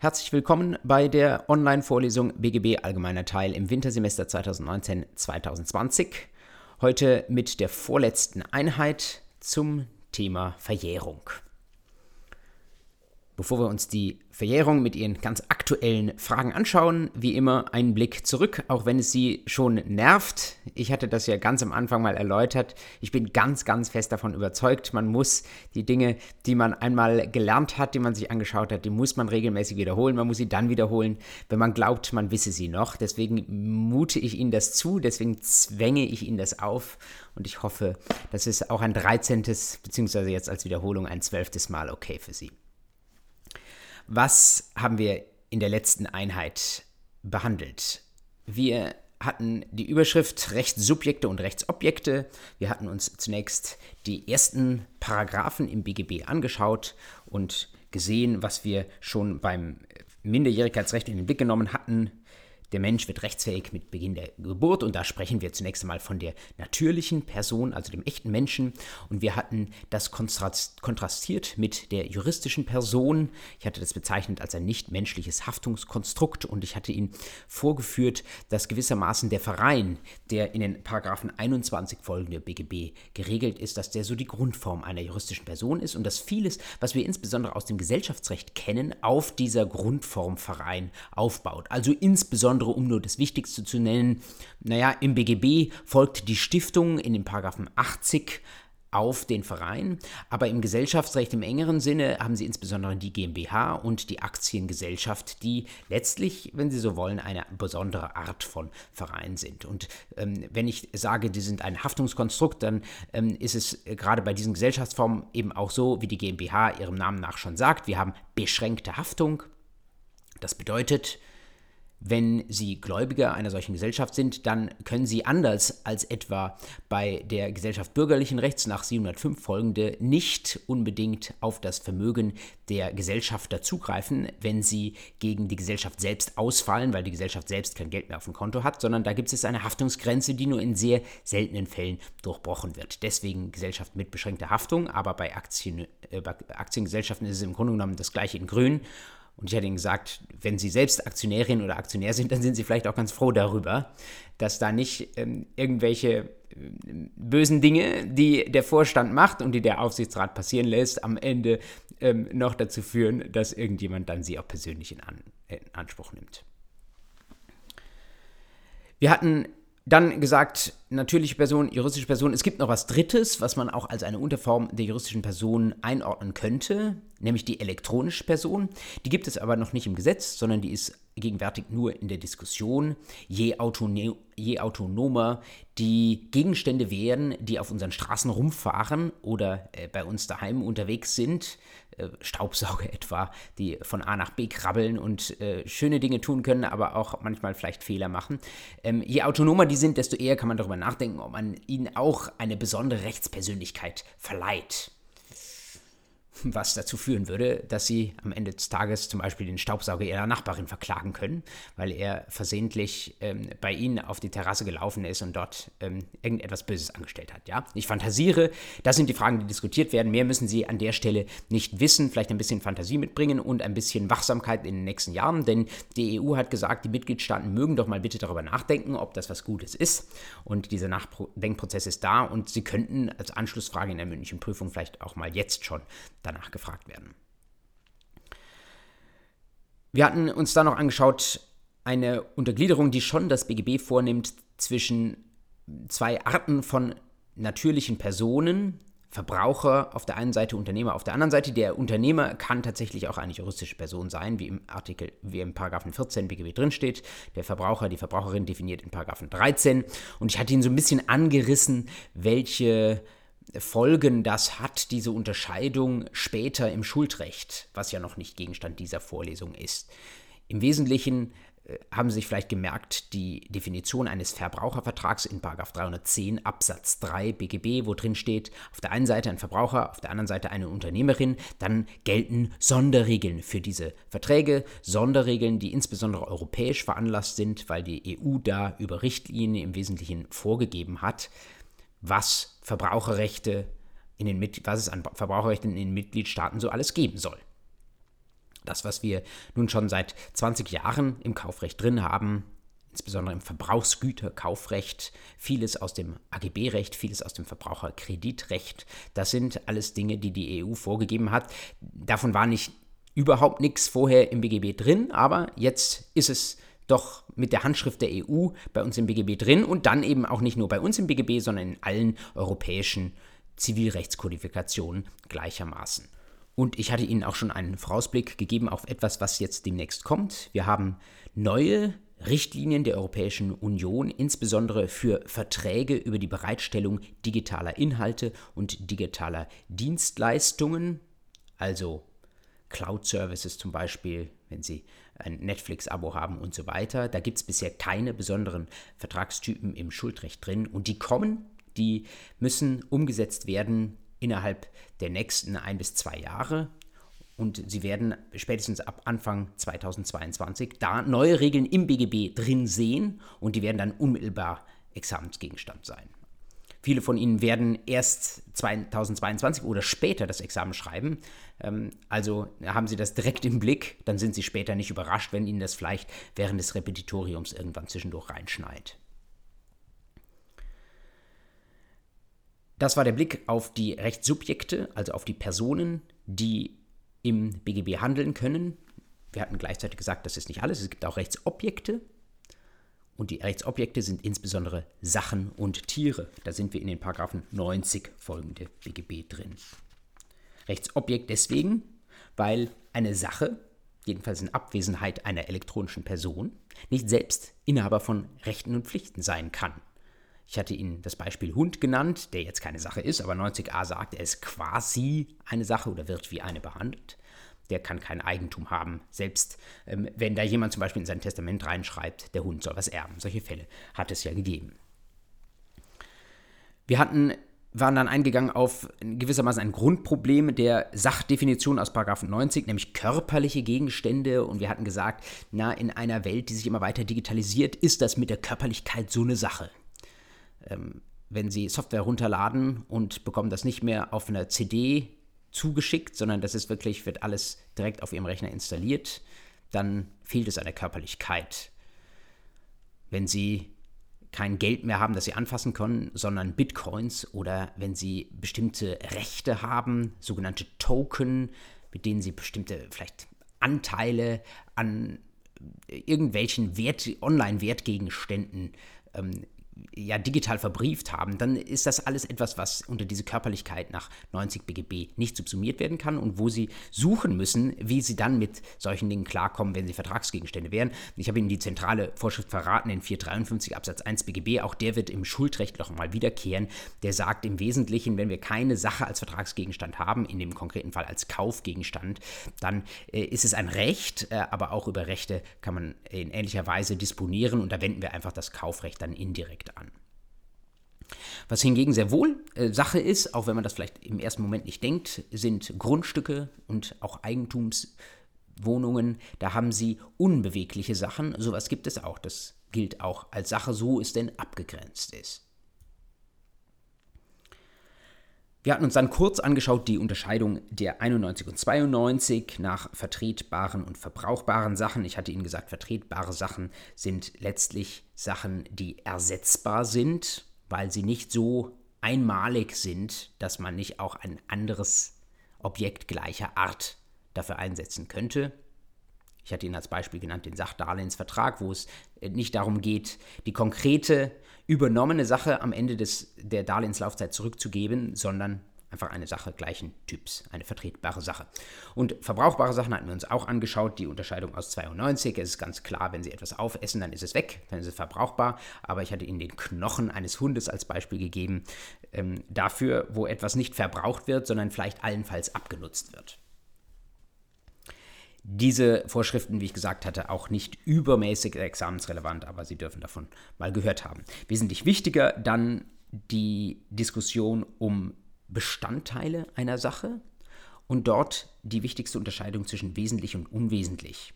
Herzlich willkommen bei der Online-Vorlesung BGB Allgemeiner Teil im Wintersemester 2019-2020. Heute mit der vorletzten Einheit zum Thema Verjährung. Bevor wir uns die Verjährung mit ihren ganz aktuellen Fragen anschauen, wie immer einen Blick zurück, auch wenn es Sie schon nervt. Ich hatte das ja ganz am Anfang mal erläutert. Ich bin ganz, ganz fest davon überzeugt, man muss die Dinge, die man einmal gelernt hat, die man sich angeschaut hat, die muss man regelmäßig wiederholen. Man muss sie dann wiederholen, wenn man glaubt, man wisse sie noch. Deswegen mute ich Ihnen das zu, deswegen zwänge ich Ihnen das auf und ich hoffe, das ist auch ein 13. beziehungsweise jetzt als Wiederholung ein 12. Mal okay für Sie. Was haben wir in der letzten Einheit behandelt? Wir hatten die Überschrift Rechtssubjekte und Rechtsobjekte. Wir hatten uns zunächst die ersten Paragraphen im BGB angeschaut und gesehen, was wir schon beim Minderjährigkeitsrecht in den Blick genommen hatten. Der Mensch wird rechtsfähig mit Beginn der Geburt und da sprechen wir zunächst einmal von der natürlichen Person, also dem echten Menschen. Und wir hatten das kontrastiert mit der juristischen Person. Ich hatte das bezeichnet als ein nichtmenschliches Haftungskonstrukt und ich hatte Ihnen vorgeführt, dass gewissermaßen der Verein, der in den Paragraphen 21 folgende BGB geregelt ist, dass der so die Grundform einer juristischen Person ist und dass vieles, was wir insbesondere aus dem Gesellschaftsrecht kennen, auf dieser Grundform Verein aufbaut. Also insbesondere insbesondere um nur das Wichtigste zu nennen, naja, im BGB folgt die Stiftung in den Paragraphen 80 auf den Verein, aber im Gesellschaftsrecht im engeren Sinne haben sie insbesondere die GmbH und die Aktiengesellschaft, die letztlich, wenn Sie so wollen, eine besondere Art von Verein sind. Und ähm, wenn ich sage, die sind ein Haftungskonstrukt, dann ähm, ist es gerade bei diesen Gesellschaftsformen eben auch so, wie die GmbH ihrem Namen nach schon sagt, wir haben beschränkte Haftung. Das bedeutet, wenn Sie Gläubiger einer solchen Gesellschaft sind, dann können Sie anders als etwa bei der Gesellschaft bürgerlichen Rechts nach 705 folgende nicht unbedingt auf das Vermögen der Gesellschafter zugreifen, wenn Sie gegen die Gesellschaft selbst ausfallen, weil die Gesellschaft selbst kein Geld mehr auf dem Konto hat, sondern da gibt es eine Haftungsgrenze, die nur in sehr seltenen Fällen durchbrochen wird. Deswegen Gesellschaft mit beschränkter Haftung, aber bei, Aktien, äh, bei Aktiengesellschaften ist es im Grunde genommen das gleiche in Grün. Und ich hätte Ihnen gesagt, wenn Sie selbst Aktionärin oder Aktionär sind, dann sind Sie vielleicht auch ganz froh darüber, dass da nicht ähm, irgendwelche äh, bösen Dinge, die der Vorstand macht und die der Aufsichtsrat passieren lässt, am Ende ähm, noch dazu führen, dass irgendjemand dann Sie auch persönlich in, An in Anspruch nimmt. Wir hatten dann gesagt, natürliche Person, juristische Person. Es gibt noch was Drittes, was man auch als eine Unterform der juristischen Person einordnen könnte, nämlich die elektronische Person. Die gibt es aber noch nicht im Gesetz, sondern die ist gegenwärtig nur in der Diskussion. Je, autonom, je autonomer die Gegenstände werden, die auf unseren Straßen rumfahren oder äh, bei uns daheim unterwegs sind, äh, Staubsauger etwa, die von A nach B krabbeln und äh, schöne Dinge tun können, aber auch manchmal vielleicht Fehler machen. Ähm, je autonomer die sind, desto eher kann man darüber nachdenken, ob man ihnen auch eine besondere Rechtspersönlichkeit verleiht was dazu führen würde, dass sie am Ende des Tages zum Beispiel den Staubsauger ihrer Nachbarin verklagen können, weil er versehentlich ähm, bei ihnen auf die Terrasse gelaufen ist und dort ähm, irgendetwas Böses angestellt hat. Ja? Ich fantasiere, das sind die Fragen, die diskutiert werden. Mehr müssen Sie an der Stelle nicht wissen, vielleicht ein bisschen Fantasie mitbringen und ein bisschen Wachsamkeit in den nächsten Jahren, denn die EU hat gesagt, die Mitgliedstaaten mögen doch mal bitte darüber nachdenken, ob das was Gutes ist. Und dieser Nachdenkprozess ist da und Sie könnten als Anschlussfrage in der mündlichen Prüfung vielleicht auch mal jetzt schon danach gefragt werden. Wir hatten uns dann noch angeschaut, eine Untergliederung, die schon das BGB vornimmt zwischen zwei Arten von natürlichen Personen, Verbraucher auf der einen Seite, Unternehmer auf der anderen Seite. Der Unternehmer kann tatsächlich auch eine juristische Person sein, wie im Artikel, wie im Paragraphen 14 BGB drinsteht. Der Verbraucher, die Verbraucherin definiert in Paragraphen 13. Und ich hatte ihn so ein bisschen angerissen, welche Folgen das hat, diese Unterscheidung später im Schuldrecht, was ja noch nicht Gegenstand dieser Vorlesung ist. Im Wesentlichen äh, haben Sie sich vielleicht gemerkt, die Definition eines Verbrauchervertrags in 310 Absatz 3 BGB, wo drin steht, auf der einen Seite ein Verbraucher, auf der anderen Seite eine Unternehmerin, dann gelten Sonderregeln für diese Verträge, Sonderregeln, die insbesondere europäisch veranlasst sind, weil die EU da über Richtlinien im Wesentlichen vorgegeben hat, was Verbraucherrechte in den was es an Verbraucherrechten in den Mitgliedstaaten so alles geben soll. Das, was wir nun schon seit 20 Jahren im Kaufrecht drin haben, insbesondere im Verbrauchsgüterkaufrecht, vieles aus dem AGB-Recht, vieles aus dem Verbraucherkreditrecht. Das sind alles Dinge, die die EU vorgegeben hat. Davon war nicht überhaupt nichts vorher im BGB drin, aber jetzt ist es doch mit der Handschrift der EU bei uns im BGB drin und dann eben auch nicht nur bei uns im BGB, sondern in allen europäischen Zivilrechtskodifikationen gleichermaßen. Und ich hatte Ihnen auch schon einen Vorausblick gegeben auf etwas, was jetzt demnächst kommt. Wir haben neue Richtlinien der Europäischen Union, insbesondere für Verträge über die Bereitstellung digitaler Inhalte und digitaler Dienstleistungen, also Cloud-Services zum Beispiel, wenn Sie ein Netflix-Abo haben und so weiter. Da gibt es bisher keine besonderen Vertragstypen im Schuldrecht drin und die kommen, die müssen umgesetzt werden innerhalb der nächsten ein bis zwei Jahre und sie werden spätestens ab Anfang 2022 da neue Regeln im BGB drin sehen und die werden dann unmittelbar Examensgegenstand sein. Viele von Ihnen werden erst 2022 oder später das Examen schreiben. Ähm, also haben Sie das direkt im Blick, dann sind Sie später nicht überrascht, wenn Ihnen das vielleicht während des Repetitoriums irgendwann zwischendurch reinschneit. Das war der Blick auf die Rechtssubjekte, also auf die Personen, die im BGB handeln können. Wir hatten gleichzeitig gesagt, das ist nicht alles. Es gibt auch Rechtsobjekte. Und die Rechtsobjekte sind insbesondere Sachen und Tiere. Da sind wir in den Paragraphen 90 folgende BGB drin. Rechtsobjekt deswegen, weil eine Sache, jedenfalls in Abwesenheit einer elektronischen Person, nicht selbst Inhaber von Rechten und Pflichten sein kann. Ich hatte Ihnen das Beispiel Hund genannt, der jetzt keine Sache ist, aber 90a sagt, er ist quasi eine Sache oder wird wie eine behandelt. Der kann kein Eigentum haben, selbst ähm, wenn da jemand zum Beispiel in sein Testament reinschreibt, der Hund soll was erben. Solche Fälle hat es ja gegeben. Wir hatten waren dann eingegangen auf gewissermaßen ein Grundproblem der Sachdefinition aus 90, nämlich körperliche Gegenstände. Und wir hatten gesagt, na, in einer Welt, die sich immer weiter digitalisiert, ist das mit der Körperlichkeit so eine Sache ähm, wenn Sie Software runterladen und bekommen das nicht mehr auf einer CD zugeschickt, sondern das ist wirklich, wird alles direkt auf Ihrem Rechner installiert, dann fehlt es an der Körperlichkeit. Wenn Sie kein Geld mehr haben, das Sie anfassen können, sondern Bitcoins oder wenn Sie bestimmte Rechte haben, sogenannte Token, mit denen Sie bestimmte vielleicht Anteile an irgendwelchen Wert, Online-Wertgegenständen ähm, ja, digital verbrieft haben, dann ist das alles etwas, was unter diese Körperlichkeit nach 90 BGB nicht subsumiert werden kann und wo sie suchen müssen, wie sie dann mit solchen Dingen klarkommen, wenn sie Vertragsgegenstände wären. Ich habe Ihnen die zentrale Vorschrift verraten in 453 Absatz 1 BGB, auch der wird im Schuldrecht noch mal wiederkehren. Der sagt im Wesentlichen, wenn wir keine Sache als Vertragsgegenstand haben, in dem konkreten Fall als Kaufgegenstand, dann äh, ist es ein Recht, äh, aber auch über Rechte kann man in ähnlicher Weise disponieren und da wenden wir einfach das Kaufrecht dann indirekt an. Was hingegen sehr wohl äh, Sache ist, auch wenn man das vielleicht im ersten Moment nicht denkt, sind Grundstücke und auch Eigentumswohnungen. Da haben sie unbewegliche Sachen. Sowas gibt es auch. Das gilt auch als Sache, so es denn abgegrenzt ist. Wir hatten uns dann kurz angeschaut die Unterscheidung der 91 und 92 nach vertretbaren und verbrauchbaren Sachen. Ich hatte Ihnen gesagt, vertretbare Sachen sind letztlich Sachen, die ersetzbar sind, weil sie nicht so einmalig sind, dass man nicht auch ein anderes Objekt gleicher Art dafür einsetzen könnte. Ich hatte Ihnen als Beispiel genannt den Sachdarlehensvertrag, wo es nicht darum geht, die konkrete übernommene Sache am Ende des, der Darlehenslaufzeit zurückzugeben, sondern einfach eine Sache gleichen Typs, eine vertretbare Sache. Und verbrauchbare Sachen hatten wir uns auch angeschaut, die Unterscheidung aus 92. Es ist ganz klar, wenn Sie etwas aufessen, dann ist es weg, dann ist es verbrauchbar. Aber ich hatte Ihnen den Knochen eines Hundes als Beispiel gegeben, ähm, dafür, wo etwas nicht verbraucht wird, sondern vielleicht allenfalls abgenutzt wird diese Vorschriften, wie ich gesagt hatte, auch nicht übermäßig examensrelevant, aber Sie dürfen davon mal gehört haben. Wesentlich wichtiger dann die Diskussion um Bestandteile einer Sache und dort die wichtigste Unterscheidung zwischen wesentlich und unwesentlich.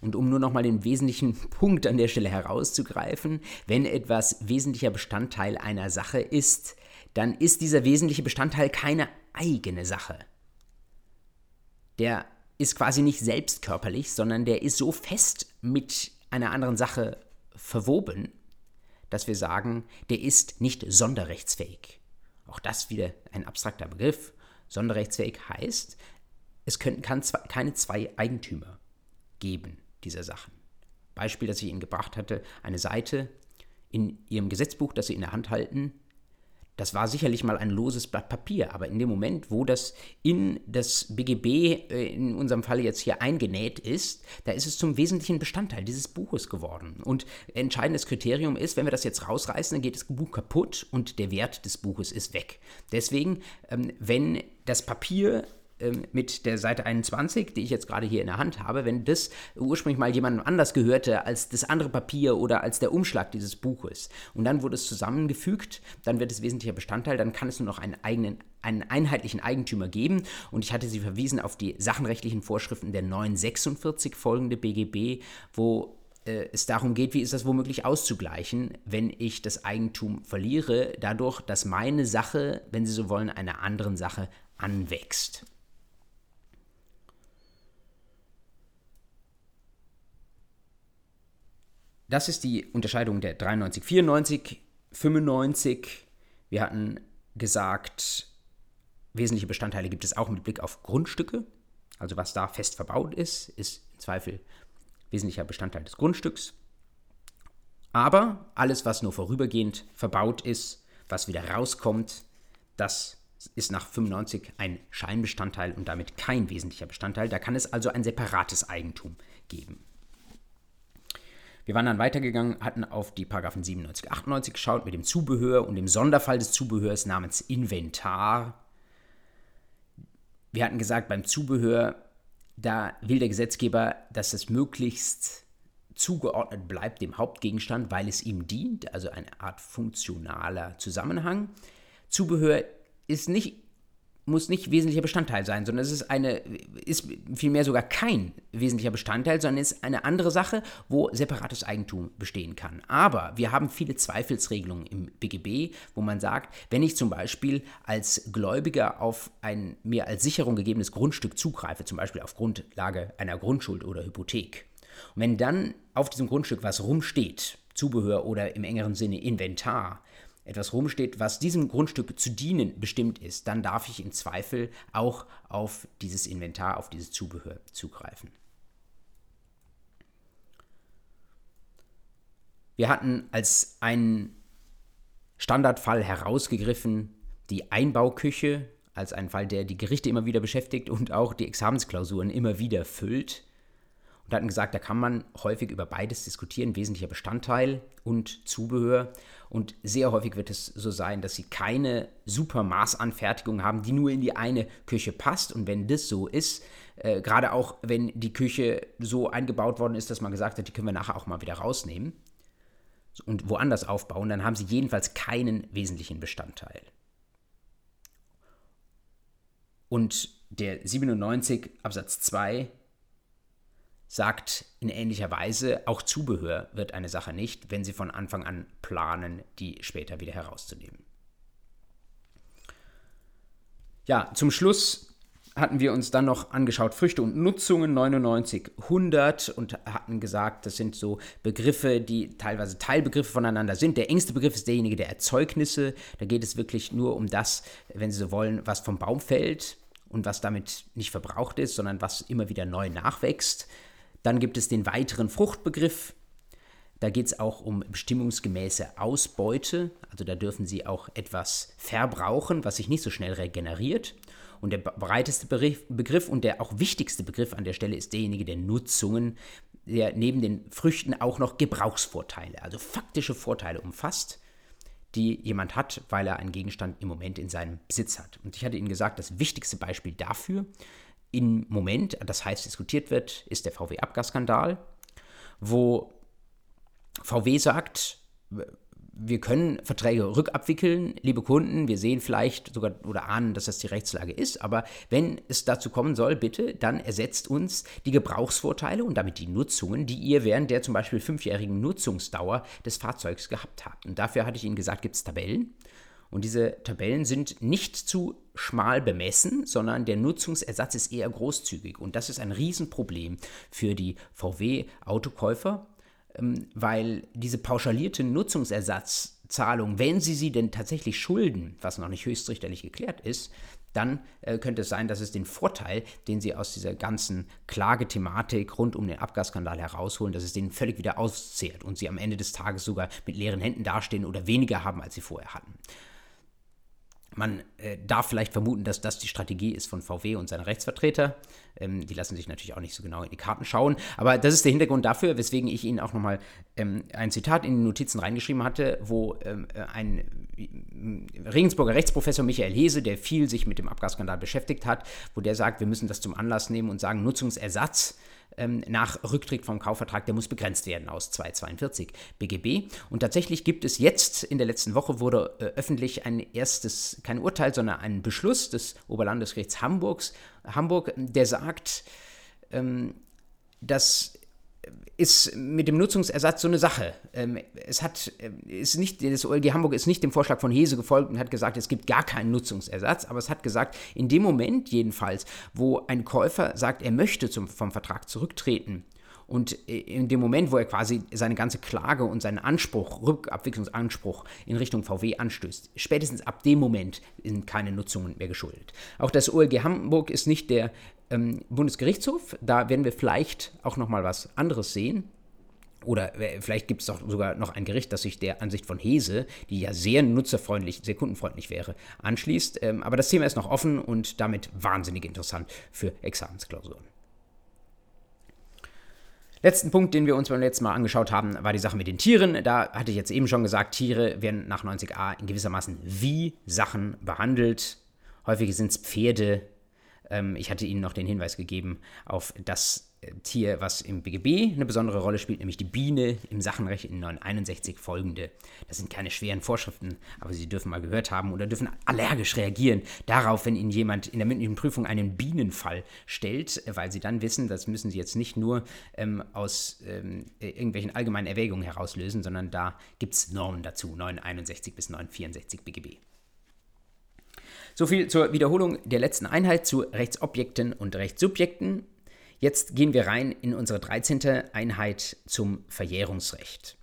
Und um nur nochmal den wesentlichen Punkt an der Stelle herauszugreifen, wenn etwas wesentlicher Bestandteil einer Sache ist, dann ist dieser wesentliche Bestandteil keine eigene Sache. Der ist quasi nicht selbst körperlich, sondern der ist so fest mit einer anderen Sache verwoben, dass wir sagen, der ist nicht sonderrechtsfähig. Auch das wieder ein abstrakter Begriff. Sonderrechtsfähig heißt, es zwei, keine zwei Eigentümer geben dieser Sachen. Beispiel, das ich Ihnen gebracht hatte, eine Seite in Ihrem Gesetzbuch, das Sie in der Hand halten, das war sicherlich mal ein loses Blatt Papier, aber in dem Moment, wo das in das BGB, äh, in unserem Fall jetzt hier eingenäht ist, da ist es zum wesentlichen Bestandteil dieses Buches geworden. Und entscheidendes Kriterium ist, wenn wir das jetzt rausreißen, dann geht das Buch kaputt und der Wert des Buches ist weg. Deswegen, ähm, wenn das Papier mit der Seite 21, die ich jetzt gerade hier in der Hand habe, wenn das ursprünglich mal jemandem anders gehörte als das andere Papier oder als der Umschlag dieses Buches und dann wurde es zusammengefügt, dann wird es wesentlicher Bestandteil, dann kann es nur noch einen eigenen einen einheitlichen Eigentümer geben und ich hatte sie verwiesen auf die sachenrechtlichen Vorschriften der 946 folgende BGB, wo äh, es darum geht, wie ist das womöglich auszugleichen, wenn ich das Eigentum verliere, dadurch, dass meine Sache, wenn Sie so wollen, einer anderen Sache anwächst. Das ist die Unterscheidung der 93, 94, 95. Wir hatten gesagt, wesentliche Bestandteile gibt es auch mit Blick auf Grundstücke. Also was da fest verbaut ist, ist im Zweifel wesentlicher Bestandteil des Grundstücks. Aber alles, was nur vorübergehend verbaut ist, was wieder rauskommt, das ist nach 95 ein Scheinbestandteil und damit kein wesentlicher Bestandteil. Da kann es also ein separates Eigentum geben. Wir waren dann weitergegangen, hatten auf die Paragraphen 97, 98 geschaut mit dem Zubehör und dem Sonderfall des Zubehörs namens Inventar. Wir hatten gesagt, beim Zubehör, da will der Gesetzgeber, dass es möglichst zugeordnet bleibt dem Hauptgegenstand, weil es ihm dient, also eine Art funktionaler Zusammenhang. Zubehör ist nicht muss nicht wesentlicher Bestandteil sein, sondern es ist eine, ist vielmehr sogar kein wesentlicher Bestandteil, sondern ist eine andere Sache, wo separates Eigentum bestehen kann. Aber wir haben viele Zweifelsregelungen im BGB, wo man sagt, wenn ich zum Beispiel als Gläubiger auf ein mir als Sicherung gegebenes Grundstück zugreife, zum Beispiel auf Grundlage einer Grundschuld oder Hypothek, und wenn dann auf diesem Grundstück was rumsteht, Zubehör oder im engeren Sinne Inventar, etwas rumsteht, was diesem Grundstück zu dienen bestimmt ist, dann darf ich im Zweifel auch auf dieses Inventar, auf dieses Zubehör zugreifen. Wir hatten als einen Standardfall herausgegriffen die Einbauküche als einen Fall, der die Gerichte immer wieder beschäftigt und auch die Examensklausuren immer wieder füllt und hatten gesagt, da kann man häufig über beides diskutieren, wesentlicher Bestandteil und Zubehör. Und sehr häufig wird es so sein, dass sie keine super Maßanfertigung haben, die nur in die eine Küche passt. Und wenn das so ist, äh, gerade auch wenn die Küche so eingebaut worden ist, dass man gesagt hat, die können wir nachher auch mal wieder rausnehmen und woanders aufbauen, dann haben sie jedenfalls keinen wesentlichen Bestandteil. Und der 97 Absatz 2 sagt in ähnlicher Weise, auch Zubehör wird eine Sache nicht, wenn Sie von Anfang an planen, die später wieder herauszunehmen. Ja, zum Schluss hatten wir uns dann noch angeschaut, Früchte und Nutzungen 99, 100 und hatten gesagt, das sind so Begriffe, die teilweise Teilbegriffe voneinander sind. Der engste Begriff ist derjenige der Erzeugnisse. Da geht es wirklich nur um das, wenn Sie so wollen, was vom Baum fällt und was damit nicht verbraucht ist, sondern was immer wieder neu nachwächst. Dann gibt es den weiteren Fruchtbegriff. Da geht es auch um bestimmungsgemäße Ausbeute. Also da dürfen Sie auch etwas verbrauchen, was sich nicht so schnell regeneriert. Und der breiteste Begriff und der auch wichtigste Begriff an der Stelle ist derjenige der Nutzungen, der neben den Früchten auch noch Gebrauchsvorteile, also faktische Vorteile umfasst, die jemand hat, weil er einen Gegenstand im Moment in seinem Besitz hat. Und ich hatte Ihnen gesagt, das wichtigste Beispiel dafür im Moment, das heißt diskutiert wird, ist der VW-Abgasskandal, wo VW sagt, wir können Verträge rückabwickeln, liebe Kunden. Wir sehen vielleicht sogar oder ahnen, dass das die Rechtslage ist. Aber wenn es dazu kommen soll, bitte, dann ersetzt uns die Gebrauchsvorteile und damit die Nutzungen, die ihr während der zum Beispiel fünfjährigen Nutzungsdauer des Fahrzeugs gehabt habt. Und dafür hatte ich Ihnen gesagt, gibt es Tabellen. Und diese Tabellen sind nicht zu schmal bemessen, sondern der Nutzungsersatz ist eher großzügig. Und das ist ein Riesenproblem für die VW-Autokäufer, ähm, weil diese pauschalierte Nutzungsersatzzahlung, wenn sie sie denn tatsächlich schulden, was noch nicht höchstrichterlich geklärt ist, dann äh, könnte es sein, dass es den Vorteil, den sie aus dieser ganzen Klagethematik rund um den Abgasskandal herausholen, dass es den völlig wieder auszehrt und sie am Ende des Tages sogar mit leeren Händen dastehen oder weniger haben, als sie vorher hatten. Man äh, darf vielleicht vermuten, dass das die Strategie ist von VW und seiner Rechtsvertreter. Ähm, die lassen sich natürlich auch nicht so genau in die Karten schauen. Aber das ist der Hintergrund dafür, weswegen ich Ihnen auch nochmal ähm, ein Zitat in die Notizen reingeschrieben hatte, wo ähm, ein äh, Regensburger Rechtsprofessor Michael Hese, der viel sich mit dem Abgasskandal beschäftigt hat, wo der sagt, wir müssen das zum Anlass nehmen und sagen, Nutzungsersatz ähm, nach Rücktritt vom Kaufvertrag, der muss begrenzt werden aus 242 BGB. Und tatsächlich gibt es jetzt, in der letzten Woche wurde äh, öffentlich ein erstes, kein Urteil, sondern ein Beschluss des Oberlandesgerichts Hamburgs, Hamburg, der sagt, ähm, dass ist mit dem Nutzungsersatz so eine Sache. Ähm, es hat, äh, ist nicht, das OLG Hamburg ist nicht dem Vorschlag von Hese gefolgt und hat gesagt, es gibt gar keinen Nutzungsersatz, aber es hat gesagt, in dem Moment jedenfalls, wo ein Käufer sagt, er möchte zum, vom Vertrag zurücktreten und in dem Moment, wo er quasi seine ganze Klage und seinen Anspruch, Rückabwicklungsanspruch in Richtung VW anstößt, spätestens ab dem Moment sind keine Nutzungen mehr geschuldet. Auch das OLG Hamburg ist nicht der ähm, Bundesgerichtshof. Da werden wir vielleicht auch noch mal was anderes sehen. Oder äh, vielleicht gibt es doch sogar noch ein Gericht, das sich der Ansicht von Hese, die ja sehr nutzerfreundlich, sehr kundenfreundlich wäre, anschließt. Ähm, aber das Thema ist noch offen und damit wahnsinnig interessant für Examensklausuren. Letzten Punkt, den wir uns beim letzten Mal angeschaut haben, war die Sache mit den Tieren. Da hatte ich jetzt eben schon gesagt, Tiere werden nach 90a in gewissermaßen wie Sachen behandelt. Häufig sind es Pferde, ähm, ich hatte Ihnen noch den Hinweis gegeben auf das Tier, was im BGB eine besondere Rolle spielt, nämlich die Biene im Sachenrecht in 961 folgende. Das sind keine schweren Vorschriften, aber Sie dürfen mal gehört haben oder dürfen allergisch reagieren darauf, wenn Ihnen jemand in der mündlichen Prüfung einen Bienenfall stellt, weil Sie dann wissen, das müssen Sie jetzt nicht nur ähm, aus ähm, irgendwelchen allgemeinen Erwägungen herauslösen, sondern da gibt es Normen dazu, 961 bis 964 BGB. So viel zur Wiederholung der letzten Einheit zu Rechtsobjekten und Rechtssubjekten. Jetzt gehen wir rein in unsere 13. Einheit zum Verjährungsrecht.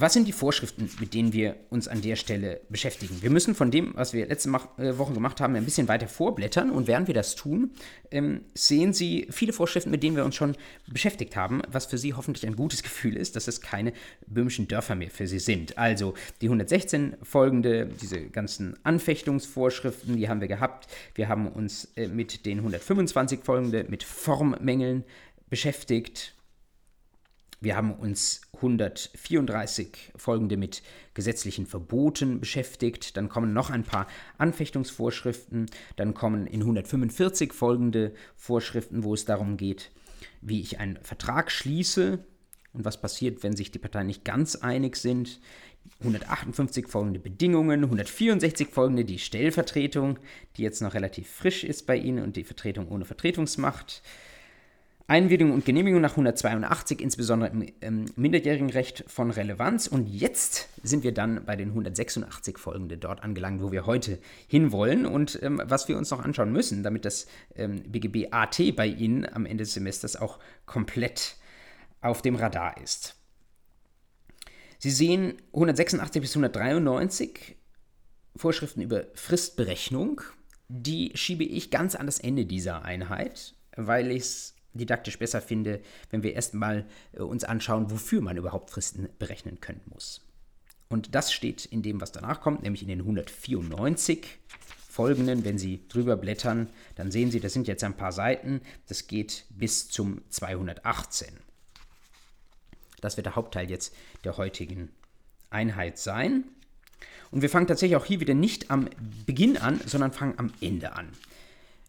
Was sind die Vorschriften, mit denen wir uns an der Stelle beschäftigen? Wir müssen von dem, was wir letzte äh, Woche gemacht haben, ein bisschen weiter vorblättern. Und während wir das tun, ähm, sehen Sie viele Vorschriften, mit denen wir uns schon beschäftigt haben, was für Sie hoffentlich ein gutes Gefühl ist, dass es keine böhmischen Dörfer mehr für Sie sind. Also die 116 folgende, diese ganzen Anfechtungsvorschriften, die haben wir gehabt. Wir haben uns äh, mit den 125 folgende, mit Formmängeln beschäftigt. Wir haben uns 134 folgende mit gesetzlichen Verboten beschäftigt. Dann kommen noch ein paar Anfechtungsvorschriften. Dann kommen in 145 folgende Vorschriften, wo es darum geht, wie ich einen Vertrag schließe und was passiert, wenn sich die Parteien nicht ganz einig sind. 158 folgende Bedingungen, 164 folgende die Stellvertretung, die jetzt noch relativ frisch ist bei Ihnen und die Vertretung ohne Vertretungsmacht. Einwilligung und Genehmigung nach 182, insbesondere im ähm, Minderjährigenrecht von Relevanz. Und jetzt sind wir dann bei den 186 folgende dort angelangt, wo wir heute hinwollen und ähm, was wir uns noch anschauen müssen, damit das ähm, BGB AT bei Ihnen am Ende des Semesters auch komplett auf dem Radar ist. Sie sehen 186 bis 193 Vorschriften über Fristberechnung. Die schiebe ich ganz an das Ende dieser Einheit, weil ich es didaktisch besser finde, wenn wir erstmal äh, uns anschauen, wofür man überhaupt Fristen berechnen können muss. Und das steht in dem, was danach kommt, nämlich in den 194 folgenden. Wenn Sie drüber blättern, dann sehen Sie, das sind jetzt ein paar Seiten. Das geht bis zum 218. Das wird der Hauptteil jetzt der heutigen Einheit sein. Und wir fangen tatsächlich auch hier wieder nicht am Beginn an, sondern fangen am Ende an.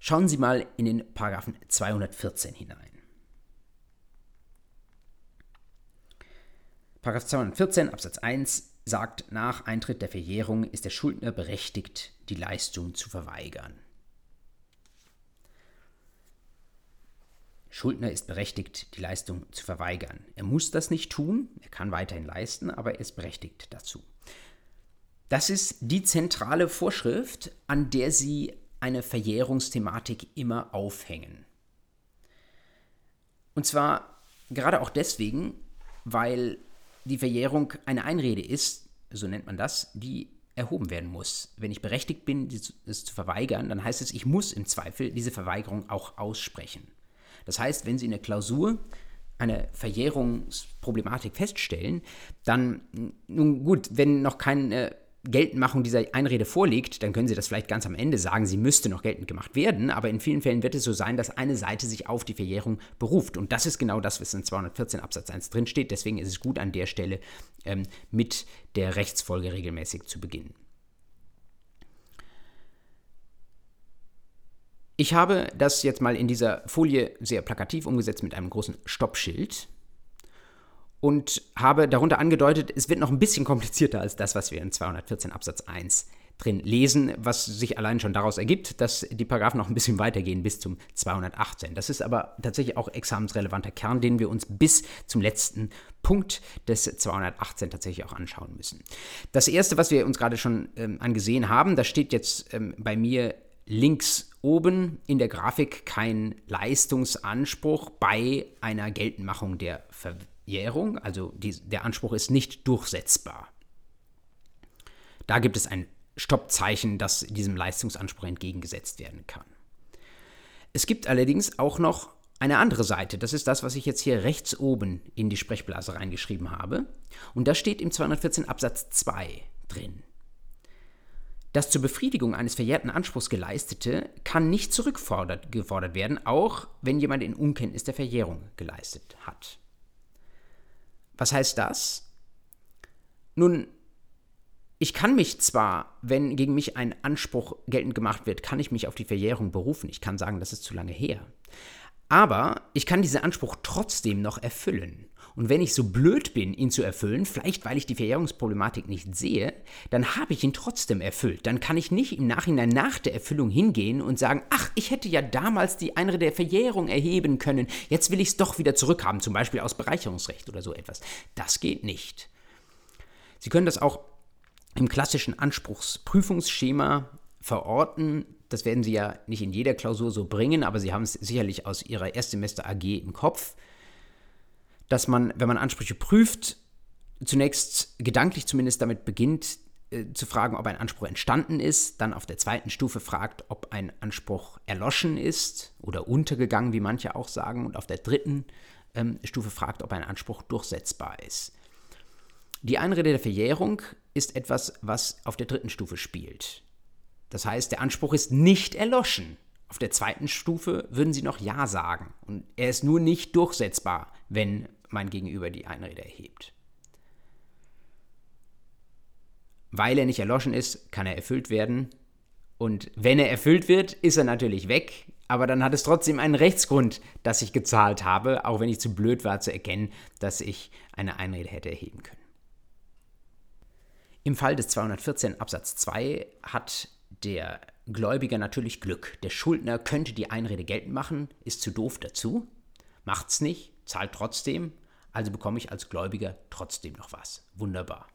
Schauen Sie mal in den Paragraphen 214 hinein. Paragraph 214 Absatz 1 sagt, nach Eintritt der Verjährung ist der Schuldner berechtigt, die Leistung zu verweigern. Schuldner ist berechtigt, die Leistung zu verweigern. Er muss das nicht tun, er kann weiterhin leisten, aber er ist berechtigt dazu. Das ist die zentrale Vorschrift, an der Sie eine Verjährungsthematik immer aufhängen. Und zwar gerade auch deswegen, weil die Verjährung eine Einrede ist, so nennt man das, die erhoben werden muss. Wenn ich berechtigt bin, es zu verweigern, dann heißt es, ich muss im Zweifel diese Verweigerung auch aussprechen. Das heißt, wenn Sie in der Klausur eine Verjährungsproblematik feststellen, dann, nun gut, wenn noch keine Geltendmachung dieser Einrede vorliegt, dann können Sie das vielleicht ganz am Ende sagen, sie müsste noch geltend gemacht werden, aber in vielen Fällen wird es so sein, dass eine Seite sich auf die Verjährung beruft. Und das ist genau das, was in 214 Absatz 1 drinsteht. Deswegen ist es gut, an der Stelle ähm, mit der Rechtsfolge regelmäßig zu beginnen. Ich habe das jetzt mal in dieser Folie sehr plakativ umgesetzt mit einem großen Stoppschild und habe darunter angedeutet, es wird noch ein bisschen komplizierter als das, was wir in 214 Absatz 1 drin lesen, was sich allein schon daraus ergibt, dass die Paragraphen noch ein bisschen weitergehen bis zum 218. Das ist aber tatsächlich auch examensrelevanter Kern, den wir uns bis zum letzten Punkt des 218 tatsächlich auch anschauen müssen. Das erste, was wir uns gerade schon ähm, angesehen haben, da steht jetzt ähm, bei mir links oben in der Grafik kein Leistungsanspruch bei einer Geltendmachung der Ver Jährung, also die, der Anspruch ist nicht durchsetzbar. Da gibt es ein Stoppzeichen, das diesem Leistungsanspruch entgegengesetzt werden kann. Es gibt allerdings auch noch eine andere Seite. Das ist das, was ich jetzt hier rechts oben in die Sprechblase reingeschrieben habe. Und da steht im 214 Absatz 2 drin. Das zur Befriedigung eines verjährten Anspruchs geleistete kann nicht zurückgefordert werden, auch wenn jemand in Unkenntnis der Verjährung geleistet hat. Was heißt das? Nun, ich kann mich zwar, wenn gegen mich ein Anspruch geltend gemacht wird, kann ich mich auf die Verjährung berufen. Ich kann sagen, das ist zu lange her. Aber ich kann diesen Anspruch trotzdem noch erfüllen. Und wenn ich so blöd bin, ihn zu erfüllen, vielleicht weil ich die Verjährungsproblematik nicht sehe, dann habe ich ihn trotzdem erfüllt. Dann kann ich nicht im Nachhinein nach der Erfüllung hingehen und sagen, ach, ich hätte ja damals die Einrede der Verjährung erheben können, jetzt will ich es doch wieder zurückhaben, zum Beispiel aus Bereicherungsrecht oder so etwas. Das geht nicht. Sie können das auch im klassischen Anspruchsprüfungsschema verorten. Das werden Sie ja nicht in jeder Klausur so bringen, aber Sie haben es sicherlich aus Ihrer Erstsemester AG im Kopf, dass man, wenn man Ansprüche prüft, zunächst gedanklich zumindest damit beginnt, äh, zu fragen, ob ein Anspruch entstanden ist, dann auf der zweiten Stufe fragt, ob ein Anspruch erloschen ist oder untergegangen, wie manche auch sagen, und auf der dritten ähm, Stufe fragt, ob ein Anspruch durchsetzbar ist. Die Einrede der Verjährung ist etwas, was auf der dritten Stufe spielt. Das heißt, der Anspruch ist nicht erloschen. Auf der zweiten Stufe würden Sie noch Ja sagen. Und er ist nur nicht durchsetzbar, wenn mein Gegenüber die Einrede erhebt. Weil er nicht erloschen ist, kann er erfüllt werden. Und wenn er erfüllt wird, ist er natürlich weg. Aber dann hat es trotzdem einen Rechtsgrund, dass ich gezahlt habe, auch wenn ich zu blöd war zu erkennen, dass ich eine Einrede hätte erheben können. Im Fall des 214 Absatz 2 hat der Gläubiger natürlich Glück. Der Schuldner könnte die Einrede geltend machen, ist zu doof dazu, macht's nicht, zahlt trotzdem, also bekomme ich als Gläubiger trotzdem noch was. Wunderbar.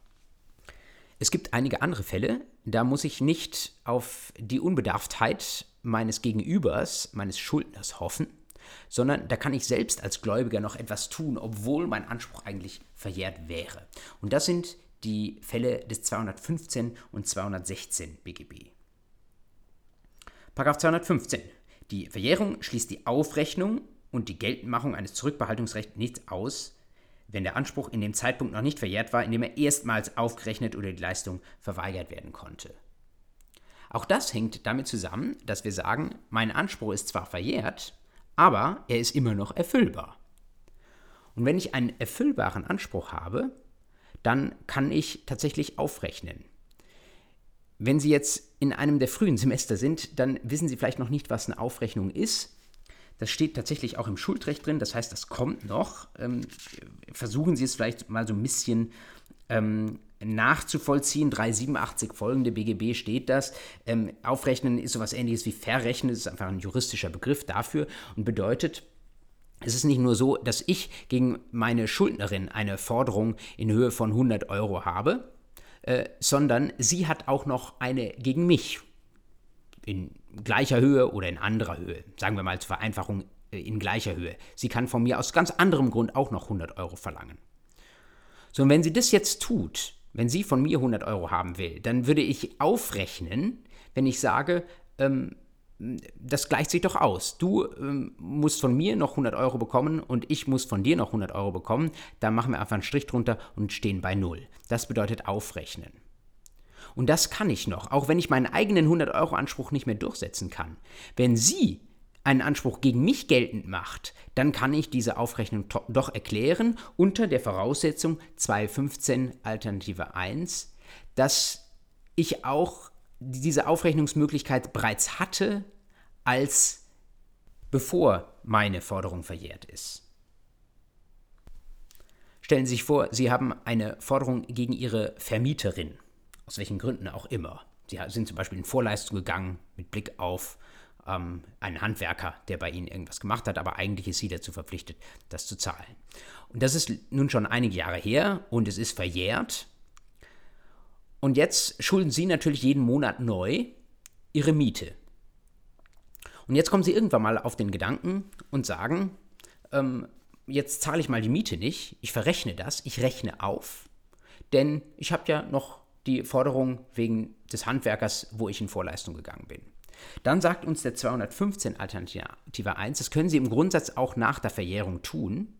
Es gibt einige andere Fälle, da muss ich nicht auf die Unbedarftheit meines Gegenübers, meines Schuldners hoffen, sondern da kann ich selbst als Gläubiger noch etwas tun, obwohl mein Anspruch eigentlich verjährt wäre. Und das sind die Fälle des 215 und 216 BGB. Paragraph 215. Die Verjährung schließt die Aufrechnung und die Geltendmachung eines Zurückbehaltungsrechts nicht aus, wenn der Anspruch in dem Zeitpunkt noch nicht verjährt war, in dem er erstmals aufgerechnet oder die Leistung verweigert werden konnte. Auch das hängt damit zusammen, dass wir sagen, mein Anspruch ist zwar verjährt, aber er ist immer noch erfüllbar. Und wenn ich einen erfüllbaren Anspruch habe, dann kann ich tatsächlich aufrechnen. Wenn Sie jetzt in einem der frühen Semester sind, dann wissen Sie vielleicht noch nicht, was eine Aufrechnung ist. Das steht tatsächlich auch im Schuldrecht drin, das heißt, das kommt noch. Ähm, versuchen Sie es vielleicht mal so ein bisschen ähm, nachzuvollziehen. 387 folgende BGB steht das. Ähm, aufrechnen ist sowas ähnliches wie verrechnen, das ist einfach ein juristischer Begriff dafür und bedeutet, Es ist nicht nur so, dass ich gegen meine Schuldnerin eine Forderung in Höhe von 100 Euro habe, äh, sondern sie hat auch noch eine gegen mich in gleicher Höhe oder in anderer Höhe. Sagen wir mal zur Vereinfachung äh, in gleicher Höhe. Sie kann von mir aus ganz anderem Grund auch noch 100 Euro verlangen. So, und wenn sie das jetzt tut, wenn sie von mir 100 Euro haben will, dann würde ich aufrechnen, wenn ich sage, ähm, das gleicht sich doch aus. Du ähm, musst von mir noch 100 Euro bekommen und ich muss von dir noch 100 Euro bekommen. Da machen wir einfach einen Strich drunter und stehen bei Null. Das bedeutet aufrechnen. Und das kann ich noch, auch wenn ich meinen eigenen 100-Euro-Anspruch nicht mehr durchsetzen kann. Wenn sie einen Anspruch gegen mich geltend macht, dann kann ich diese Aufrechnung doch erklären unter der Voraussetzung 215 Alternative 1, dass ich auch diese Aufrechnungsmöglichkeit bereits hatte, als bevor meine Forderung verjährt ist. Stellen Sie sich vor, Sie haben eine Forderung gegen Ihre Vermieterin, aus welchen Gründen auch immer. Sie sind zum Beispiel in Vorleistung gegangen mit Blick auf ähm, einen Handwerker, der bei Ihnen irgendwas gemacht hat, aber eigentlich ist sie dazu verpflichtet, das zu zahlen. Und das ist nun schon einige Jahre her und es ist verjährt. Und jetzt schulden Sie natürlich jeden Monat neu Ihre Miete. Und jetzt kommen Sie irgendwann mal auf den Gedanken und sagen, ähm, jetzt zahle ich mal die Miete nicht, ich verrechne das, ich rechne auf, denn ich habe ja noch die Forderung wegen des Handwerkers, wo ich in Vorleistung gegangen bin. Dann sagt uns der 215 Alternative 1, das können Sie im Grundsatz auch nach der Verjährung tun,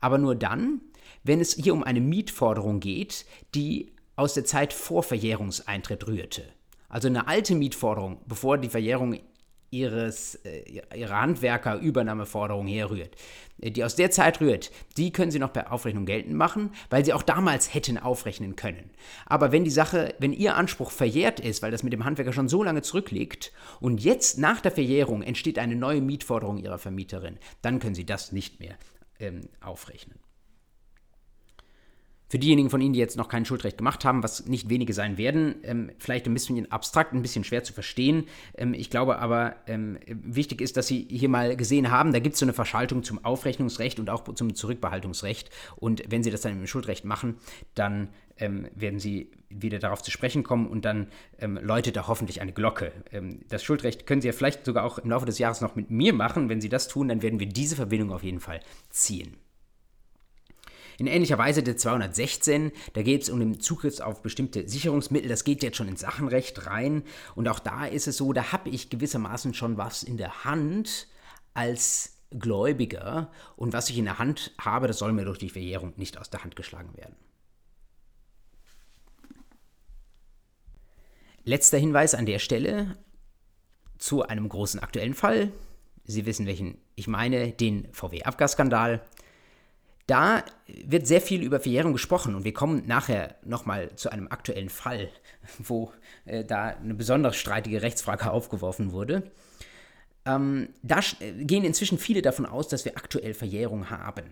aber nur dann, wenn es hier um eine Mietforderung geht, die aus der Zeit vor Verjährungseintritt rührte. Also eine alte Mietforderung, bevor die Verjährung ihres, äh, ihrer Handwerkerübernahmeforderung herrührt, äh, die aus der Zeit rührt, die können Sie noch per Aufrechnung geltend machen, weil Sie auch damals hätten aufrechnen können. Aber wenn die Sache, wenn Ihr Anspruch verjährt ist, weil das mit dem Handwerker schon so lange zurückliegt und jetzt nach der Verjährung entsteht eine neue Mietforderung Ihrer Vermieterin, dann können Sie das nicht mehr ähm, aufrechnen. Für diejenigen von Ihnen, die jetzt noch kein Schuldrecht gemacht haben, was nicht wenige sein werden, ähm, vielleicht ein bisschen abstrakt, ein bisschen schwer zu verstehen. Ähm, ich glaube aber, ähm, wichtig ist, dass Sie hier mal gesehen haben, da gibt es so eine Verschaltung zum Aufrechnungsrecht und auch zum Zurückbehaltungsrecht. Und wenn Sie das dann im Schuldrecht machen, dann ähm, werden Sie wieder darauf zu sprechen kommen und dann ähm, läutet da hoffentlich eine Glocke. Ähm, das Schuldrecht können Sie ja vielleicht sogar auch im Laufe des Jahres noch mit mir machen. Wenn Sie das tun, dann werden wir diese Verbindung auf jeden Fall ziehen. In ähnlicher Weise der 216, da geht es um den Zugriff auf bestimmte Sicherungsmittel, das geht jetzt schon ins Sachenrecht rein und auch da ist es so, da habe ich gewissermaßen schon was in der Hand als Gläubiger und was ich in der Hand habe, das soll mir durch die Verjährung nicht aus der Hand geschlagen werden. Letzter Hinweis an der Stelle zu einem großen aktuellen Fall. Sie wissen, welchen ich meine, den VW-Abgasskandal. Da wird sehr viel über Verjährung gesprochen und wir kommen nachher nochmal zu einem aktuellen Fall, wo äh, da eine besonders streitige Rechtsfrage aufgeworfen wurde. Ähm, da äh, gehen inzwischen viele davon aus, dass wir aktuell Verjährung haben.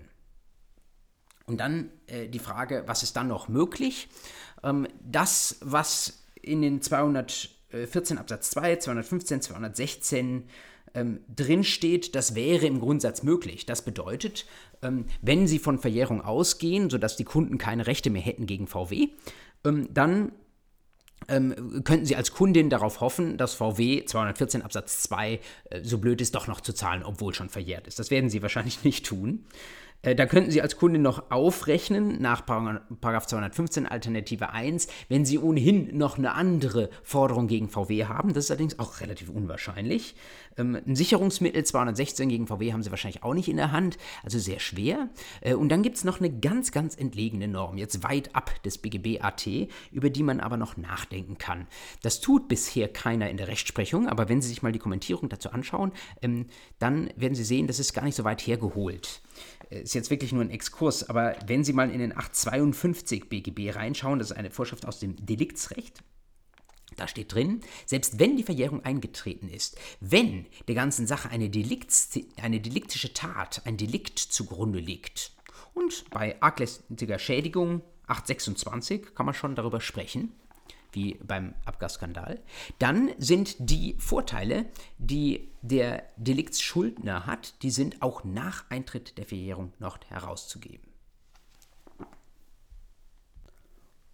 Und dann äh, die Frage, was ist dann noch möglich? Ähm, das, was in den 214 Absatz 2, 215, 216 ähm, drinsteht, das wäre im Grundsatz möglich. Das bedeutet, wenn Sie von Verjährung ausgehen, sodass die Kunden keine Rechte mehr hätten gegen VW, ähm, dann ähm, könnten Sie als Kundin darauf hoffen, dass VW 214 Absatz 2 äh, so blöd ist, doch noch zu zahlen, obwohl schon verjährt ist. Das werden Sie wahrscheinlich nicht tun. Äh, da könnten Sie als Kunde noch aufrechnen nach 215 Alternative 1, wenn Sie ohnehin noch eine andere Forderung gegen VW haben. Das ist allerdings auch relativ unwahrscheinlich. Ähm, ein Sicherungsmittel 216 gegen VW haben Sie wahrscheinlich auch nicht in der Hand, also sehr schwer. Äh, und dann gibt es noch eine ganz, ganz entlegene Norm, jetzt weit ab des BGB AT, über die man aber noch nachdenken kann. Das tut bisher keiner in der Rechtsprechung, aber wenn Sie sich mal die Kommentierung dazu anschauen, ähm, dann werden Sie sehen, das ist gar nicht so weit hergeholt. Äh, ist jetzt wirklich nur ein Exkurs, aber wenn Sie mal in den 852 BGB reinschauen, das ist eine Vorschrift aus dem Deliktsrecht, da steht drin, selbst wenn die Verjährung eingetreten ist, wenn der ganzen Sache eine, Delikts, eine deliktische Tat, ein Delikt zugrunde liegt, und bei arglästiger Schädigung 826 kann man schon darüber sprechen, wie beim Abgasskandal. Dann sind die Vorteile, die der Deliktsschuldner hat, die sind auch nach Eintritt der Verjährung noch herauszugeben.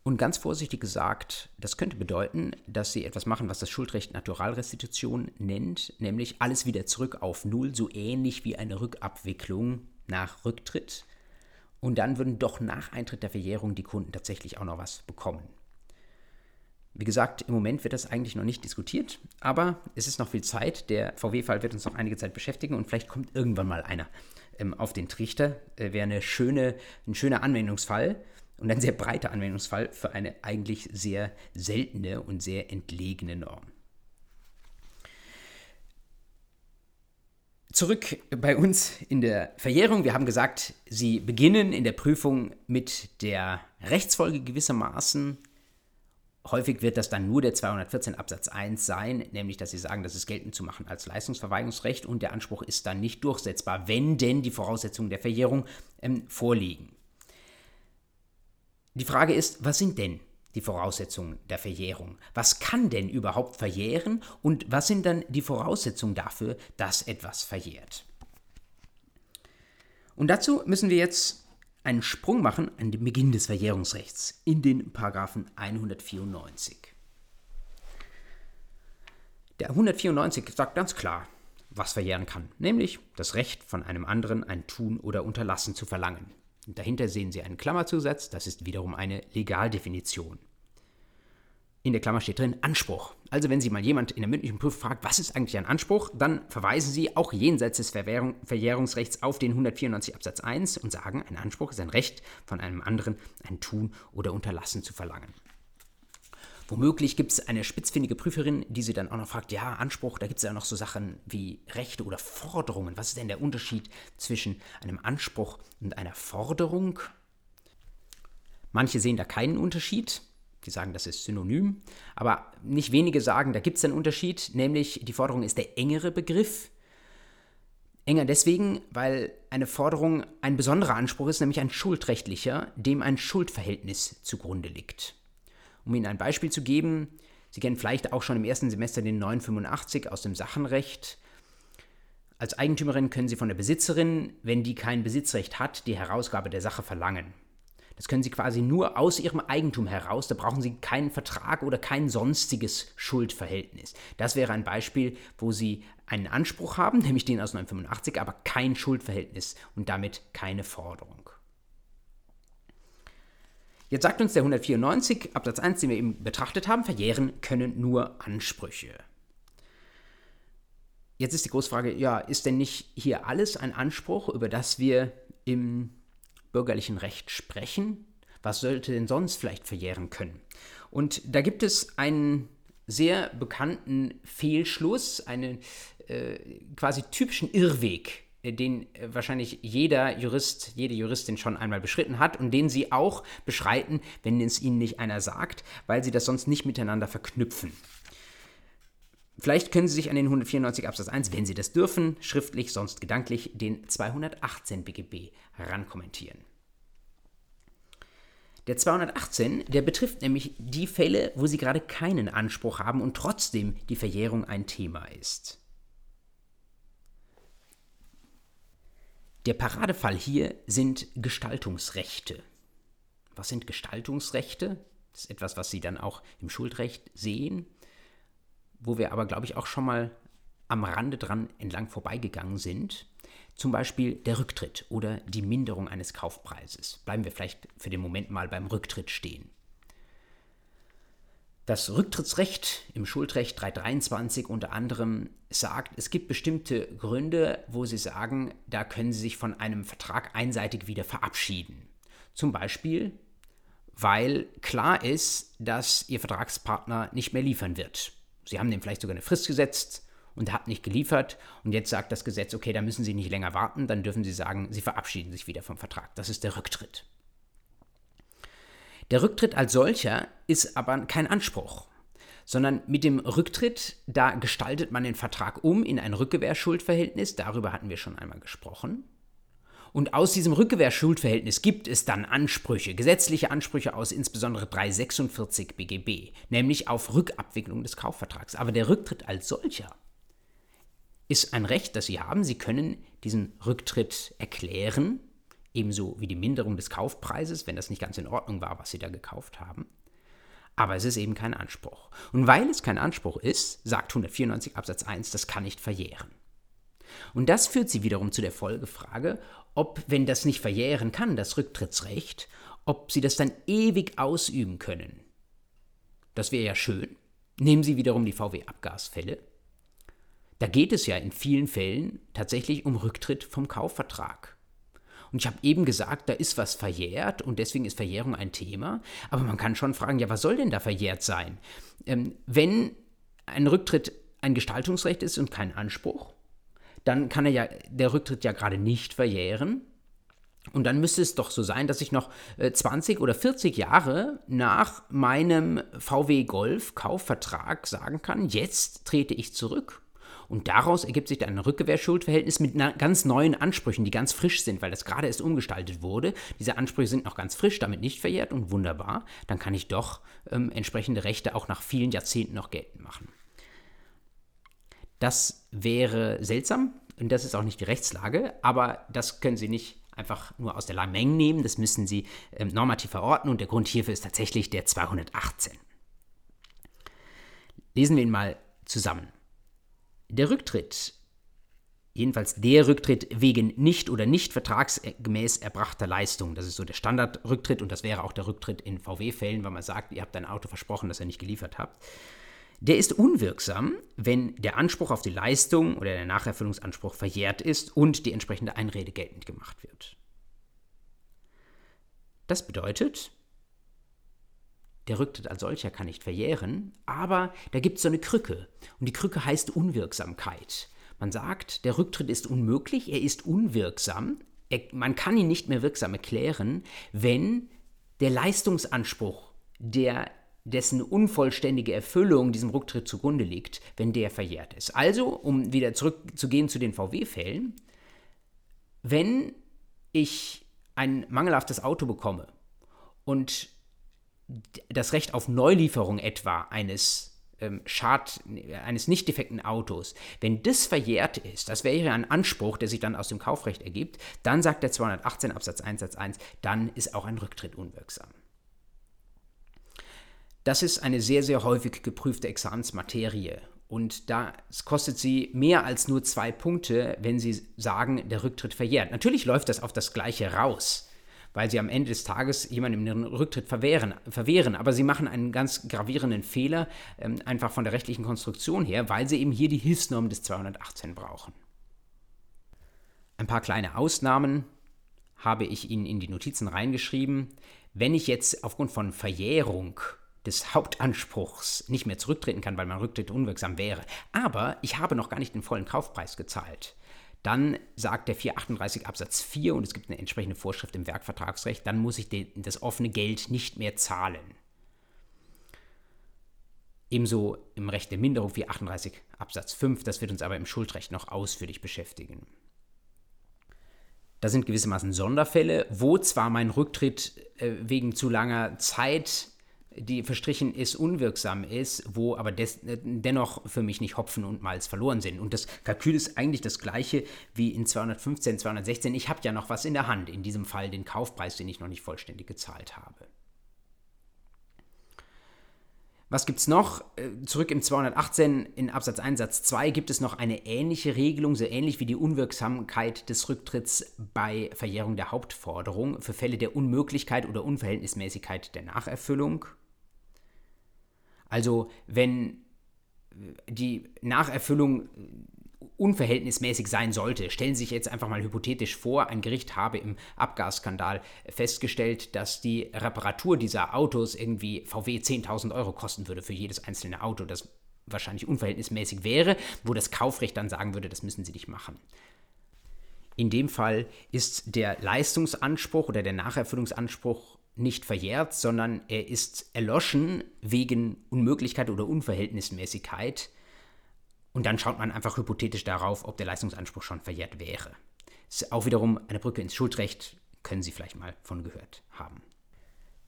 Und ganz vorsichtig gesagt, das könnte bedeuten, dass sie etwas machen, was das Schuldrecht Naturalrestitution nennt, nämlich alles wieder zurück auf Null, so ähnlich wie eine Rückabwicklung nach Rücktritt. Und dann würden doch nach Eintritt der Verjährung die Kunden tatsächlich auch noch was bekommen. Wie gesagt, im Moment wird das eigentlich noch nicht diskutiert, aber es ist noch viel Zeit. Der VW-Fall wird uns noch einige Zeit beschäftigen und vielleicht kommt irgendwann mal einer ähm, auf den Trichter. Äh, Wäre eine schöne, ein schöner Anwendungsfall und ein sehr breiter Anwendungsfall für eine eigentlich sehr seltene und sehr entlegene Norm. Zurück bei uns in der Verjährung. Wir haben gesagt, Sie beginnen in der Prüfung mit der Rechtsfolge gewissermaßen. Häufig wird das dann nur der 214 Absatz 1 sein, nämlich dass Sie sagen, das ist geltend zu machen als Leistungsverweigerungsrecht und der Anspruch ist dann nicht durchsetzbar, wenn denn die Voraussetzungen der Verjährung ähm, vorliegen. Die Frage ist, was sind denn die Voraussetzungen der Verjährung? Was kann denn überhaupt verjähren und was sind dann die Voraussetzungen dafür, dass etwas verjährt? Und dazu müssen wir jetzt einen Sprung machen an den Beginn des Verjährungsrechts in den Paragraphen 194. Der 194 sagt ganz klar, was verjähren kann, nämlich das Recht von einem anderen ein Tun oder Unterlassen zu verlangen. Und dahinter sehen Sie einen Klammerzusatz, das ist wiederum eine Legaldefinition. In der Klammer steht drin Anspruch. Also wenn Sie mal jemand in der mündlichen Prüfung fragt, was ist eigentlich ein Anspruch, dann verweisen Sie auch jenseits des Verwehrung, Verjährungsrechts auf den 194 Absatz 1 und sagen, ein Anspruch ist ein Recht von einem anderen, ein Tun oder Unterlassen zu verlangen. Womöglich gibt es eine spitzfindige Prüferin, die sie dann auch noch fragt, ja, Anspruch, da gibt es ja noch so Sachen wie Rechte oder Forderungen. Was ist denn der Unterschied zwischen einem Anspruch und einer Forderung? Manche sehen da keinen Unterschied. Die sagen, das ist synonym. Aber nicht wenige sagen, da gibt es einen Unterschied, nämlich die Forderung ist der engere Begriff. Enger deswegen, weil eine Forderung ein besonderer Anspruch ist, nämlich ein schuldrechtlicher, dem ein Schuldverhältnis zugrunde liegt. Um Ihnen ein Beispiel zu geben, Sie kennen vielleicht auch schon im ersten Semester den 985 aus dem Sachenrecht. Als Eigentümerin können Sie von der Besitzerin, wenn die kein Besitzrecht hat, die Herausgabe der Sache verlangen. Das können Sie quasi nur aus Ihrem Eigentum heraus, da brauchen Sie keinen Vertrag oder kein sonstiges Schuldverhältnis. Das wäre ein Beispiel, wo Sie einen Anspruch haben, nämlich den aus 985, aber kein Schuldverhältnis und damit keine Forderung. Jetzt sagt uns der 194 Absatz 1, den wir eben betrachtet haben, verjähren können nur Ansprüche. Jetzt ist die Großfrage, ja, ist denn nicht hier alles ein Anspruch, über das wir im bürgerlichen Recht sprechen? Was sollte denn sonst vielleicht verjähren können? Und da gibt es einen sehr bekannten Fehlschluss, einen äh, quasi typischen Irrweg, den äh, wahrscheinlich jeder Jurist, jede Juristin schon einmal beschritten hat und den sie auch beschreiten, wenn es ihnen nicht einer sagt, weil sie das sonst nicht miteinander verknüpfen. Vielleicht können Sie sich an den 194 Absatz 1, wenn Sie das dürfen, schriftlich, sonst gedanklich, den 218 BGB herankommentieren. Der 218, der betrifft nämlich die Fälle, wo Sie gerade keinen Anspruch haben und trotzdem die Verjährung ein Thema ist. Der Paradefall hier sind Gestaltungsrechte. Was sind Gestaltungsrechte? Das ist etwas, was Sie dann auch im Schuldrecht sehen, wo wir aber, glaube ich, auch schon mal am Rande dran entlang vorbeigegangen sind. Zum Beispiel der Rücktritt oder die Minderung eines Kaufpreises. Bleiben wir vielleicht für den Moment mal beim Rücktritt stehen. Das Rücktrittsrecht im Schuldrecht 323 unter anderem sagt, es gibt bestimmte Gründe, wo sie sagen, da können sie sich von einem Vertrag einseitig wieder verabschieden. Zum Beispiel, weil klar ist, dass ihr Vertragspartner nicht mehr liefern wird. Sie haben dem vielleicht sogar eine Frist gesetzt und er hat nicht geliefert und jetzt sagt das Gesetz, okay, da müssen Sie nicht länger warten, dann dürfen Sie sagen, Sie verabschieden sich wieder vom Vertrag. Das ist der Rücktritt. Der Rücktritt als solcher ist aber kein Anspruch, sondern mit dem Rücktritt, da gestaltet man den Vertrag um in ein Rückgewehrschuldverhältnis, darüber hatten wir schon einmal gesprochen. Und aus diesem Rückgewährschuldverhältnis gibt es dann Ansprüche, gesetzliche Ansprüche aus insbesondere 346 BGB, nämlich auf Rückabwicklung des Kaufvertrags. Aber der Rücktritt als solcher ist ein Recht, das Sie haben. Sie können diesen Rücktritt erklären, ebenso wie die Minderung des Kaufpreises, wenn das nicht ganz in Ordnung war, was Sie da gekauft haben. Aber es ist eben kein Anspruch. Und weil es kein Anspruch ist, sagt 194 Absatz 1, das kann nicht verjähren. Und das führt sie wiederum zu der Folgefrage, ob, wenn das nicht verjähren kann, das Rücktrittsrecht, ob sie das dann ewig ausüben können. Das wäre ja schön. Nehmen Sie wiederum die VW-Abgasfälle. Da geht es ja in vielen Fällen tatsächlich um Rücktritt vom Kaufvertrag. Und ich habe eben gesagt, da ist was verjährt und deswegen ist Verjährung ein Thema. Aber man kann schon fragen, ja, was soll denn da verjährt sein? Ähm, wenn ein Rücktritt ein Gestaltungsrecht ist und kein Anspruch, dann kann er ja der Rücktritt ja gerade nicht verjähren. Und dann müsste es doch so sein, dass ich noch 20 äh, oder 40 Jahre nach meinem VW Golf Kaufvertrag sagen kann, jetzt trete ich zurück. Und daraus ergibt sich dann ein Rückgewehrschuldverhältnis mit ganz neuen Ansprüchen, die ganz frisch sind, weil das gerade erst umgestaltet wurde. Diese Ansprüche sind noch ganz frisch, damit nicht verjährt und wunderbar. Dann kann ich doch ähm, entsprechende Rechte auch nach vielen Jahrzehnten noch geltend machen. Das wäre seltsam und das ist auch nicht die Rechtslage, aber das können Sie nicht einfach nur aus der Lameng nehmen, das müssen Sie ähm, normativ verorten und der Grund hierfür ist tatsächlich der 218. Lesen wir ihn mal zusammen. Der Rücktritt, jedenfalls der Rücktritt wegen nicht oder nicht vertragsgemäß erbrachter Leistung, das ist so der Standardrücktritt und das wäre auch der Rücktritt in VW-Fällen, weil man sagt, ihr habt ein Auto versprochen, das ihr nicht geliefert habt der ist unwirksam, wenn der Anspruch auf die Leistung oder der Nacherfüllungsanspruch verjährt ist und die entsprechende Einrede geltend gemacht wird. Das bedeutet, der Rücktritt als solcher kann nicht verjähren, aber da gibt es so eine Krücke und die Krücke heißt Unwirksamkeit. Man sagt, der Rücktritt ist unmöglich, er ist unwirksam, er, man kann ihn nicht mehr wirksam erklären, wenn der Leistungsanspruch, der dessen unvollständige Erfüllung diesem Rücktritt zugrunde liegt, wenn der verjährt ist. Also, um wieder zurückzugehen zu den VW-Fällen, wenn ich ein mangelhaftes Auto bekomme und das Recht auf Neulieferung etwa eines ähm, Schad, eines nicht defekten Autos, wenn das verjährt ist, das wäre ein Anspruch, der sich dann aus dem Kaufrecht ergibt, dann sagt der 218 Absatz 1 Satz 1, dann ist auch ein Rücktritt unwirksam. Das ist eine sehr, sehr häufig geprüfte Examensmaterie. Und das kostet Sie mehr als nur zwei Punkte, wenn Sie sagen, der Rücktritt verjährt. Natürlich läuft das auf das Gleiche raus, weil Sie am Ende des Tages jemandem den Rücktritt verwehren, verwehren. Aber Sie machen einen ganz gravierenden Fehler, ähm, einfach von der rechtlichen Konstruktion her, weil Sie eben hier die Hilfsnorm des 218 brauchen. Ein paar kleine Ausnahmen habe ich Ihnen in die Notizen reingeschrieben. Wenn ich jetzt aufgrund von Verjährung des Hauptanspruchs nicht mehr zurücktreten kann, weil mein Rücktritt unwirksam wäre. Aber ich habe noch gar nicht den vollen Kaufpreis gezahlt. Dann sagt der 438 Absatz 4 und es gibt eine entsprechende Vorschrift im Werkvertragsrecht, dann muss ich das offene Geld nicht mehr zahlen. Ebenso im Recht der Minderung 438 Absatz 5, das wird uns aber im Schuldrecht noch ausführlich beschäftigen. Da sind gewissermaßen Sonderfälle, wo zwar mein Rücktritt äh, wegen zu langer Zeit die verstrichen ist, unwirksam ist, wo aber des, dennoch für mich nicht Hopfen und Malz verloren sind. Und das Kalkül ist eigentlich das gleiche wie in 215, 216. Ich habe ja noch was in der Hand, in diesem Fall den Kaufpreis, den ich noch nicht vollständig gezahlt habe. Was gibt es noch? Äh, zurück im 218 in Absatz 1 Satz 2 gibt es noch eine ähnliche Regelung, so ähnlich wie die Unwirksamkeit des Rücktritts bei Verjährung der Hauptforderung für Fälle der Unmöglichkeit oder Unverhältnismäßigkeit der Nacherfüllung. Also wenn die Nacherfüllung unverhältnismäßig sein sollte. Stellen Sie sich jetzt einfach mal hypothetisch vor, ein Gericht habe im Abgasskandal festgestellt, dass die Reparatur dieser Autos irgendwie VW 10.000 Euro kosten würde für jedes einzelne Auto, das wahrscheinlich unverhältnismäßig wäre, wo das Kaufrecht dann sagen würde, das müssen Sie nicht machen. In dem Fall ist der Leistungsanspruch oder der Nacherfüllungsanspruch nicht verjährt, sondern er ist erloschen wegen Unmöglichkeit oder Unverhältnismäßigkeit. Und dann schaut man einfach hypothetisch darauf, ob der Leistungsanspruch schon verjährt wäre. Ist auch wiederum eine Brücke ins Schuldrecht, können Sie vielleicht mal von gehört haben.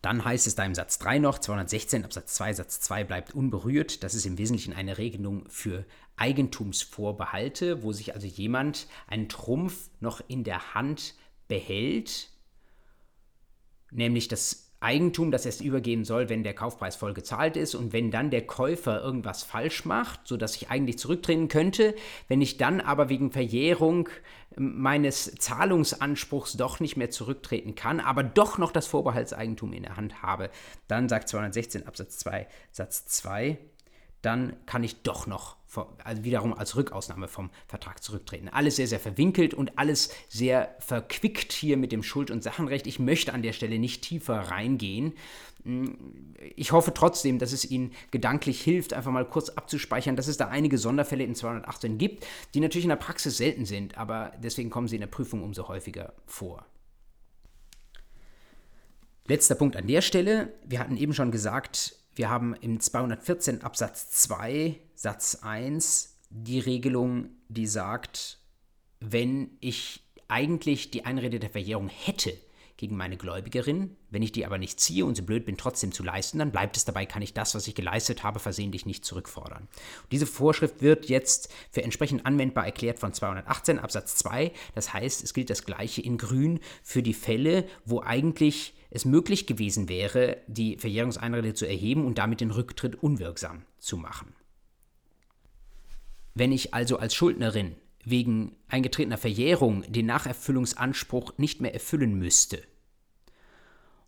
Dann heißt es da im Satz 3 noch, 216 Absatz 2 Satz 2 bleibt unberührt. Das ist im Wesentlichen eine Regelung für Eigentumsvorbehalte, wo sich also jemand einen Trumpf noch in der Hand behält, nämlich das Eigentum, das erst übergehen soll, wenn der Kaufpreis voll gezahlt ist und wenn dann der Käufer irgendwas falsch macht, sodass ich eigentlich zurücktreten könnte, wenn ich dann aber wegen Verjährung ähm, meines Zahlungsanspruchs doch nicht mehr zurücktreten kann, aber doch noch das Vorbehaltseigentum in der Hand habe, dann sagt 216 Absatz 2 Satz 2, dann kann ich doch noch also wiederum als Rückausnahme vom Vertrag zurücktreten. Alles sehr, sehr verwinkelt und alles sehr verquickt hier mit dem Schuld- und Sachenrecht. Ich möchte an der Stelle nicht tiefer reingehen. Ich hoffe trotzdem, dass es Ihnen gedanklich hilft, einfach mal kurz abzuspeichern, dass es da einige Sonderfälle in 218 gibt, die natürlich in der Praxis selten sind, aber deswegen kommen sie in der Prüfung umso häufiger vor. Letzter Punkt an der Stelle. Wir hatten eben schon gesagt, wir haben im 214 Absatz 2 Satz 1 die Regelung, die sagt, wenn ich eigentlich die Einrede der Verjährung hätte gegen meine Gläubigerin, wenn ich die aber nicht ziehe und so blöd bin, trotzdem zu leisten, dann bleibt es dabei, kann ich das, was ich geleistet habe, versehentlich nicht zurückfordern. Und diese Vorschrift wird jetzt für entsprechend anwendbar erklärt von 218 Absatz 2. Das heißt, es gilt das Gleiche in Grün für die Fälle, wo eigentlich es möglich gewesen wäre, die Verjährungseinrede zu erheben und damit den Rücktritt unwirksam zu machen. Wenn ich also als Schuldnerin wegen eingetretener Verjährung den Nacherfüllungsanspruch nicht mehr erfüllen müsste,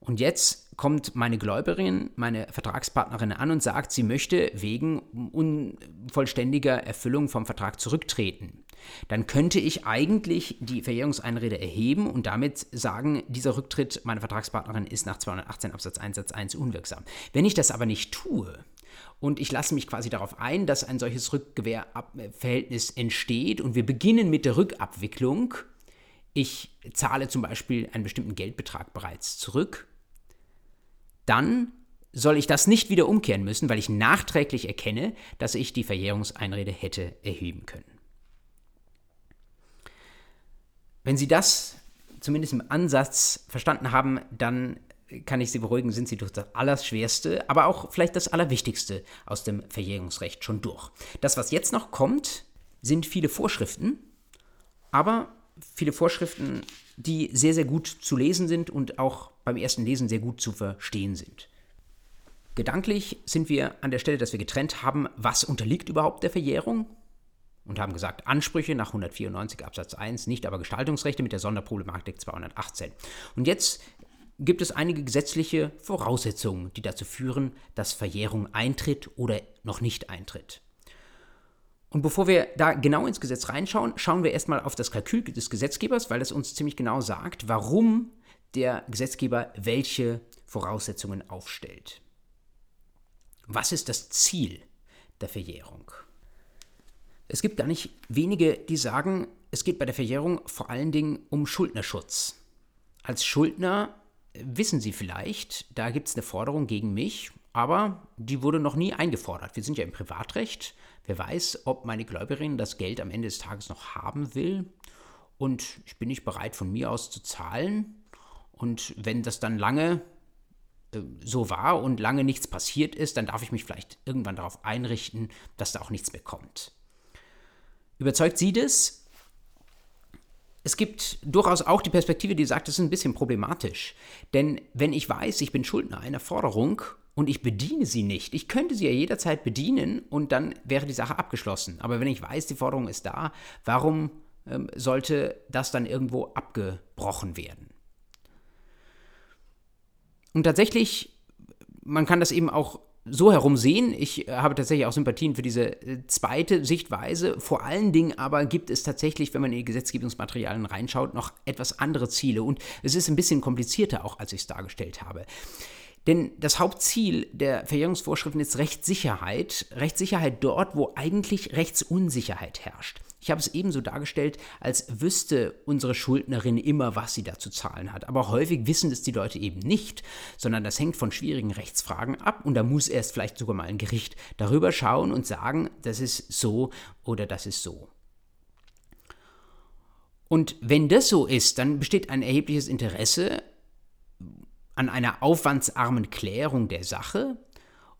und jetzt kommt meine Gläuberin, meine Vertragspartnerin an und sagt, sie möchte wegen unvollständiger Erfüllung vom Vertrag zurücktreten. Dann könnte ich eigentlich die Verjährungseinrede erheben und damit sagen, dieser Rücktritt meiner Vertragspartnerin ist nach 218 Absatz 1 Satz 1 unwirksam. Wenn ich das aber nicht tue, und ich lasse mich quasi darauf ein, dass ein solches Rückgewehrverhältnis entsteht und wir beginnen mit der Rückabwicklung. Ich zahle zum Beispiel einen bestimmten Geldbetrag bereits zurück dann soll ich das nicht wieder umkehren müssen, weil ich nachträglich erkenne, dass ich die Verjährungseinrede hätte erheben können. Wenn Sie das zumindest im Ansatz verstanden haben, dann kann ich Sie beruhigen, sind Sie durch das Allerschwerste, aber auch vielleicht das Allerwichtigste aus dem Verjährungsrecht schon durch. Das, was jetzt noch kommt, sind viele Vorschriften, aber viele Vorschriften, die sehr, sehr gut zu lesen sind und auch beim ersten Lesen sehr gut zu verstehen sind. Gedanklich sind wir an der Stelle, dass wir getrennt haben, was unterliegt überhaupt der Verjährung und haben gesagt, Ansprüche nach 194 Absatz 1, nicht aber Gestaltungsrechte mit der Sonderproblematik 218. Und jetzt gibt es einige gesetzliche Voraussetzungen, die dazu führen, dass Verjährung eintritt oder noch nicht eintritt. Und bevor wir da genau ins Gesetz reinschauen, schauen wir erstmal auf das Kalkül des Gesetzgebers, weil es uns ziemlich genau sagt, warum der Gesetzgeber welche Voraussetzungen aufstellt. Was ist das Ziel der Verjährung? Es gibt gar nicht wenige, die sagen, es geht bei der Verjährung vor allen Dingen um Schuldnerschutz. Als Schuldner wissen Sie vielleicht, da gibt es eine Forderung gegen mich, aber die wurde noch nie eingefordert. Wir sind ja im Privatrecht. Wer weiß, ob meine Gläubigerin das Geld am Ende des Tages noch haben will. Und ich bin nicht bereit, von mir aus zu zahlen. Und wenn das dann lange äh, so war und lange nichts passiert ist, dann darf ich mich vielleicht irgendwann darauf einrichten, dass da auch nichts mehr kommt. Überzeugt Sie das? Es gibt durchaus auch die Perspektive, die sagt, das ist ein bisschen problematisch. Denn wenn ich weiß, ich bin Schuldner einer Forderung und ich bediene sie nicht, ich könnte sie ja jederzeit bedienen und dann wäre die Sache abgeschlossen. Aber wenn ich weiß, die Forderung ist da, warum ähm, sollte das dann irgendwo abgebrochen werden? Und tatsächlich, man kann das eben auch so herum sehen. Ich habe tatsächlich auch Sympathien für diese äh, zweite Sichtweise. Vor allen Dingen aber gibt es tatsächlich, wenn man in die Gesetzgebungsmaterialien reinschaut, noch etwas andere Ziele. Und es ist ein bisschen komplizierter auch, als ich es dargestellt habe. Denn das Hauptziel der Verjährungsvorschriften ist Rechtssicherheit. Rechtssicherheit dort, wo eigentlich Rechtsunsicherheit herrscht. Ich habe es ebenso dargestellt, als wüsste unsere Schuldnerin immer, was sie da zu zahlen hat. Aber häufig wissen es die Leute eben nicht, sondern das hängt von schwierigen Rechtsfragen ab und da muss erst vielleicht sogar mal ein Gericht darüber schauen und sagen, das ist so oder das ist so. Und wenn das so ist, dann besteht ein erhebliches Interesse an einer aufwandsarmen Klärung der Sache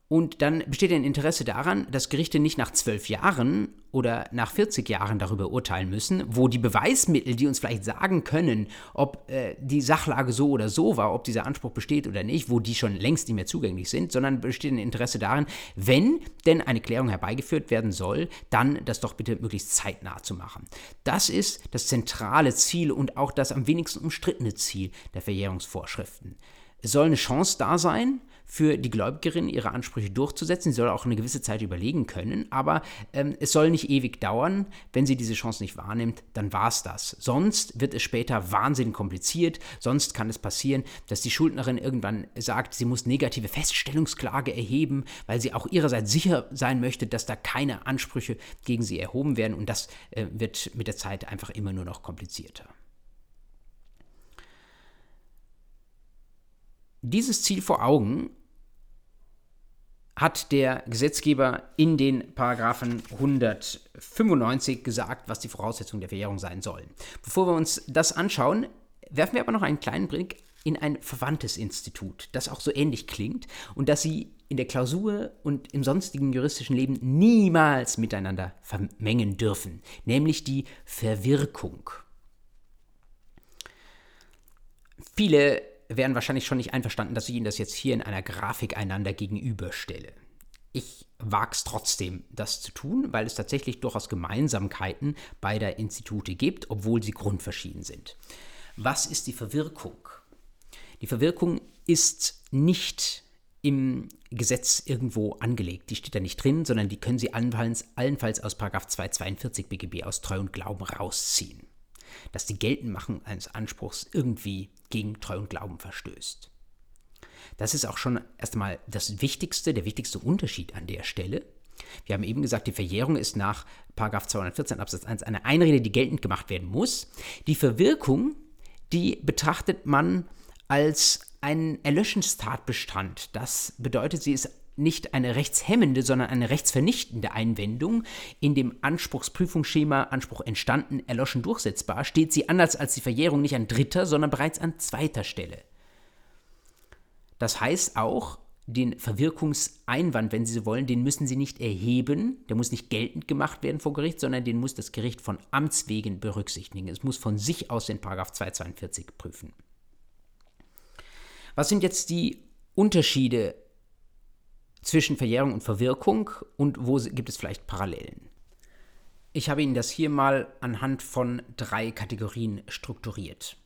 und dann besteht ein Interesse daran, dass Gerichte nicht nach zwölf Jahren oder nach 40 Jahren darüber urteilen müssen, wo die Beweismittel, die uns vielleicht sagen können, ob äh, die Sachlage so oder so war, ob dieser Anspruch besteht oder nicht, wo die schon längst nicht mehr zugänglich sind, sondern besteht ein Interesse daran, wenn denn eine Klärung herbeigeführt werden soll, dann das doch bitte möglichst zeitnah zu machen. Das ist das zentrale Ziel und auch das am wenigsten umstrittene Ziel der Verjährungsvorschriften. Es soll eine Chance da sein, für die Gläubigerin, ihre Ansprüche durchzusetzen. Sie soll auch eine gewisse Zeit überlegen können, aber ähm, es soll nicht ewig dauern. Wenn sie diese Chance nicht wahrnimmt, dann war es das. Sonst wird es später wahnsinnig kompliziert. Sonst kann es passieren, dass die Schuldnerin irgendwann sagt, sie muss negative Feststellungsklage erheben, weil sie auch ihrerseits sicher sein möchte, dass da keine Ansprüche gegen sie erhoben werden. Und das äh, wird mit der Zeit einfach immer nur noch komplizierter. Dieses Ziel vor Augen hat der Gesetzgeber in den Paragraphen 195 gesagt, was die Voraussetzungen der Verjährung sein sollen. Bevor wir uns das anschauen, werfen wir aber noch einen kleinen Blick in ein verwandtes Institut, das auch so ähnlich klingt und das Sie in der Klausur und im sonstigen juristischen Leben niemals miteinander vermengen dürfen, nämlich die Verwirkung. Viele wären wahrscheinlich schon nicht einverstanden, dass ich Ihnen das jetzt hier in einer Grafik einander gegenüberstelle. Ich wage es trotzdem, das zu tun, weil es tatsächlich durchaus Gemeinsamkeiten beider Institute gibt, obwohl sie grundverschieden sind. Was ist die Verwirkung? Die Verwirkung ist nicht im Gesetz irgendwo angelegt. Die steht da nicht drin, sondern die können Sie allenfalls, allenfalls aus 242 BGB aus Treu und Glauben rausziehen dass die Geltendmachung eines Anspruchs irgendwie gegen Treu und Glauben verstößt. Das ist auch schon erstmal das Wichtigste, der wichtigste Unterschied an der Stelle. Wir haben eben gesagt, die Verjährung ist nach 214 Absatz 1 eine Einrede, die geltend gemacht werden muss. Die Verwirkung, die betrachtet man als einen Erlöschungstatbestand. Das bedeutet, sie ist nicht eine rechtshemmende, sondern eine rechtsvernichtende Einwendung. In dem Anspruchsprüfungsschema Anspruch entstanden, erloschen, durchsetzbar steht sie anders als die Verjährung nicht an dritter, sondern bereits an zweiter Stelle. Das heißt auch, den Verwirkungseinwand, wenn Sie so wollen, den müssen Sie nicht erheben, der muss nicht geltend gemacht werden vor Gericht, sondern den muss das Gericht von Amts wegen berücksichtigen. Es muss von sich aus den Paragraph 242 prüfen. Was sind jetzt die Unterschiede zwischen Verjährung und Verwirkung und wo gibt es vielleicht Parallelen? Ich habe Ihnen das hier mal anhand von drei Kategorien strukturiert.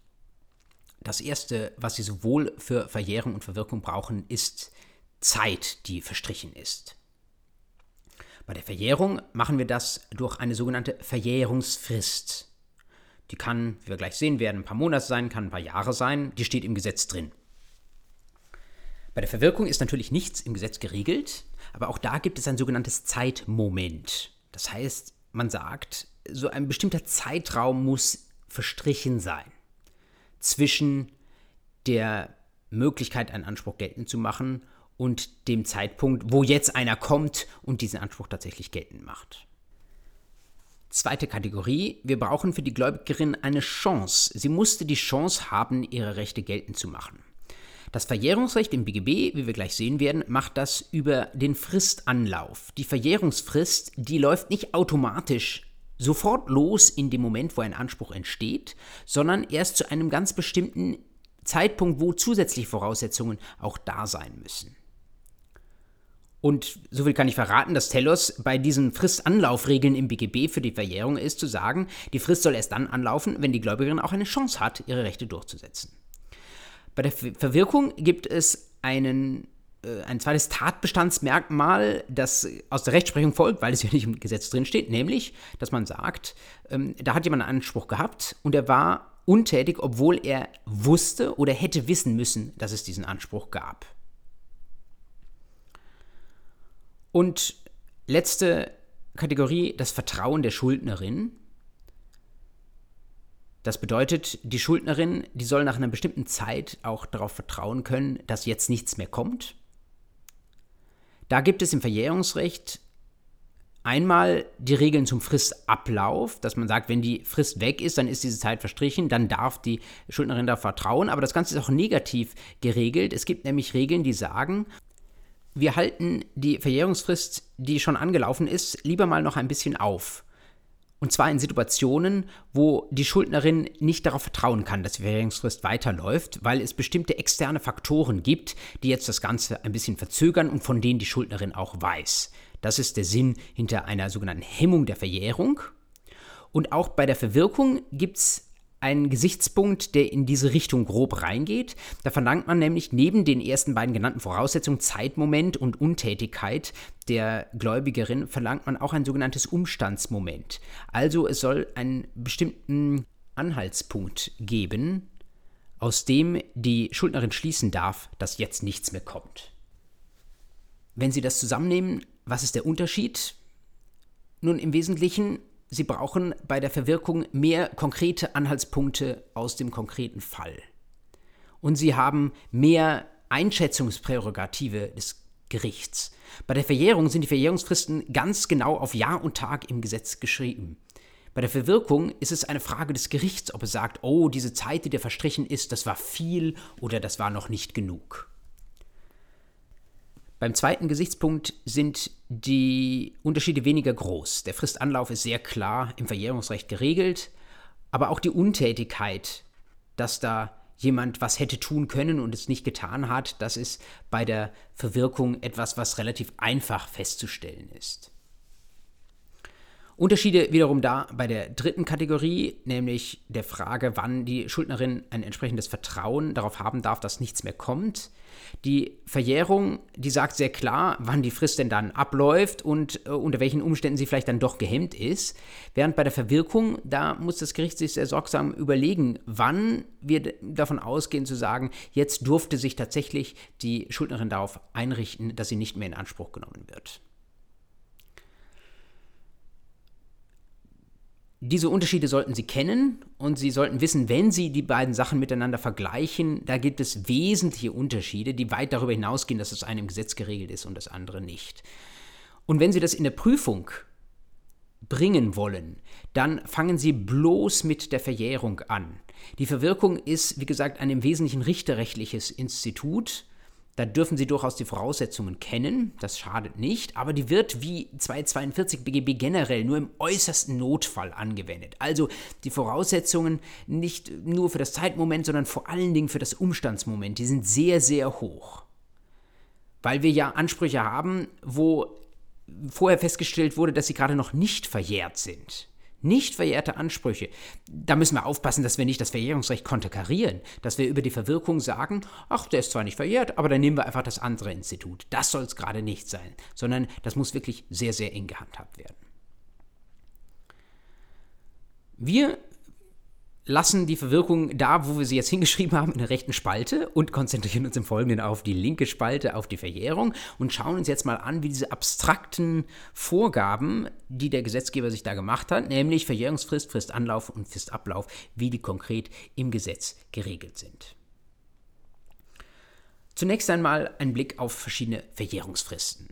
Das erste, was Sie sowohl für Verjährung und Verwirkung brauchen, ist Zeit, die verstrichen ist. Bei der Verjährung machen wir das durch eine sogenannte Verjährungsfrist. Die kann, wie wir gleich sehen werden, ein paar Monate sein, kann ein paar Jahre sein, die steht im Gesetz drin. Bei der Verwirkung ist natürlich nichts im Gesetz geregelt, aber auch da gibt es ein sogenanntes Zeitmoment. Das heißt, man sagt, so ein bestimmter Zeitraum muss verstrichen sein zwischen der Möglichkeit, einen Anspruch geltend zu machen und dem Zeitpunkt, wo jetzt einer kommt und diesen Anspruch tatsächlich geltend macht. Zweite Kategorie, wir brauchen für die Gläubigerin eine Chance. Sie musste die Chance haben, ihre Rechte geltend zu machen. Das Verjährungsrecht im BGB, wie wir gleich sehen werden, macht das über den Fristanlauf. Die Verjährungsfrist, die läuft nicht automatisch sofort los in dem Moment, wo ein Anspruch entsteht, sondern erst zu einem ganz bestimmten Zeitpunkt, wo zusätzliche Voraussetzungen auch da sein müssen. Und so viel kann ich verraten, dass Telos bei diesen Fristanlaufregeln im BGB für die Verjährung ist, zu sagen, die Frist soll erst dann anlaufen, wenn die Gläubigerin auch eine Chance hat, ihre Rechte durchzusetzen. Bei der Verwirkung gibt es einen, äh, ein zweites Tatbestandsmerkmal, das aus der Rechtsprechung folgt, weil es ja nicht im Gesetz drin steht, nämlich, dass man sagt, ähm, da hat jemand einen Anspruch gehabt und er war untätig, obwohl er wusste oder hätte wissen müssen, dass es diesen Anspruch gab. Und letzte Kategorie, das Vertrauen der Schuldnerin. Das bedeutet, die Schuldnerin, die soll nach einer bestimmten Zeit auch darauf vertrauen können, dass jetzt nichts mehr kommt. Da gibt es im Verjährungsrecht einmal die Regeln zum Fristablauf, dass man sagt, wenn die Frist weg ist, dann ist diese Zeit verstrichen, dann darf die Schuldnerin da vertrauen. Aber das Ganze ist auch negativ geregelt. Es gibt nämlich Regeln, die sagen, wir halten die Verjährungsfrist, die schon angelaufen ist, lieber mal noch ein bisschen auf. Und zwar in Situationen, wo die Schuldnerin nicht darauf vertrauen kann, dass die Verjährungsfrist weiterläuft, weil es bestimmte externe Faktoren gibt, die jetzt das Ganze ein bisschen verzögern und von denen die Schuldnerin auch weiß. Das ist der Sinn hinter einer sogenannten Hemmung der Verjährung. Und auch bei der Verwirkung gibt es einen Gesichtspunkt, der in diese Richtung grob reingeht. Da verlangt man nämlich neben den ersten beiden genannten Voraussetzungen Zeitmoment und Untätigkeit der Gläubigerin verlangt man auch ein sogenanntes Umstandsmoment. Also es soll einen bestimmten Anhaltspunkt geben, aus dem die Schuldnerin schließen darf, dass jetzt nichts mehr kommt. Wenn Sie das zusammennehmen, was ist der Unterschied? Nun, im Wesentlichen Sie brauchen bei der Verwirkung mehr konkrete Anhaltspunkte aus dem konkreten Fall. Und Sie haben mehr Einschätzungsprärogative des Gerichts. Bei der Verjährung sind die Verjährungsfristen ganz genau auf Jahr und Tag im Gesetz geschrieben. Bei der Verwirkung ist es eine Frage des Gerichts, ob es sagt, oh, diese Zeit, die dir verstrichen ist, das war viel oder das war noch nicht genug. Beim zweiten Gesichtspunkt sind die Unterschiede weniger groß. Der Fristanlauf ist sehr klar im Verjährungsrecht geregelt, aber auch die Untätigkeit, dass da jemand was hätte tun können und es nicht getan hat, das ist bei der Verwirkung etwas, was relativ einfach festzustellen ist. Unterschiede wiederum da bei der dritten Kategorie, nämlich der Frage, wann die Schuldnerin ein entsprechendes Vertrauen darauf haben darf, dass nichts mehr kommt. Die Verjährung, die sagt sehr klar, wann die Frist denn dann abläuft und äh, unter welchen Umständen sie vielleicht dann doch gehemmt ist. Während bei der Verwirkung, da muss das Gericht sich sehr sorgsam überlegen, wann wir davon ausgehen zu sagen, jetzt durfte sich tatsächlich die Schuldnerin darauf einrichten, dass sie nicht mehr in Anspruch genommen wird. Diese Unterschiede sollten Sie kennen und Sie sollten wissen, wenn Sie die beiden Sachen miteinander vergleichen, da gibt es wesentliche Unterschiede, die weit darüber hinausgehen, dass das eine im Gesetz geregelt ist und das andere nicht. Und wenn Sie das in der Prüfung bringen wollen, dann fangen Sie bloß mit der Verjährung an. Die Verwirkung ist, wie gesagt, ein im Wesentlichen richterrechtliches Institut da dürfen Sie durchaus die Voraussetzungen kennen, das schadet nicht, aber die wird wie 242 BGB generell nur im äußersten Notfall angewendet. Also die Voraussetzungen nicht nur für das Zeitmoment, sondern vor allen Dingen für das Umstandsmoment, die sind sehr, sehr hoch. Weil wir ja Ansprüche haben, wo vorher festgestellt wurde, dass sie gerade noch nicht verjährt sind nicht verjährte Ansprüche, da müssen wir aufpassen, dass wir nicht das Verjährungsrecht konterkarieren, dass wir über die Verwirkung sagen, ach, der ist zwar nicht verjährt, aber dann nehmen wir einfach das andere Institut. Das soll es gerade nicht sein, sondern das muss wirklich sehr, sehr eng gehandhabt werden. Wir lassen die Verwirkung da, wo wir sie jetzt hingeschrieben haben, in der rechten Spalte und konzentrieren uns im Folgenden auf die linke Spalte, auf die Verjährung und schauen uns jetzt mal an, wie diese abstrakten Vorgaben, die der Gesetzgeber sich da gemacht hat, nämlich Verjährungsfrist, Fristanlauf und Fristablauf, wie die konkret im Gesetz geregelt sind. Zunächst einmal ein Blick auf verschiedene Verjährungsfristen.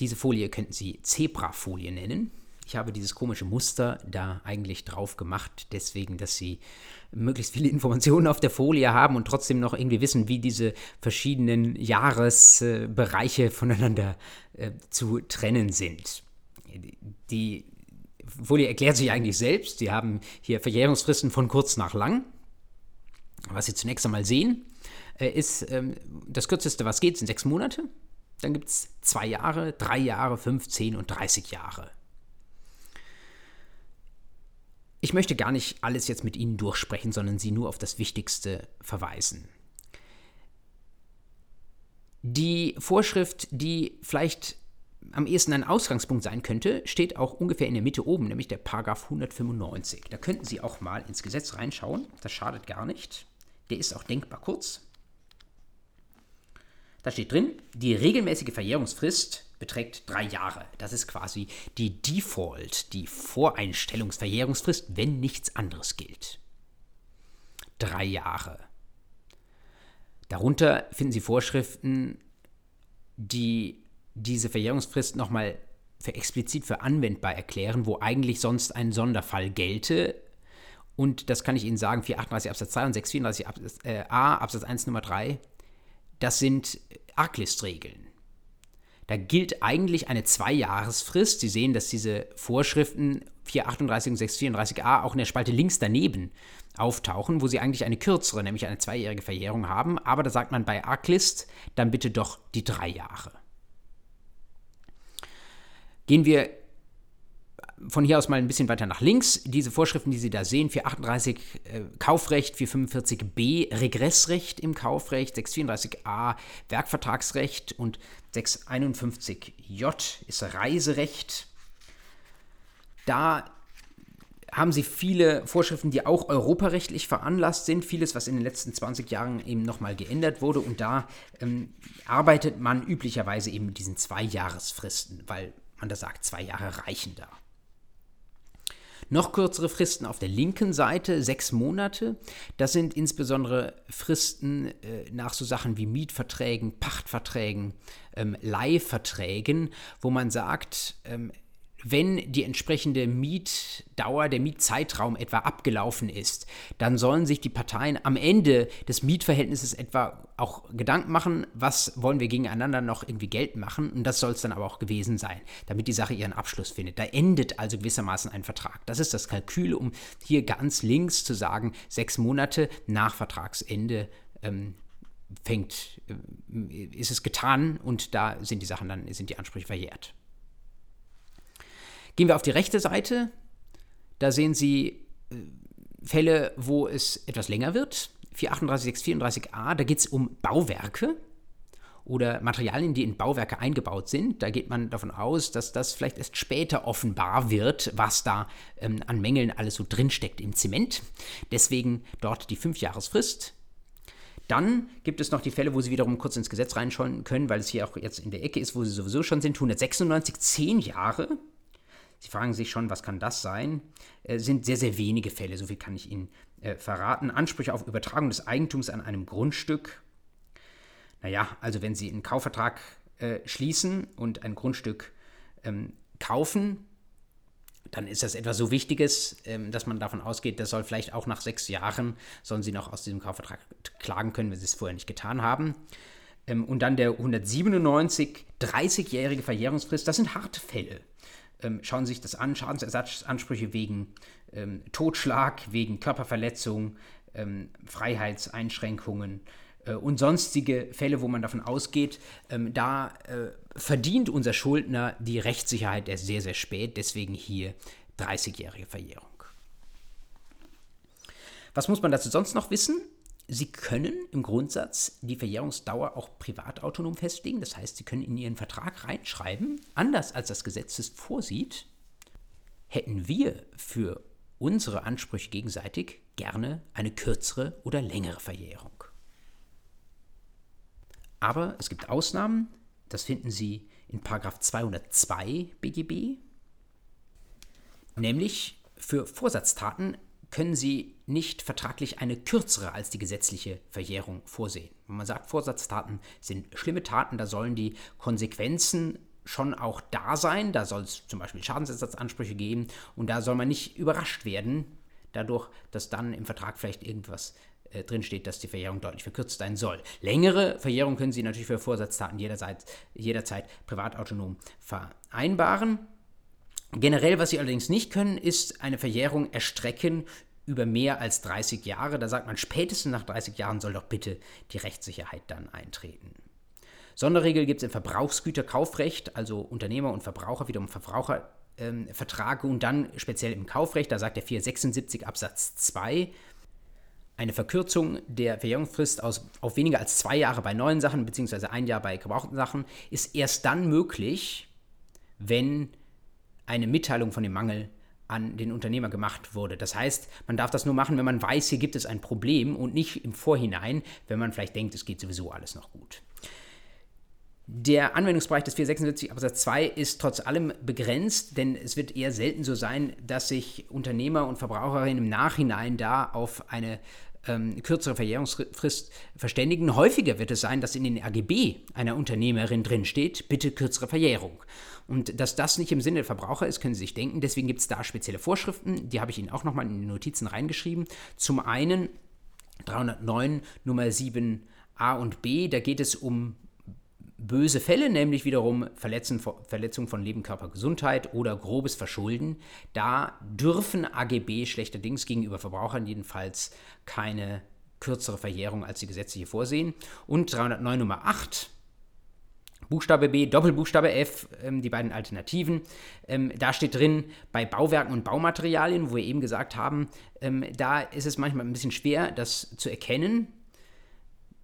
Diese Folie könnten Sie Zebrafolie nennen. Ich habe dieses komische Muster da eigentlich drauf gemacht, deswegen, dass Sie möglichst viele Informationen auf der Folie haben und trotzdem noch irgendwie wissen, wie diese verschiedenen Jahresbereiche voneinander äh, zu trennen sind. Die Folie erklärt sich eigentlich selbst. Sie haben hier Verjährungsfristen von kurz nach lang. Was Sie zunächst einmal sehen, äh, ist ähm, das kürzeste, was geht, sind sechs Monate. Dann gibt es zwei Jahre, drei Jahre, fünf, zehn und 30 Jahre. Ich möchte gar nicht alles jetzt mit Ihnen durchsprechen, sondern Sie nur auf das Wichtigste verweisen. Die Vorschrift, die vielleicht am ehesten ein Ausgangspunkt sein könnte, steht auch ungefähr in der Mitte oben, nämlich der Paragraph 195. Da könnten Sie auch mal ins Gesetz reinschauen, das schadet gar nicht. Der ist auch denkbar kurz. Da steht drin, die regelmäßige Verjährungsfrist beträgt drei Jahre. Das ist quasi die Default, die Voreinstellungsverjährungsfrist, wenn nichts anderes gilt. Drei Jahre. Darunter finden Sie Vorschriften, die diese Verjährungsfrist nochmal für explizit für anwendbar erklären, wo eigentlich sonst ein Sonderfall gelte. Und das kann ich Ihnen sagen, 438 Absatz 2 und 634 Absatz, äh, A Absatz 1 Nummer 3, das sind Arglist-Regeln. Da gilt eigentlich eine Zweijahresfrist. Sie sehen, dass diese Vorschriften 438 und 634a auch in der Spalte links daneben auftauchen, wo sie eigentlich eine kürzere, nämlich eine zweijährige Verjährung haben. Aber da sagt man bei Arglist dann bitte doch die drei Jahre. Gehen wir von hier aus mal ein bisschen weiter nach links. Diese Vorschriften, die Sie da sehen, 438 äh, Kaufrecht, 445b Regressrecht im Kaufrecht, 634a Werkvertragsrecht und 651j ist Reiserecht. Da haben sie viele Vorschriften, die auch europarechtlich veranlasst sind. Vieles, was in den letzten 20 Jahren eben nochmal geändert wurde. Und da ähm, arbeitet man üblicherweise eben mit diesen Zwei-Jahresfristen, weil man da sagt, zwei Jahre reichen da. Noch kürzere Fristen auf der linken Seite, sechs Monate. Das sind insbesondere Fristen äh, nach so Sachen wie Mietverträgen, Pachtverträgen, ähm, Leihverträgen, wo man sagt, ähm, wenn die entsprechende Mietdauer, der Mietzeitraum etwa abgelaufen ist, dann sollen sich die Parteien am Ende des Mietverhältnisses etwa auch Gedanken machen, was wollen wir gegeneinander noch irgendwie Geld machen und das soll es dann aber auch gewesen sein, damit die Sache ihren Abschluss findet. Da endet also gewissermaßen ein Vertrag. Das ist das Kalkül, um hier ganz links zu sagen, sechs Monate nach Vertragsende ähm, fängt, äh, ist es getan und da sind die Sachen dann, sind die Ansprüche verjährt. Gehen wir auf die rechte Seite. Da sehen Sie äh, Fälle, wo es etwas länger wird. 438, 634a, da geht es um Bauwerke oder Materialien, die in Bauwerke eingebaut sind. Da geht man davon aus, dass das vielleicht erst später offenbar wird, was da ähm, an Mängeln alles so drinsteckt im Zement. Deswegen dort die Fünfjahresfrist. Dann gibt es noch die Fälle, wo Sie wiederum kurz ins Gesetz reinschauen können, weil es hier auch jetzt in der Ecke ist, wo Sie sowieso schon sind. 196, 10 Jahre. Sie fragen sich schon, was kann das sein? Äh, sind sehr, sehr wenige Fälle, so viel kann ich Ihnen äh, verraten. Ansprüche auf Übertragung des Eigentums an einem Grundstück. Naja, also wenn Sie einen Kaufvertrag äh, schließen und ein Grundstück ähm, kaufen, dann ist das etwas so Wichtiges, ähm, dass man davon ausgeht, das soll vielleicht auch nach sechs Jahren, sollen Sie noch aus diesem Kaufvertrag klagen können, wenn Sie es vorher nicht getan haben. Ähm, und dann der 197, 30-jährige Verjährungsfrist, das sind harte Fälle ähm, schauen sich das an, Schadensersatzansprüche wegen ähm, Totschlag, wegen Körperverletzung, ähm, Freiheitseinschränkungen äh, und sonstige Fälle, wo man davon ausgeht, ähm, da äh, verdient unser Schuldner die Rechtssicherheit erst sehr, sehr spät, deswegen hier 30-jährige Verjährung. Was muss man dazu sonst noch wissen? Sie können im Grundsatz die Verjährungsdauer auch privatautonom festlegen. Das heißt, Sie können in Ihren Vertrag reinschreiben, anders als das Gesetz es vorsieht, hätten wir für unsere Ansprüche gegenseitig gerne eine kürzere oder längere Verjährung. Aber es gibt Ausnahmen, das finden Sie in 202 BGB, nämlich für Vorsatztaten können Sie nicht vertraglich eine kürzere als die gesetzliche Verjährung vorsehen. Wenn man sagt, Vorsatztaten sind schlimme Taten, da sollen die Konsequenzen schon auch da sein. Da soll es zum Beispiel Schadensersatzansprüche geben und da soll man nicht überrascht werden, dadurch, dass dann im Vertrag vielleicht irgendwas äh, drinsteht, dass die Verjährung deutlich verkürzt sein soll. Längere Verjährung können Sie natürlich für Vorsatztaten jederzeit, jederzeit privatautonom vereinbaren. Generell, was sie allerdings nicht können, ist eine Verjährung erstrecken über mehr als 30 Jahre. Da sagt man, spätestens nach 30 Jahren soll doch bitte die Rechtssicherheit dann eintreten. Sonderregel gibt es im Verbrauchsgüterkaufrecht, also Unternehmer und Verbraucher wiederum Verbrauchervertrag ähm, und dann speziell im Kaufrecht, da sagt der 476 Absatz 2, eine Verkürzung der Verjährungsfrist aus, auf weniger als zwei Jahre bei neuen Sachen beziehungsweise ein Jahr bei gebrauchten Sachen ist erst dann möglich, wenn eine Mitteilung von dem Mangel an den Unternehmer gemacht wurde. Das heißt, man darf das nur machen, wenn man weiß, hier gibt es ein Problem und nicht im Vorhinein, wenn man vielleicht denkt, es geht sowieso alles noch gut. Der Anwendungsbereich des 476 Absatz 2 ist trotz allem begrenzt, denn es wird eher selten so sein, dass sich Unternehmer und Verbraucherinnen im Nachhinein da auf eine ähm, kürzere Verjährungsfrist verständigen. Häufiger wird es sein, dass in den AGB einer Unternehmerin drinsteht, bitte kürzere Verjährung. Und dass das nicht im Sinne der Verbraucher ist, können Sie sich denken. Deswegen gibt es da spezielle Vorschriften, die habe ich Ihnen auch nochmal in die Notizen reingeschrieben. Zum einen 309 Nummer 7a und b, da geht es um böse Fälle, nämlich wiederum Verletzung, Verletzung von Leben, Körper, Gesundheit oder grobes Verschulden. Da dürfen AGB schlechterdings gegenüber Verbrauchern jedenfalls keine kürzere Verjährung als die gesetzliche vorsehen. Und 309 Nummer 8, Buchstabe B, Doppelbuchstabe F, ähm, die beiden Alternativen. Ähm, da steht drin, bei Bauwerken und Baumaterialien, wo wir eben gesagt haben, ähm, da ist es manchmal ein bisschen schwer, das zu erkennen,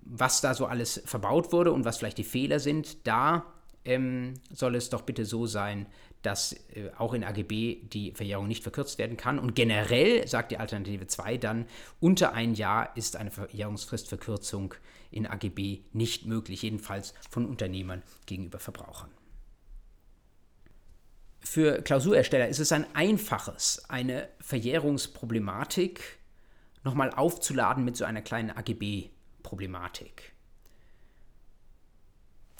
was da so alles verbaut wurde und was vielleicht die Fehler sind, da ähm, soll es doch bitte so sein, dass äh, auch in AGB die Verjährung nicht verkürzt werden kann. Und generell sagt die Alternative 2 dann, unter ein Jahr ist eine Verjährungsfristverkürzung in AGB nicht möglich, jedenfalls von Unternehmern gegenüber Verbrauchern. Für Klausurersteller ist es ein einfaches, eine Verjährungsproblematik nochmal aufzuladen mit so einer kleinen AGB Problematik.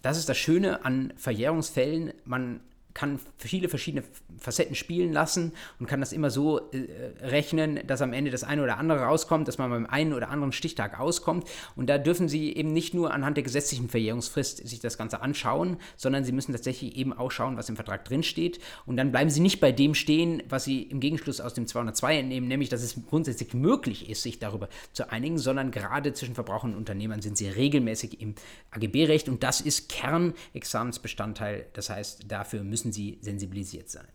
Das ist das Schöne an Verjährungsfällen. Man kann viele verschiedene Facetten spielen lassen und kann das immer so äh, rechnen, dass am Ende das eine oder andere rauskommt, dass man beim einen oder anderen Stichtag auskommt. Und da dürfen Sie eben nicht nur anhand der gesetzlichen Verjährungsfrist sich das Ganze anschauen, sondern Sie müssen tatsächlich eben auch schauen, was im Vertrag drinsteht. Und dann bleiben Sie nicht bei dem stehen, was Sie im Gegenschluss aus dem 202 entnehmen, nämlich, dass es grundsätzlich möglich ist, sich darüber zu einigen, sondern gerade zwischen Verbrauchern und Unternehmern sind Sie regelmäßig im AGB-Recht und das ist Kernexamensbestandteil. Das heißt, dafür müssen müssen Sie sensibilisiert sein.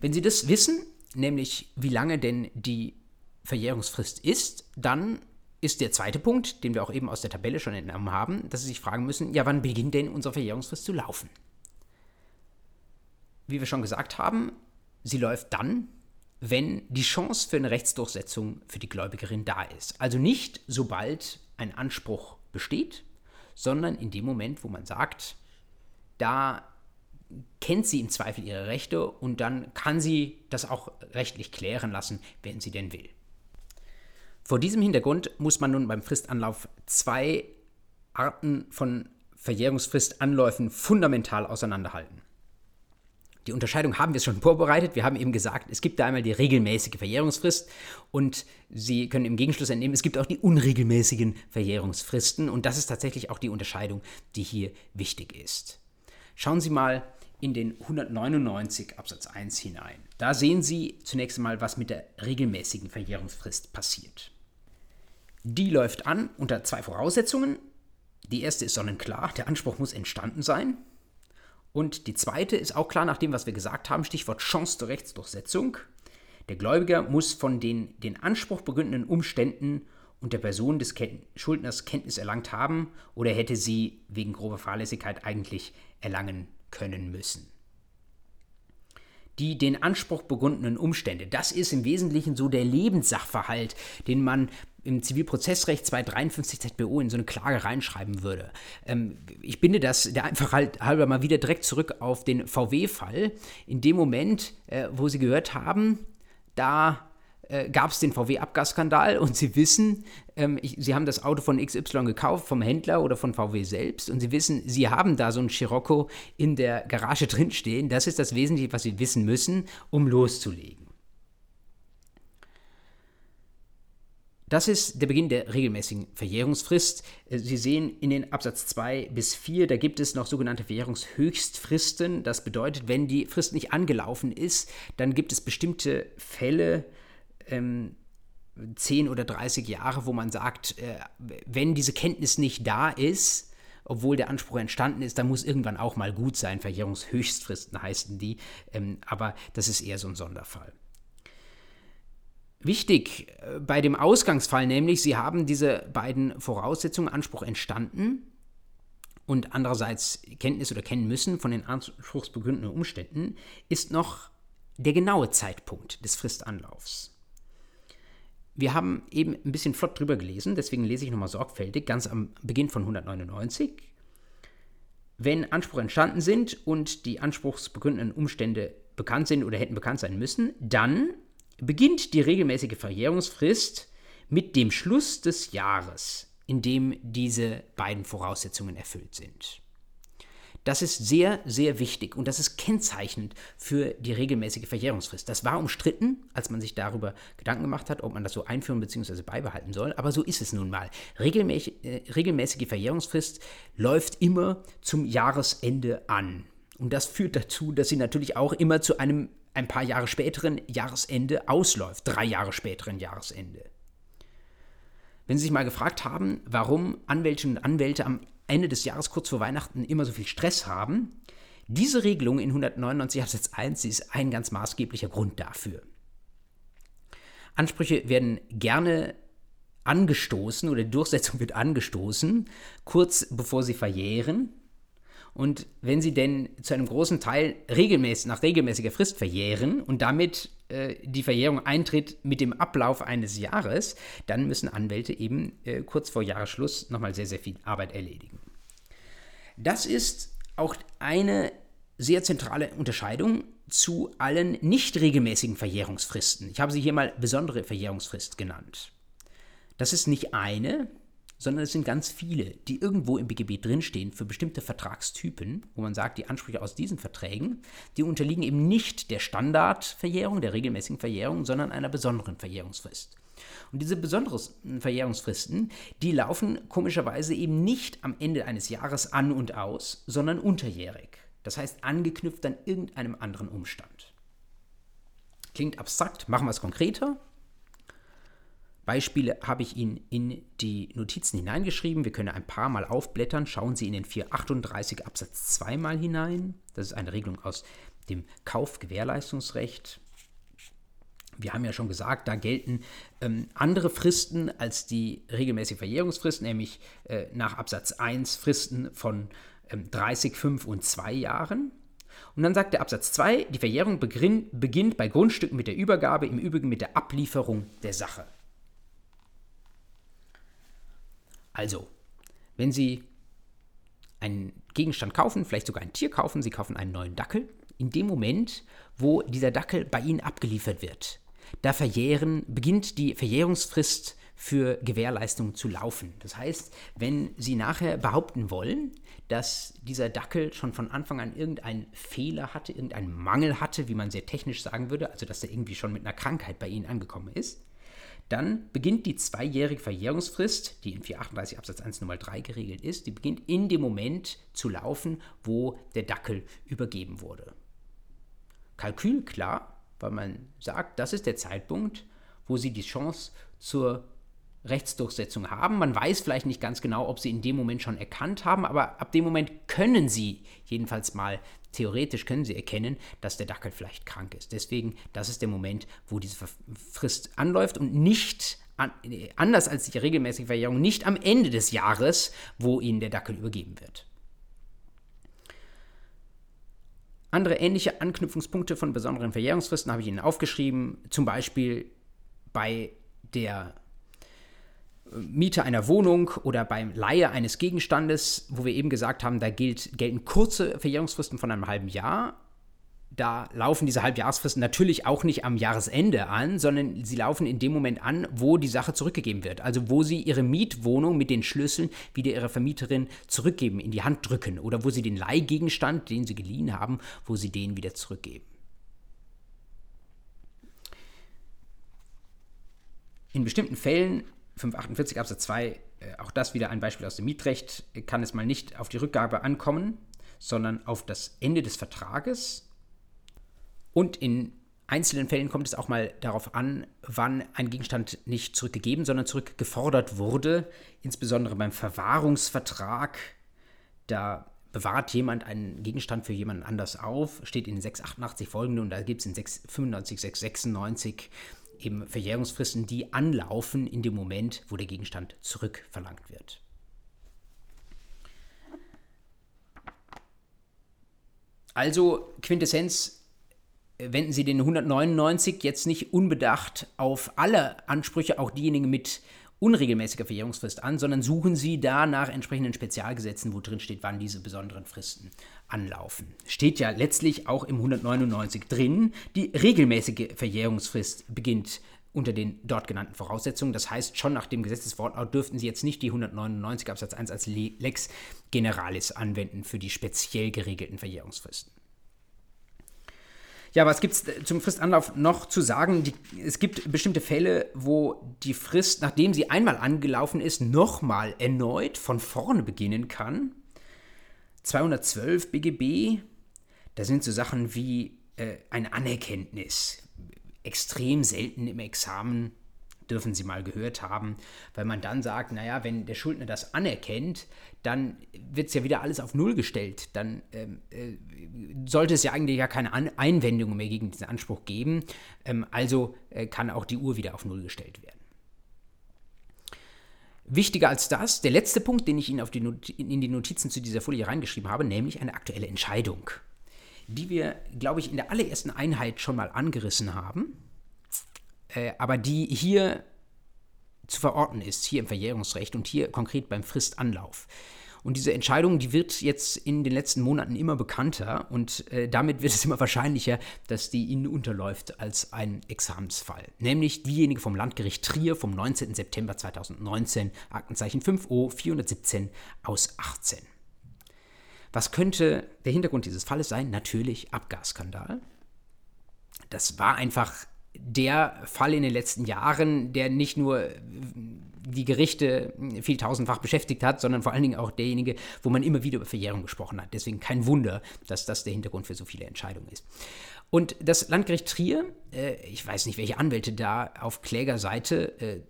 Wenn Sie das wissen, nämlich wie lange denn die Verjährungsfrist ist, dann ist der zweite Punkt, den wir auch eben aus der Tabelle schon entnommen haben, dass Sie sich fragen müssen, ja, wann beginnt denn unsere Verjährungsfrist zu laufen? Wie wir schon gesagt haben, sie läuft dann, wenn die Chance für eine Rechtsdurchsetzung für die Gläubigerin da ist. Also nicht sobald ein Anspruch besteht, sondern in dem Moment, wo man sagt, da kennt sie im Zweifel ihre Rechte und dann kann sie das auch rechtlich klären lassen, wenn sie denn will. Vor diesem Hintergrund muss man nun beim Fristanlauf zwei Arten von Verjährungsfristanläufen fundamental auseinanderhalten. Die Unterscheidung haben wir schon vorbereitet. Wir haben eben gesagt, es gibt da einmal die regelmäßige Verjährungsfrist und Sie können im Gegenschluss entnehmen, es gibt auch die unregelmäßigen Verjährungsfristen und das ist tatsächlich auch die Unterscheidung, die hier wichtig ist. Schauen Sie mal in den 199 Absatz 1 hinein. Da sehen Sie zunächst einmal, was mit der regelmäßigen Verjährungsfrist passiert. Die läuft an unter zwei Voraussetzungen. Die erste ist sonnenklar, der Anspruch muss entstanden sein. Und die zweite ist auch klar nach dem, was wir gesagt haben, Stichwort Chance zur Rechtsdurchsetzung. Der Gläubiger muss von den den Anspruch begründenden Umständen und der Person des Schuldners Kenntnis erlangt haben oder hätte sie wegen grober Fahrlässigkeit eigentlich erlangen können müssen. Die den Anspruch begründenden Umstände, das ist im Wesentlichen so der Lebenssachverhalt, den man im Zivilprozessrecht 253 ZBO in so eine Klage reinschreiben würde. Ähm, ich binde das der einfach halt halber mal wieder direkt zurück auf den VW-Fall. In dem Moment, äh, wo Sie gehört haben, da äh, gab es den VW-Abgasskandal und Sie wissen, ähm, ich, Sie haben das Auto von XY gekauft, vom Händler oder von VW selbst und Sie wissen, Sie haben da so ein Scirocco in der Garage drinstehen. Das ist das Wesentliche, was Sie wissen müssen, um loszulegen. Das ist der Beginn der regelmäßigen Verjährungsfrist. Äh, Sie sehen in den Absatz 2 bis 4, da gibt es noch sogenannte Verjährungshöchstfristen. Das bedeutet, wenn die Frist nicht angelaufen ist, dann gibt es bestimmte Fälle, ähm, 10 oder 30 Jahre, wo man sagt, äh, wenn diese Kenntnis nicht da ist, obwohl der Anspruch entstanden ist, dann muss irgendwann auch mal gut sein. Verjährungshöchstfristen heißen die, ähm, aber das ist eher so ein Sonderfall. Wichtig äh, bei dem Ausgangsfall nämlich, Sie haben diese beiden Voraussetzungen, Anspruch entstanden und andererseits Kenntnis oder kennen müssen von den anspruchsbegründenden Umständen, ist noch der genaue Zeitpunkt des Fristanlaufs. Wir haben eben ein bisschen flott drüber gelesen, deswegen lese ich nochmal sorgfältig, ganz am Beginn von 199. Wenn Ansprüche entstanden sind und die anspruchsbegründenden Umstände bekannt sind oder hätten bekannt sein müssen, dann beginnt die regelmäßige Verjährungsfrist mit dem Schluss des Jahres, in dem diese beiden Voraussetzungen erfüllt sind. Das ist sehr, sehr wichtig und das ist kennzeichnend für die regelmäßige Verjährungsfrist. Das war umstritten, als man sich darüber Gedanken gemacht hat, ob man das so einführen bzw. beibehalten soll, aber so ist es nun mal. Regelmäßige, äh, regelmäßige Verjährungsfrist läuft immer zum Jahresende an. Und das führt dazu, dass sie natürlich auch immer zu einem ein paar Jahre späteren Jahresende ausläuft, drei Jahre späteren Jahresende. Wenn Sie sich mal gefragt haben, warum Anwältinnen und Anwälte am Ende des Jahres kurz vor Weihnachten immer so viel Stress haben, diese Regelung in 199 Absatz 1 ist ein ganz maßgeblicher Grund dafür. Ansprüche werden gerne angestoßen oder die Durchsetzung wird angestoßen, kurz bevor sie verjähren. Und wenn sie denn zu einem großen Teil regelmäßig, nach regelmäßiger Frist verjähren und damit äh, die Verjährung eintritt mit dem Ablauf eines Jahres, dann müssen Anwälte eben äh, kurz vor Jahresschluss nochmal sehr, sehr viel Arbeit erledigen. Das ist auch eine sehr zentrale Unterscheidung zu allen nicht regelmäßigen Verjährungsfristen. Ich habe sie hier mal besondere Verjährungsfrist genannt. Das ist nicht eine, sondern es sind ganz viele, die irgendwo im BGB drinstehen für bestimmte Vertragstypen, wo man sagt, die Ansprüche aus diesen Verträgen, die unterliegen eben nicht der Standardverjährung, der regelmäßigen Verjährung, sondern einer besonderen Verjährungsfrist. Und diese besonderen Verjährungsfristen, die laufen komischerweise eben nicht am Ende eines Jahres an und aus, sondern unterjährig. Das heißt, angeknüpft an irgendeinem anderen Umstand. Klingt abstrakt, machen wir es konkreter. Beispiele habe ich Ihnen in die Notizen hineingeschrieben. Wir können ein paar Mal aufblättern. Schauen Sie in den 438 Absatz 2 mal hinein. Das ist eine Regelung aus dem Kaufgewährleistungsrecht. Wir haben ja schon gesagt, da gelten ähm, andere Fristen als die regelmäßige Verjährungsfrist, nämlich äh, nach Absatz 1 Fristen von ähm, 30, 5 und 2 Jahren. Und dann sagt der Absatz 2, die Verjährung beginnt bei Grundstücken mit der Übergabe, im Übrigen mit der Ablieferung der Sache. Also, wenn Sie einen Gegenstand kaufen, vielleicht sogar ein Tier kaufen, Sie kaufen einen neuen Dackel, in dem Moment, wo dieser Dackel bei Ihnen abgeliefert wird, da verjähren, beginnt die Verjährungsfrist für Gewährleistungen zu laufen. Das heißt, wenn Sie nachher behaupten wollen, dass dieser Dackel schon von Anfang an irgendeinen Fehler hatte, irgendeinen Mangel hatte, wie man sehr technisch sagen würde, also dass er irgendwie schon mit einer Krankheit bei Ihnen angekommen ist, dann beginnt die zweijährige Verjährungsfrist, die in 438 Absatz 1 Nummer 3 geregelt ist, die beginnt in dem Moment zu laufen, wo der Dackel übergeben wurde. Kalkül klar, weil man sagt, das ist der Zeitpunkt, wo Sie die Chance zur Rechtsdurchsetzung haben. Man weiß vielleicht nicht ganz genau, ob sie in dem Moment schon erkannt haben, aber ab dem Moment können sie jedenfalls mal theoretisch können sie erkennen, dass der Dackel vielleicht krank ist. Deswegen, das ist der Moment, wo diese Frist anläuft und nicht an, anders als die regelmäßige Verjährung, nicht am Ende des Jahres, wo ihnen der Dackel übergeben wird. Andere ähnliche Anknüpfungspunkte von besonderen Verjährungsfristen habe ich Ihnen aufgeschrieben, zum Beispiel bei der Miete einer Wohnung oder beim Leihe eines Gegenstandes, wo wir eben gesagt haben, da gilt, gelten kurze Verjährungsfristen von einem halben Jahr. Da laufen diese Halbjahresfristen natürlich auch nicht am Jahresende an, sondern sie laufen in dem Moment an, wo die Sache zurückgegeben wird. Also wo sie ihre Mietwohnung mit den Schlüsseln wieder ihrer Vermieterin zurückgeben, in die Hand drücken oder wo sie den Leihgegenstand, den sie geliehen haben, wo sie den wieder zurückgeben. In bestimmten Fällen 548 Absatz 2, äh, auch das wieder ein Beispiel aus dem Mietrecht, kann es mal nicht auf die Rückgabe ankommen, sondern auf das Ende des Vertrages. Und in einzelnen Fällen kommt es auch mal darauf an, wann ein Gegenstand nicht zurückgegeben, sondern zurückgefordert wurde. Insbesondere beim Verwahrungsvertrag. Da bewahrt jemand einen Gegenstand für jemanden anders auf, steht in 688 folgende und da gibt es in 695, 696 eben Verjährungsfristen, die anlaufen in dem Moment, wo der Gegenstand zurückverlangt wird. Also Quintessenz, wenden Sie den 199 jetzt nicht unbedacht auf alle Ansprüche, auch diejenigen mit unregelmäßiger Verjährungsfrist an, sondern suchen Sie da nach entsprechenden Spezialgesetzen, wo drin steht, wann diese besonderen Fristen anlaufen. Steht ja letztlich auch im 199 drin, die regelmäßige Verjährungsfrist beginnt unter den dort genannten Voraussetzungen. Das heißt, schon nach dem Gesetzeswortlaut dürften Sie jetzt nicht die 199 Absatz 1 als Lex Generalis anwenden für die speziell geregelten Verjährungsfristen. Ja, was gibt es zum Fristanlauf noch zu sagen? Die, es gibt bestimmte Fälle, wo die Frist, nachdem sie einmal angelaufen ist, nochmal erneut von vorne beginnen kann. 212 BGB, da sind so Sachen wie äh, ein Anerkenntnis, extrem selten im Examen dürfen Sie mal gehört haben, weil man dann sagt, naja, wenn der Schuldner das anerkennt, dann wird es ja wieder alles auf Null gestellt. Dann ähm, äh, sollte es ja eigentlich ja keine An Einwendungen mehr gegen diesen Anspruch geben. Ähm, also äh, kann auch die Uhr wieder auf Null gestellt werden. Wichtiger als das, der letzte Punkt, den ich Ihnen die in die Notizen zu dieser Folie reingeschrieben habe, nämlich eine aktuelle Entscheidung die wir, glaube ich, in der allerersten Einheit schon mal angerissen haben, äh, aber die hier zu verorten ist, hier im Verjährungsrecht und hier konkret beim Fristanlauf. Und diese Entscheidung, die wird jetzt in den letzten Monaten immer bekannter und äh, damit wird es immer wahrscheinlicher, dass die Ihnen unterläuft als ein Examensfall. Nämlich diejenige vom Landgericht Trier vom 19. September 2019, Aktenzeichen 5O 417 aus 18. Was könnte der Hintergrund dieses Falles sein? Natürlich Abgasskandal. Das war einfach der Fall in den letzten Jahren, der nicht nur die Gerichte viel tausendfach beschäftigt hat, sondern vor allen Dingen auch derjenige, wo man immer wieder über Verjährung gesprochen hat. Deswegen kein Wunder, dass das der Hintergrund für so viele Entscheidungen ist. Und das Landgericht Trier, äh, ich weiß nicht, welche Anwälte da auf Klägerseite äh,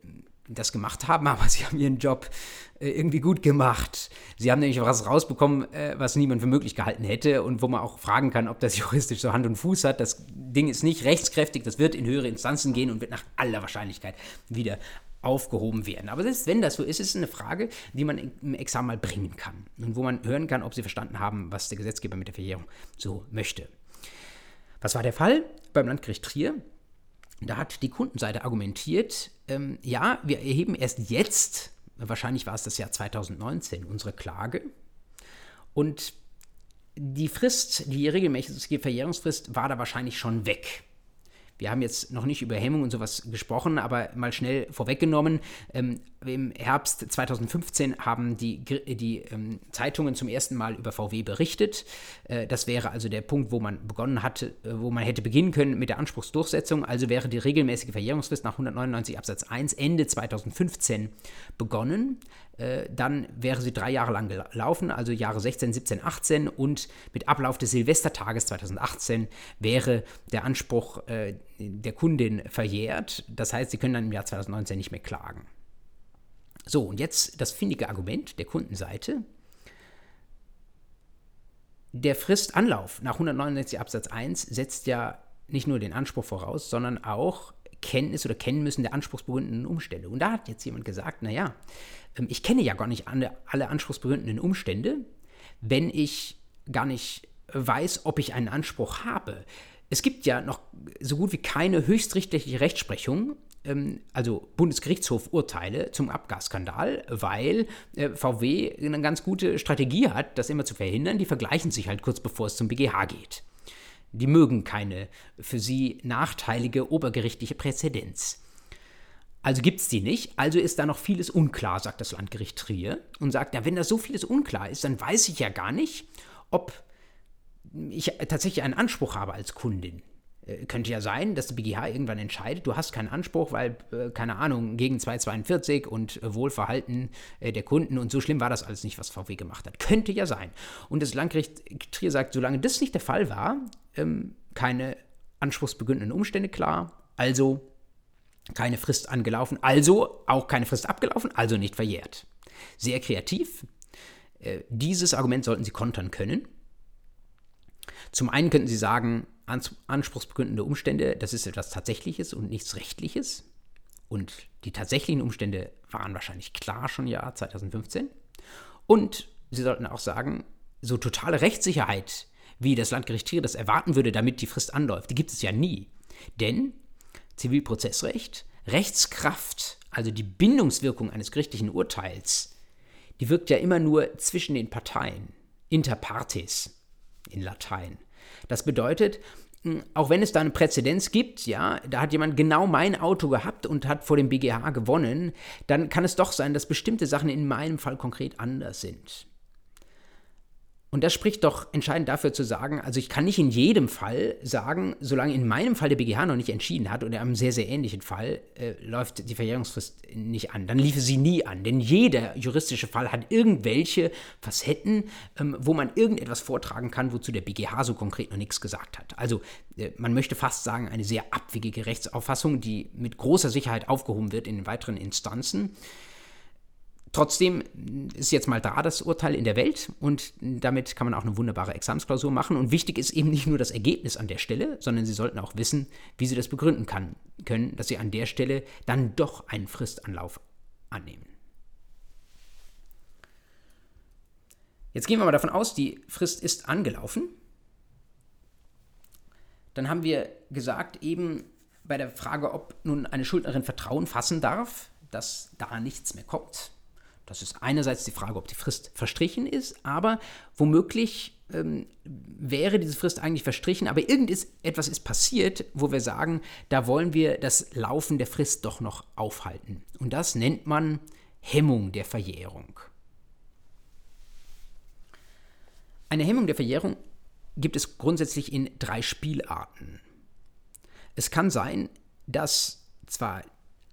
das gemacht haben, aber sie haben ihren Job äh, irgendwie gut gemacht. Sie haben nämlich was rausbekommen, was niemand für möglich gehalten hätte und wo man auch fragen kann, ob das juristisch so Hand und Fuß hat. Das Ding ist nicht rechtskräftig, das wird in höhere Instanzen gehen und wird nach aller Wahrscheinlichkeit wieder aufgehoben werden. Aber selbst wenn das so ist, ist es eine Frage, die man im Examen mal bringen kann und wo man hören kann, ob sie verstanden haben, was der Gesetzgeber mit der Verjährung so möchte. Was war der Fall beim Landgericht Trier? Da hat die Kundenseite argumentiert, ähm, ja, wir erheben erst jetzt, wahrscheinlich war es das Jahr 2019, unsere Klage. Und die Frist, die regelmäßige Verjährungsfrist war da wahrscheinlich schon weg. Wir haben jetzt noch nicht über Hemmung und sowas gesprochen, aber mal schnell vorweggenommen. Ähm, Im Herbst 2015 haben die, die ähm, Zeitungen zum ersten Mal über VW berichtet. Äh, das wäre also der Punkt, wo man begonnen hatte, äh, wo man hätte beginnen können mit der Anspruchsdurchsetzung. Also wäre die regelmäßige Verjährungsfrist nach 199 Absatz 1 Ende 2015 begonnen. Äh, dann wäre sie drei Jahre lang gelaufen, also Jahre 16, 17, 18 und mit Ablauf des Silvestertages 2018 wäre der Anspruch äh, der Kundin verjährt. Das heißt, sie können dann im Jahr 2019 nicht mehr klagen. So, und jetzt das findige Argument der Kundenseite. Der Fristanlauf nach 169 Absatz 1 setzt ja nicht nur den Anspruch voraus, sondern auch Kenntnis oder kennen müssen der anspruchsbegründenden Umstände. Und da hat jetzt jemand gesagt, naja, ähm, ich kenne ja gar nicht alle anspruchsbegründenden Umstände, wenn ich gar nicht weiß, ob ich einen Anspruch habe. Es gibt ja noch so gut wie keine höchstrichterliche Rechtsprechung, ähm, also Bundesgerichtshof-Urteile zum Abgasskandal, weil äh, VW eine ganz gute Strategie hat, das immer zu verhindern. Die vergleichen sich halt kurz bevor es zum BGH geht. Die mögen keine für sie nachteilige obergerichtliche Präzedenz. Also gibt es die nicht, also ist da noch vieles unklar, sagt das Landgericht Trier und sagt, ja, wenn da so vieles unklar ist, dann weiß ich ja gar nicht, ob ich tatsächlich einen Anspruch habe als Kundin. Äh, könnte ja sein, dass der BGH irgendwann entscheidet, du hast keinen Anspruch, weil, äh, keine Ahnung, gegen 242 und äh, Wohlverhalten der Kunden und so schlimm war das alles nicht, was VW gemacht hat. Könnte ja sein. Und das Landgericht Trier sagt, solange das nicht der Fall war, ähm, keine anspruchsbegründenden Umstände klar, also keine Frist angelaufen, also auch keine Frist abgelaufen, also nicht verjährt. Sehr kreativ. Dieses Argument sollten Sie kontern können. Zum einen könnten Sie sagen, anspruchsbegründende Umstände, das ist etwas Tatsächliches und nichts Rechtliches. Und die tatsächlichen Umstände waren wahrscheinlich klar schon im Jahr 2015. Und Sie sollten auch sagen, so totale Rechtssicherheit, wie das Landgericht Trier das erwarten würde, damit die Frist anläuft, die gibt es ja nie. Denn Zivilprozessrecht, Rechtskraft, also die Bindungswirkung eines gerichtlichen Urteils, die wirkt ja immer nur zwischen den Parteien, inter partes. in Latein. Das bedeutet, hm, auch wenn es da eine Präzedenz gibt, ja, da hat jemand genau mein Auto gehabt und hat vor dem BGH gewonnen, dann kann es doch sein, dass bestimmte Sachen in meinem Fall konkret anders sind. Und das spricht doch entscheidend dafür zu sagen, also ich kann nicht in jedem Fall sagen, solange in meinem Fall der BGH noch nicht entschieden hat oder einem sehr, sehr ähnlichen Fall, äh, läuft die Verjährungsfrist nicht an. Dann liefe sie nie an, denn jeder juristische Fall hat irgendwelche Facetten, ähm, wo man irgendetwas vortragen kann, wozu der BGH so konkret noch nichts gesagt hat. Also äh, man möchte fast sagen, eine sehr abwegige Rechtsauffassung, die mit großer Sicherheit aufgehoben wird in den weiteren Instanzen. Trotzdem ist jetzt mal da das Urteil in der Welt und damit kann man auch eine wunderbare Examensklausur machen. Und wichtig ist eben nicht nur das Ergebnis an der Stelle, sondern Sie sollten auch wissen, wie Sie das begründen kann, können, dass Sie an der Stelle dann doch einen Fristanlauf annehmen. Jetzt gehen wir mal davon aus, die Frist ist angelaufen. Dann haben wir gesagt, eben bei der Frage, ob nun eine Schuldnerin Vertrauen fassen darf, dass da nichts mehr kommt, das ist einerseits die Frage, ob die Frist verstrichen ist, aber womöglich ähm, wäre diese Frist eigentlich verstrichen, aber irgendetwas ist passiert, wo wir sagen, da wollen wir das Laufen der Frist doch noch aufhalten. Und das nennt man Hemmung der Verjährung. Eine Hemmung der Verjährung gibt es grundsätzlich in drei Spielarten. Es kann sein, dass zwar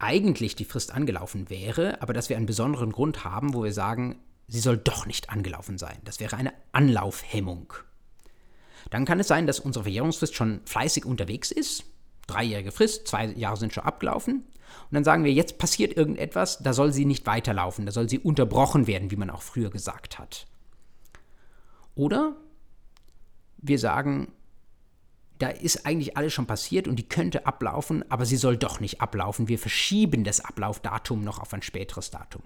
eigentlich die Frist angelaufen wäre, aber dass wir einen besonderen Grund haben, wo wir sagen, sie soll doch nicht angelaufen sein. Das wäre eine Anlaufhemmung. Dann kann es sein, dass unsere Verjährungsfrist schon fleißig unterwegs ist. Dreijährige Frist, zwei Jahre sind schon abgelaufen. Und dann sagen wir, jetzt passiert irgendetwas, da soll sie nicht weiterlaufen, da soll sie unterbrochen werden, wie man auch früher gesagt hat. Oder wir sagen, da ist eigentlich alles schon passiert und die könnte ablaufen, aber sie soll doch nicht ablaufen. Wir verschieben das Ablaufdatum noch auf ein späteres Datum.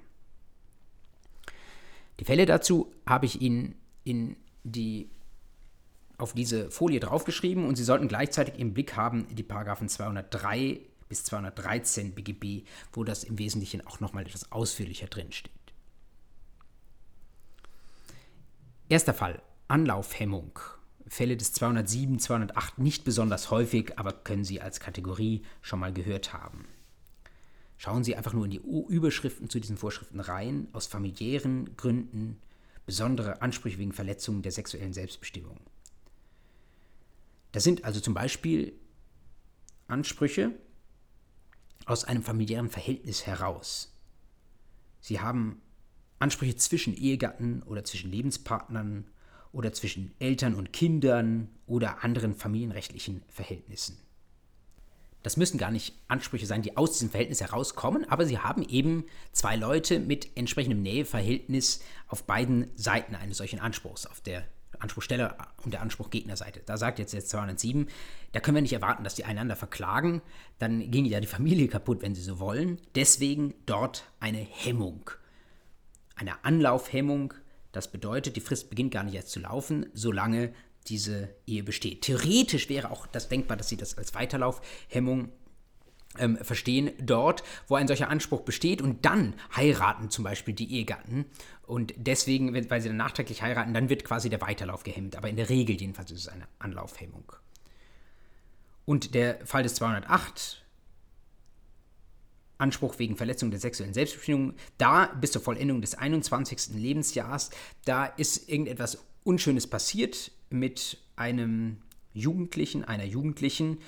Die Fälle dazu habe ich Ihnen in die, auf diese Folie draufgeschrieben und Sie sollten gleichzeitig im Blick haben die Paragraphen 203 bis 213 BGB, wo das im Wesentlichen auch nochmal etwas ausführlicher drin steht. Erster Fall, Anlaufhemmung. Fälle des 207, 208 nicht besonders häufig, aber können Sie als Kategorie schon mal gehört haben. Schauen Sie einfach nur in die Überschriften zu diesen Vorschriften rein, aus familiären Gründen, besondere Ansprüche wegen Verletzungen der sexuellen Selbstbestimmung. Das sind also zum Beispiel Ansprüche aus einem familiären Verhältnis heraus. Sie haben Ansprüche zwischen Ehegatten oder zwischen Lebenspartnern oder zwischen Eltern und Kindern oder anderen familienrechtlichen Verhältnissen. Das müssen gar nicht Ansprüche sein, die aus diesem Verhältnis herauskommen, aber sie haben eben zwei Leute mit entsprechendem Näheverhältnis auf beiden Seiten eines solchen Anspruchs, auf der Anspruchsteller und der Anspruchgegnerseite. Da sagt jetzt der 207, da können wir nicht erwarten, dass die einander verklagen, dann ging ja die Familie kaputt, wenn sie so wollen. Deswegen dort eine Hemmung. Eine Anlaufhemmung das bedeutet, die Frist beginnt gar nicht erst zu laufen, solange diese Ehe besteht. Theoretisch wäre auch das denkbar, dass Sie das als Weiterlaufhemmung ähm, verstehen, dort, wo ein solcher Anspruch besteht und dann heiraten zum Beispiel die Ehegatten und deswegen, weil sie dann nachträglich heiraten, dann wird quasi der Weiterlauf gehemmt, aber in der Regel jedenfalls ist es eine Anlaufhemmung. Und der Fall des 208 Anspruch wegen Verletzung der sexuellen Selbstbestimmung, da bis zur Vollendung des 21. Lebensjahres, da ist irgendetwas Unschönes passiert mit einem Jugendlichen, einer Jugendlichen,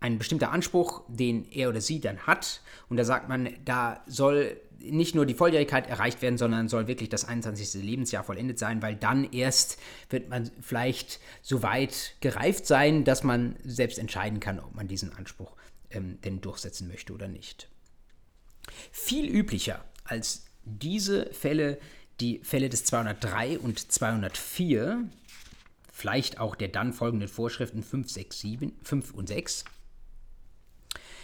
ein bestimmter Anspruch, den er oder sie dann hat. Und da sagt man, da soll nicht nur die Volljährigkeit erreicht werden, sondern soll wirklich das 21. Lebensjahr vollendet sein, weil dann erst wird man vielleicht so weit gereift sein, dass man selbst entscheiden kann, ob man diesen Anspruch ähm, denn durchsetzen möchte oder nicht. Viel üblicher als diese Fälle, die Fälle des 203 und 204, vielleicht auch der dann folgenden Vorschriften 5, 6, 7, 5 und 6,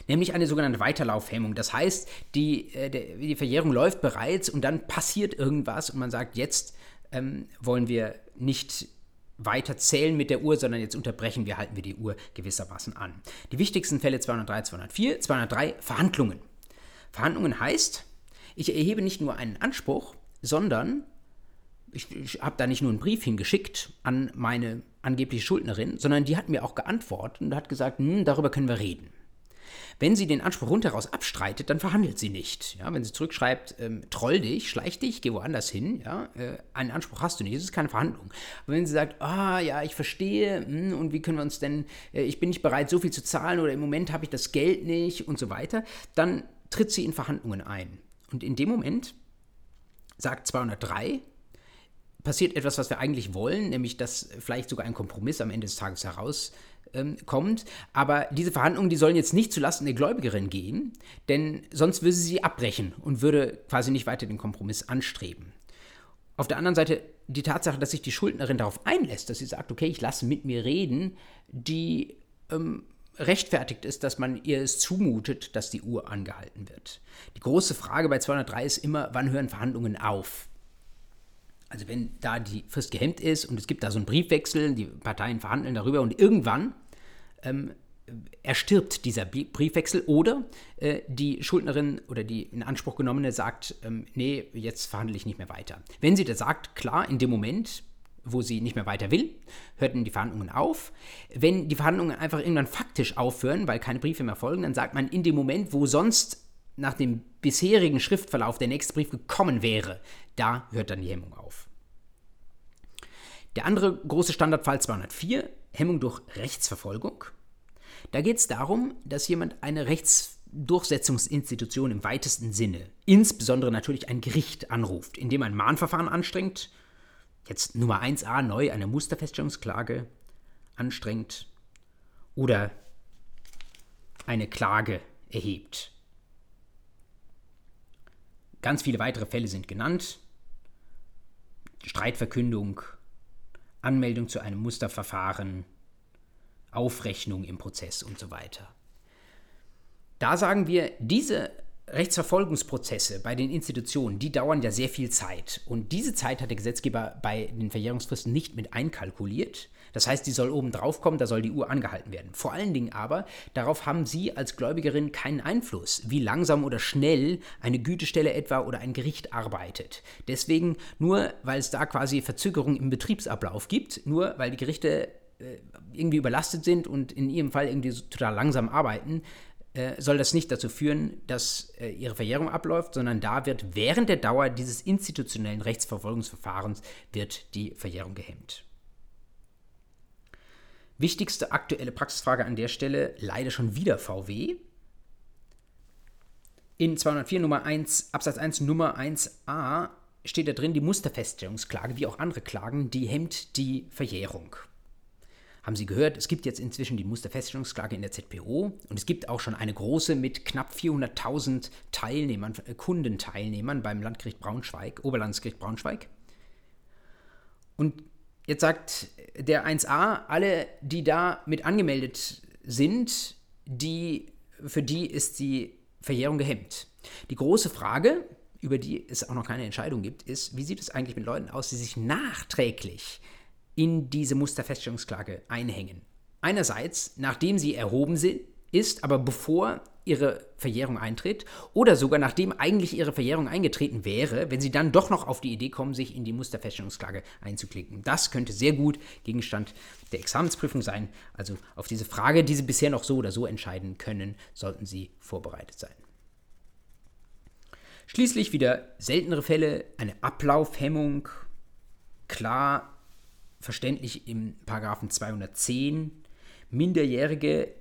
nämlich eine sogenannte Weiterlaufhemmung. Das heißt, die, äh, die Verjährung läuft bereits und dann passiert irgendwas und man sagt, jetzt ähm, wollen wir nicht weiter zählen mit der Uhr, sondern jetzt unterbrechen wir, halten wir die Uhr gewissermaßen an. Die wichtigsten Fälle 203, 204, 203 Verhandlungen. Verhandlungen heißt, ich erhebe nicht nur einen Anspruch, sondern ich, ich habe da nicht nur einen Brief hingeschickt an meine angebliche Schuldnerin, sondern die hat mir auch geantwortet und hat gesagt, hm, darüber können wir reden. Wenn sie den Anspruch rundheraus abstreitet, dann verhandelt sie nicht. Ja, wenn sie zurückschreibt, ähm, troll dich, schleich dich, geh woanders hin, ja, äh, einen Anspruch hast du nicht, das ist keine Verhandlung. Aber wenn sie sagt, ah ja, ich verstehe, mh, hm, und wie können wir uns denn, äh, ich bin nicht bereit, so viel zu zahlen oder im Moment habe ich das Geld nicht und so weiter, dann tritt sie in Verhandlungen ein. Und in dem Moment sagt 203, passiert etwas, was wir eigentlich wollen, nämlich dass vielleicht sogar ein Kompromiss am Ende des Tages herauskommt. Ähm, Aber diese Verhandlungen, die sollen jetzt nicht zulasten der Gläubigerin gehen, denn sonst würde sie sie abbrechen und würde quasi nicht weiter den Kompromiss anstreben. Auf der anderen Seite die Tatsache, dass sich die Schuldnerin darauf einlässt, dass sie sagt, okay, ich lasse mit mir reden, die ähm, rechtfertigt ist, dass man ihr es zumutet, dass die Uhr angehalten wird. Die große Frage bei 203 ist immer, wann hören Verhandlungen auf? Also wenn da die Frist gehemmt ist und es gibt da so einen Briefwechsel, die Parteien verhandeln darüber und irgendwann ähm, erstirbt dieser Briefwechsel oder äh, die Schuldnerin oder die in Anspruch genommene sagt, ähm, nee, jetzt verhandle ich nicht mehr weiter. Wenn sie das sagt, klar, in dem Moment, wo sie nicht mehr weiter will, hörten die Verhandlungen auf. Wenn die Verhandlungen einfach irgendwann faktisch aufhören, weil keine Briefe mehr folgen, dann sagt man in dem Moment, wo sonst nach dem bisherigen Schriftverlauf der nächste Brief gekommen wäre, da hört dann die Hemmung auf. Der andere große Standardfall 204, Hemmung durch Rechtsverfolgung. Da geht es darum, dass jemand eine Rechtsdurchsetzungsinstitution im weitesten Sinne, insbesondere natürlich ein Gericht, anruft, indem ein Mahnverfahren anstrengt, jetzt Nummer 1a neu eine Musterfeststellungsklage anstrengt oder eine Klage erhebt. Ganz viele weitere Fälle sind genannt. Streitverkündung, Anmeldung zu einem Musterverfahren, Aufrechnung im Prozess und so weiter. Da sagen wir, diese Rechtsverfolgungsprozesse bei den Institutionen, die dauern ja sehr viel Zeit. Und diese Zeit hat der Gesetzgeber bei den Verjährungsfristen nicht mit einkalkuliert. Das heißt, die soll oben drauf kommen, da soll die Uhr angehalten werden. Vor allen Dingen aber, darauf haben Sie als Gläubigerin keinen Einfluss, wie langsam oder schnell eine Gütestelle etwa oder ein Gericht arbeitet. Deswegen, nur weil es da quasi Verzögerung im Betriebsablauf gibt, nur weil die Gerichte äh, irgendwie überlastet sind und in ihrem Fall irgendwie so total langsam arbeiten, äh, soll das nicht dazu führen, dass äh, ihre Verjährung abläuft, sondern da wird während der Dauer dieses institutionellen Rechtsverfolgungsverfahrens wird die Verjährung gehemmt. Wichtigste aktuelle Praxisfrage an der Stelle, leider schon wieder VW. In 204 Nummer 1, Absatz 1 Nummer 1a steht da drin, die Musterfeststellungsklage, wie auch andere Klagen, die hemmt die Verjährung. Haben Sie gehört, es gibt jetzt inzwischen die Musterfeststellungsklage in der ZPO und es gibt auch schon eine große mit knapp 400.000 Teilnehmern, äh, Kundenteilnehmern beim Landgericht Braunschweig, Oberlandesgericht Braunschweig. Und Jetzt sagt der 1a, alle, die da mit angemeldet sind, die, für die ist die Verjährung gehemmt. Die große Frage, über die es auch noch keine Entscheidung gibt, ist, wie sieht es eigentlich mit Leuten aus, die sich nachträglich in diese Musterfeststellungsklage einhängen? Einerseits, nachdem sie erhoben sind, ist, aber bevor ihre Verjährung eintritt oder sogar nachdem eigentlich ihre Verjährung eingetreten wäre, wenn sie dann doch noch auf die Idee kommen, sich in die Musterfeststellungsklage einzuklicken. Das könnte sehr gut Gegenstand der Examensprüfung sein. Also auf diese Frage, die Sie bisher noch so oder so entscheiden können, sollten Sie vorbereitet sein. Schließlich wieder seltenere Fälle, eine Ablaufhemmung, klar verständlich im Paragraphen 210. Minderjährige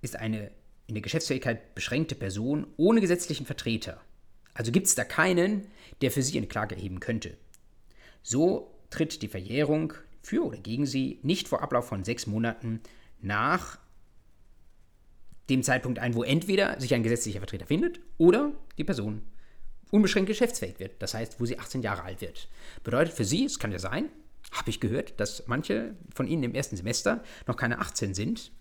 ist eine in der Geschäftsfähigkeit beschränkte Person ohne gesetzlichen Vertreter. Also gibt es da keinen, der für sie eine Klage erheben könnte. So tritt die Verjährung für oder gegen sie nicht vor Ablauf von sechs Monaten nach dem Zeitpunkt ein, wo entweder sich ein gesetzlicher Vertreter findet oder die Person unbeschränkt geschäftsfähig wird. Das heißt, wo sie 18 Jahre alt wird. Bedeutet für sie, es kann ja sein, habe ich gehört, dass manche von ihnen im ersten Semester noch keine 18 sind.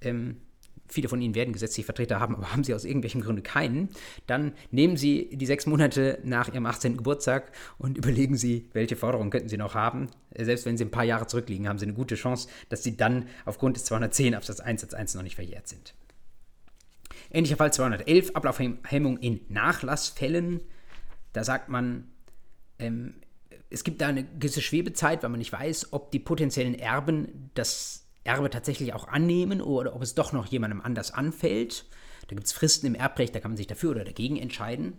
Ähm, viele von Ihnen werden gesetzliche Vertreter haben, aber haben Sie aus irgendwelchen Gründen keinen, dann nehmen Sie die sechs Monate nach Ihrem 18. Geburtstag und überlegen Sie, welche Forderungen könnten Sie noch haben. Selbst wenn Sie ein paar Jahre zurückliegen, haben Sie eine gute Chance, dass Sie dann aufgrund des 210 Absatz 1 Satz 1 noch nicht verjährt sind. Ähnlicher Fall 211, Ablaufhemmung in Nachlassfällen. Da sagt man, ähm, es gibt da eine gewisse Schwebezeit, weil man nicht weiß, ob die potenziellen Erben das Erbe tatsächlich auch annehmen oder ob es doch noch jemandem anders anfällt. Da gibt es Fristen im Erbrecht, da kann man sich dafür oder dagegen entscheiden.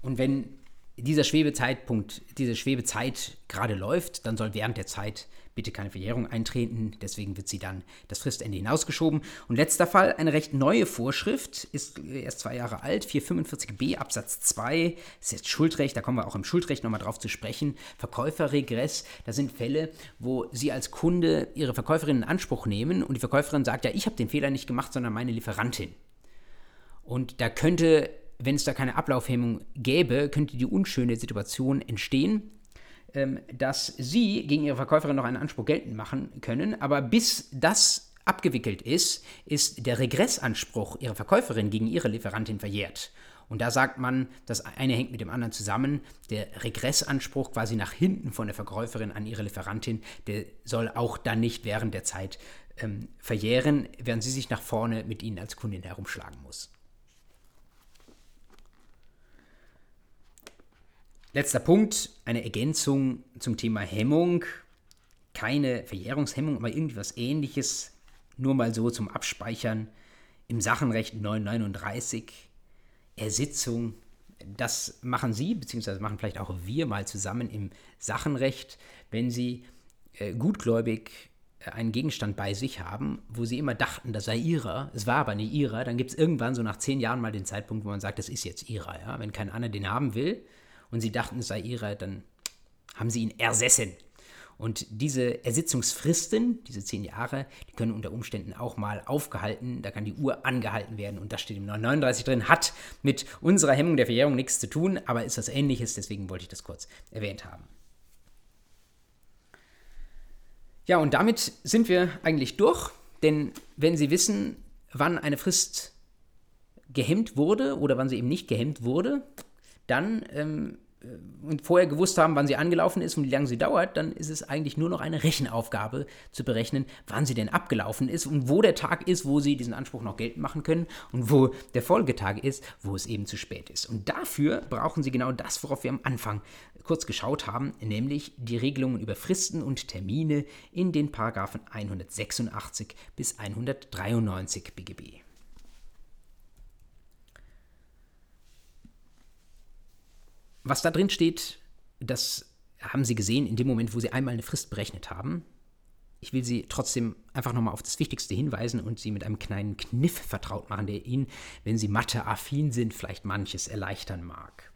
Und wenn dieser Schwebezeitpunkt, diese Schwebezeit gerade läuft, dann soll während der Zeit bitte keine Verjährung eintreten. Deswegen wird sie dann das Fristende hinausgeschoben. Und letzter Fall, eine recht neue Vorschrift, ist erst zwei Jahre alt, 445b Absatz 2, ist jetzt Schuldrecht, da kommen wir auch im Schuldrecht nochmal drauf zu sprechen. Verkäuferregress, da sind Fälle, wo Sie als Kunde Ihre Verkäuferin in Anspruch nehmen und die Verkäuferin sagt, ja, ich habe den Fehler nicht gemacht, sondern meine Lieferantin. Und da könnte wenn es da keine Ablaufhemmung gäbe, könnte die unschöne Situation entstehen, dass Sie gegen Ihre Verkäuferin noch einen Anspruch geltend machen können, aber bis das abgewickelt ist, ist der Regressanspruch Ihrer Verkäuferin gegen Ihre Lieferantin verjährt. Und da sagt man, das eine hängt mit dem anderen zusammen. Der Regressanspruch quasi nach hinten von der Verkäuferin an ihre Lieferantin, der soll auch dann nicht während der Zeit ähm, verjähren, während sie sich nach vorne mit Ihnen als Kundin herumschlagen muss. Letzter Punkt, eine Ergänzung zum Thema Hemmung. Keine Verjährungshemmung, aber irgendwas ähnliches. Nur mal so zum Abspeichern. Im Sachenrecht 939, Ersitzung. Das machen Sie, beziehungsweise machen vielleicht auch wir mal zusammen im Sachenrecht, wenn Sie äh, gutgläubig äh, einen Gegenstand bei sich haben, wo sie immer dachten, das sei ihrer, es war aber nicht ihrer, dann gibt es irgendwann so nach zehn Jahren mal den Zeitpunkt, wo man sagt, das ist jetzt ihrer. Ja? Wenn kein anderer den haben will, und sie dachten, es sei ihrer, dann haben sie ihn ersessen. Und diese Ersitzungsfristen, diese zehn Jahre, die können unter Umständen auch mal aufgehalten, da kann die Uhr angehalten werden und das steht im 939 drin, hat mit unserer Hemmung der Verjährung nichts zu tun, aber ist das ähnliches, deswegen wollte ich das kurz erwähnt haben. Ja, und damit sind wir eigentlich durch, denn wenn Sie wissen, wann eine Frist gehemmt wurde oder wann sie eben nicht gehemmt wurde, dann ähm, äh, und vorher gewusst haben, wann sie angelaufen ist und wie lange sie dauert, dann ist es eigentlich nur noch eine Rechenaufgabe zu berechnen, wann sie denn abgelaufen ist und wo der Tag ist, wo sie diesen Anspruch noch geltend machen können und wo der Folgetag ist, wo es eben zu spät ist. Und dafür brauchen sie genau das, worauf wir am Anfang kurz geschaut haben, nämlich die Regelungen über Fristen und Termine in den Paragraphen 186 bis 193 BGB. Was da drin steht, das haben Sie gesehen in dem Moment, wo Sie einmal eine Frist berechnet haben. Ich will Sie trotzdem einfach nochmal auf das Wichtigste hinweisen und Sie mit einem kleinen Kniff vertraut machen, der Ihnen, wenn Sie Mathe-affin sind, vielleicht manches erleichtern mag.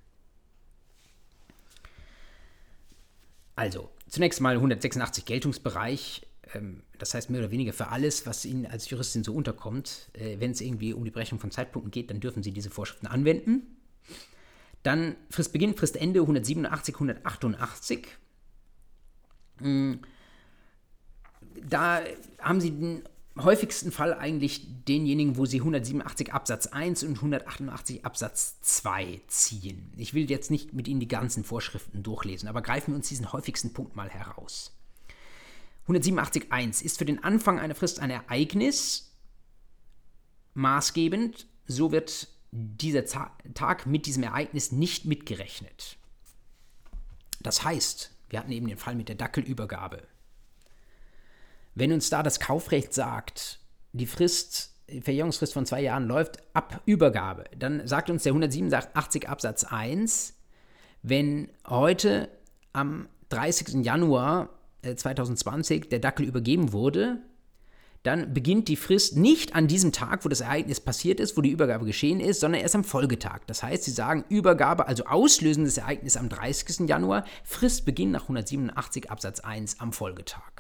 Also, zunächst mal 186 Geltungsbereich. Ähm, das heißt mehr oder weniger für alles, was Ihnen als Juristin so unterkommt. Äh, wenn es irgendwie um die Berechnung von Zeitpunkten geht, dann dürfen Sie diese Vorschriften anwenden. Dann Fristbeginn, Fristende 187, 188. Hm. Da haben Sie den häufigsten Fall eigentlich denjenigen, wo Sie 187 Absatz 1 und 188 Absatz 2 ziehen. Ich will jetzt nicht mit Ihnen die ganzen Vorschriften durchlesen, aber greifen wir uns diesen häufigsten Punkt mal heraus. 187 1 ist für den Anfang einer Frist ein Ereignis maßgebend, so wird dieser Tag mit diesem Ereignis nicht mitgerechnet. Das heißt, wir hatten eben den Fall mit der Dackelübergabe. Wenn uns da das Kaufrecht sagt, die Frist, die Verjährungsfrist von zwei Jahren läuft ab Übergabe, dann sagt uns der 187 Absatz 1, wenn heute am 30. Januar 2020 äh, der Dackel übergeben wurde, dann beginnt die Frist nicht an diesem Tag, wo das Ereignis passiert ist, wo die Übergabe geschehen ist, sondern erst am Folgetag. Das heißt, sie sagen Übergabe, also auslösendes Ereignis am 30. Januar, Fristbeginn nach 187 Absatz 1 am Folgetag.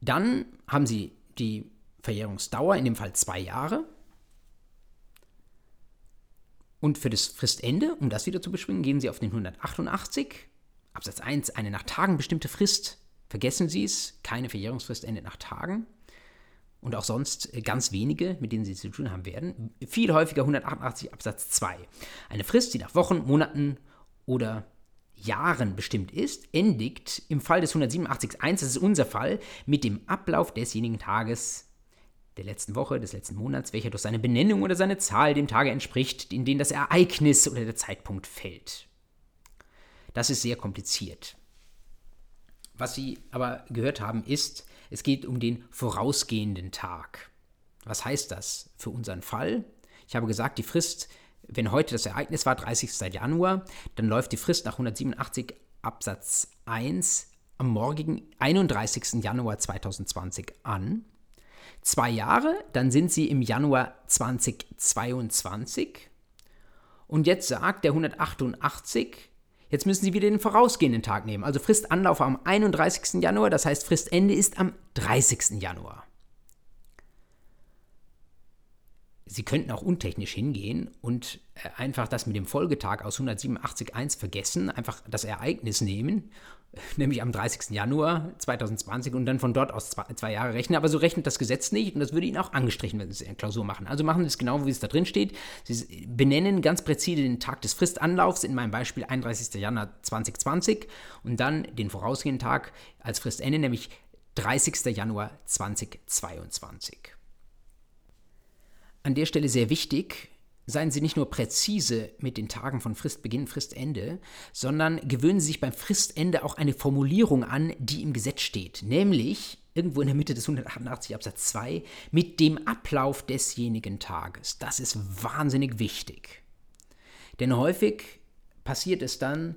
Dann haben Sie die Verjährungsdauer, in dem Fall zwei Jahre. Und für das Fristende, um das wieder zu beschwingen, gehen Sie auf den 188 Absatz 1, eine nach Tagen bestimmte Frist. Vergessen Sie es, keine Verjährungsfrist endet nach Tagen. Und auch sonst äh, ganz wenige, mit denen Sie zu tun haben werden. Viel häufiger 188 Absatz 2. Eine Frist, die nach Wochen, Monaten oder Jahren bestimmt ist, endigt im Fall des 187.1, das ist unser Fall, mit dem Ablauf desjenigen Tages, der letzten Woche, des letzten Monats, welcher durch seine Benennung oder seine Zahl dem Tage entspricht, in den das Ereignis oder der Zeitpunkt fällt. Das ist sehr kompliziert. Was Sie aber gehört haben, ist, es geht um den vorausgehenden Tag. Was heißt das für unseren Fall? Ich habe gesagt, die Frist, wenn heute das Ereignis war, 30. Januar, dann läuft die Frist nach 187 Absatz 1 am morgigen 31. Januar 2020 an. Zwei Jahre, dann sind sie im Januar 2022. Und jetzt sagt der 188, jetzt müssen Sie wieder den vorausgehenden Tag nehmen. Also Fristanlauf am 31. Januar, das heißt Fristende ist am 30. Januar. Sie könnten auch untechnisch hingehen und äh, einfach das mit dem Folgetag aus 187.1 vergessen, einfach das Ereignis nehmen, nämlich am 30. Januar 2020 und dann von dort aus zwei, zwei, Jahre rechnen. Aber so rechnet das Gesetz nicht und das würde Ihnen auch angestrichen, wenn Sie eine Klausur machen. Also machen Sie es genau, wie es da drin steht. Sie benennen ganz präzise den Tag des Fristanlaufs, in meinem Beispiel 31. Januar 2020 und dann den vorausgehenden Tag als Fristende, nämlich 30. Januar 2022. An der Stelle sehr wichtig, seien Sie nicht nur präzise mit den Tagen von Fristbeginn, Fristende, sondern gewöhnen Sie sich beim Fristende auch eine Formulierung an, die im Gesetz steht, nämlich irgendwo in der Mitte des 188 Absatz 2 mit dem Ablauf desjenigen Tages. Das ist wahnsinnig wichtig. Denn häufig passiert es dann,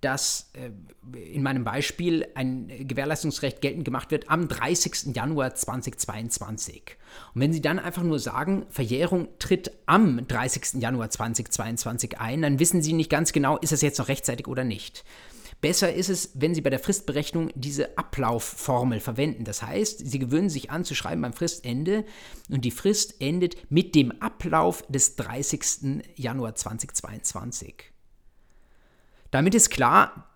dass äh, in meinem Beispiel ein Gewährleistungsrecht geltend gemacht wird am 30. Januar 2022. Und wenn Sie dann einfach nur sagen, Verjährung tritt am 30. Januar 2022 ein, dann wissen Sie nicht ganz genau, ist es jetzt noch rechtzeitig oder nicht. Besser ist es, wenn Sie bei der Fristberechnung diese Ablaufformel verwenden. Das heißt, Sie gewöhnen sich an zu schreiben beim Fristende und die Frist endet mit dem Ablauf des 30. Januar 2022. Damit ist klar,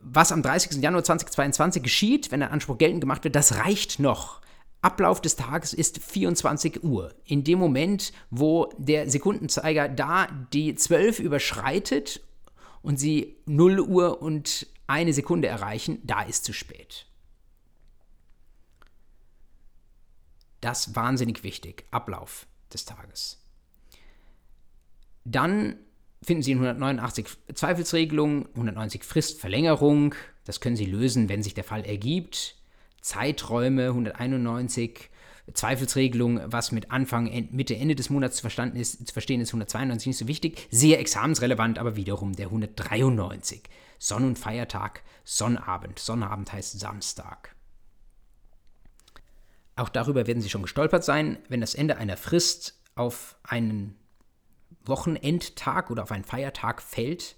was am 30. Januar 2022 geschieht, wenn der Anspruch geltend gemacht wird, das reicht noch. Ablauf des Tages ist 24 Uhr. In dem Moment, wo der Sekundenzeiger da die 12 überschreitet und sie 0 Uhr und eine Sekunde erreichen, da ist zu spät. Das ist wahnsinnig wichtig. Ablauf des Tages. Dann finden Sie in 189 Zweifelsregelung, 190 Fristverlängerung. Das können Sie lösen, wenn sich der Fall ergibt. Zeiträume 191 Zweifelsregelung, was mit Anfang, Mitte, Ende des Monats zu, verstanden ist, zu verstehen ist, 192 nicht so wichtig. Sehr examensrelevant, aber wiederum der 193. Sonn- und Feiertag, Sonnabend. Sonnabend heißt Samstag. Auch darüber werden Sie schon gestolpert sein, wenn das Ende einer Frist auf einen Wochenendtag oder auf einen Feiertag fällt,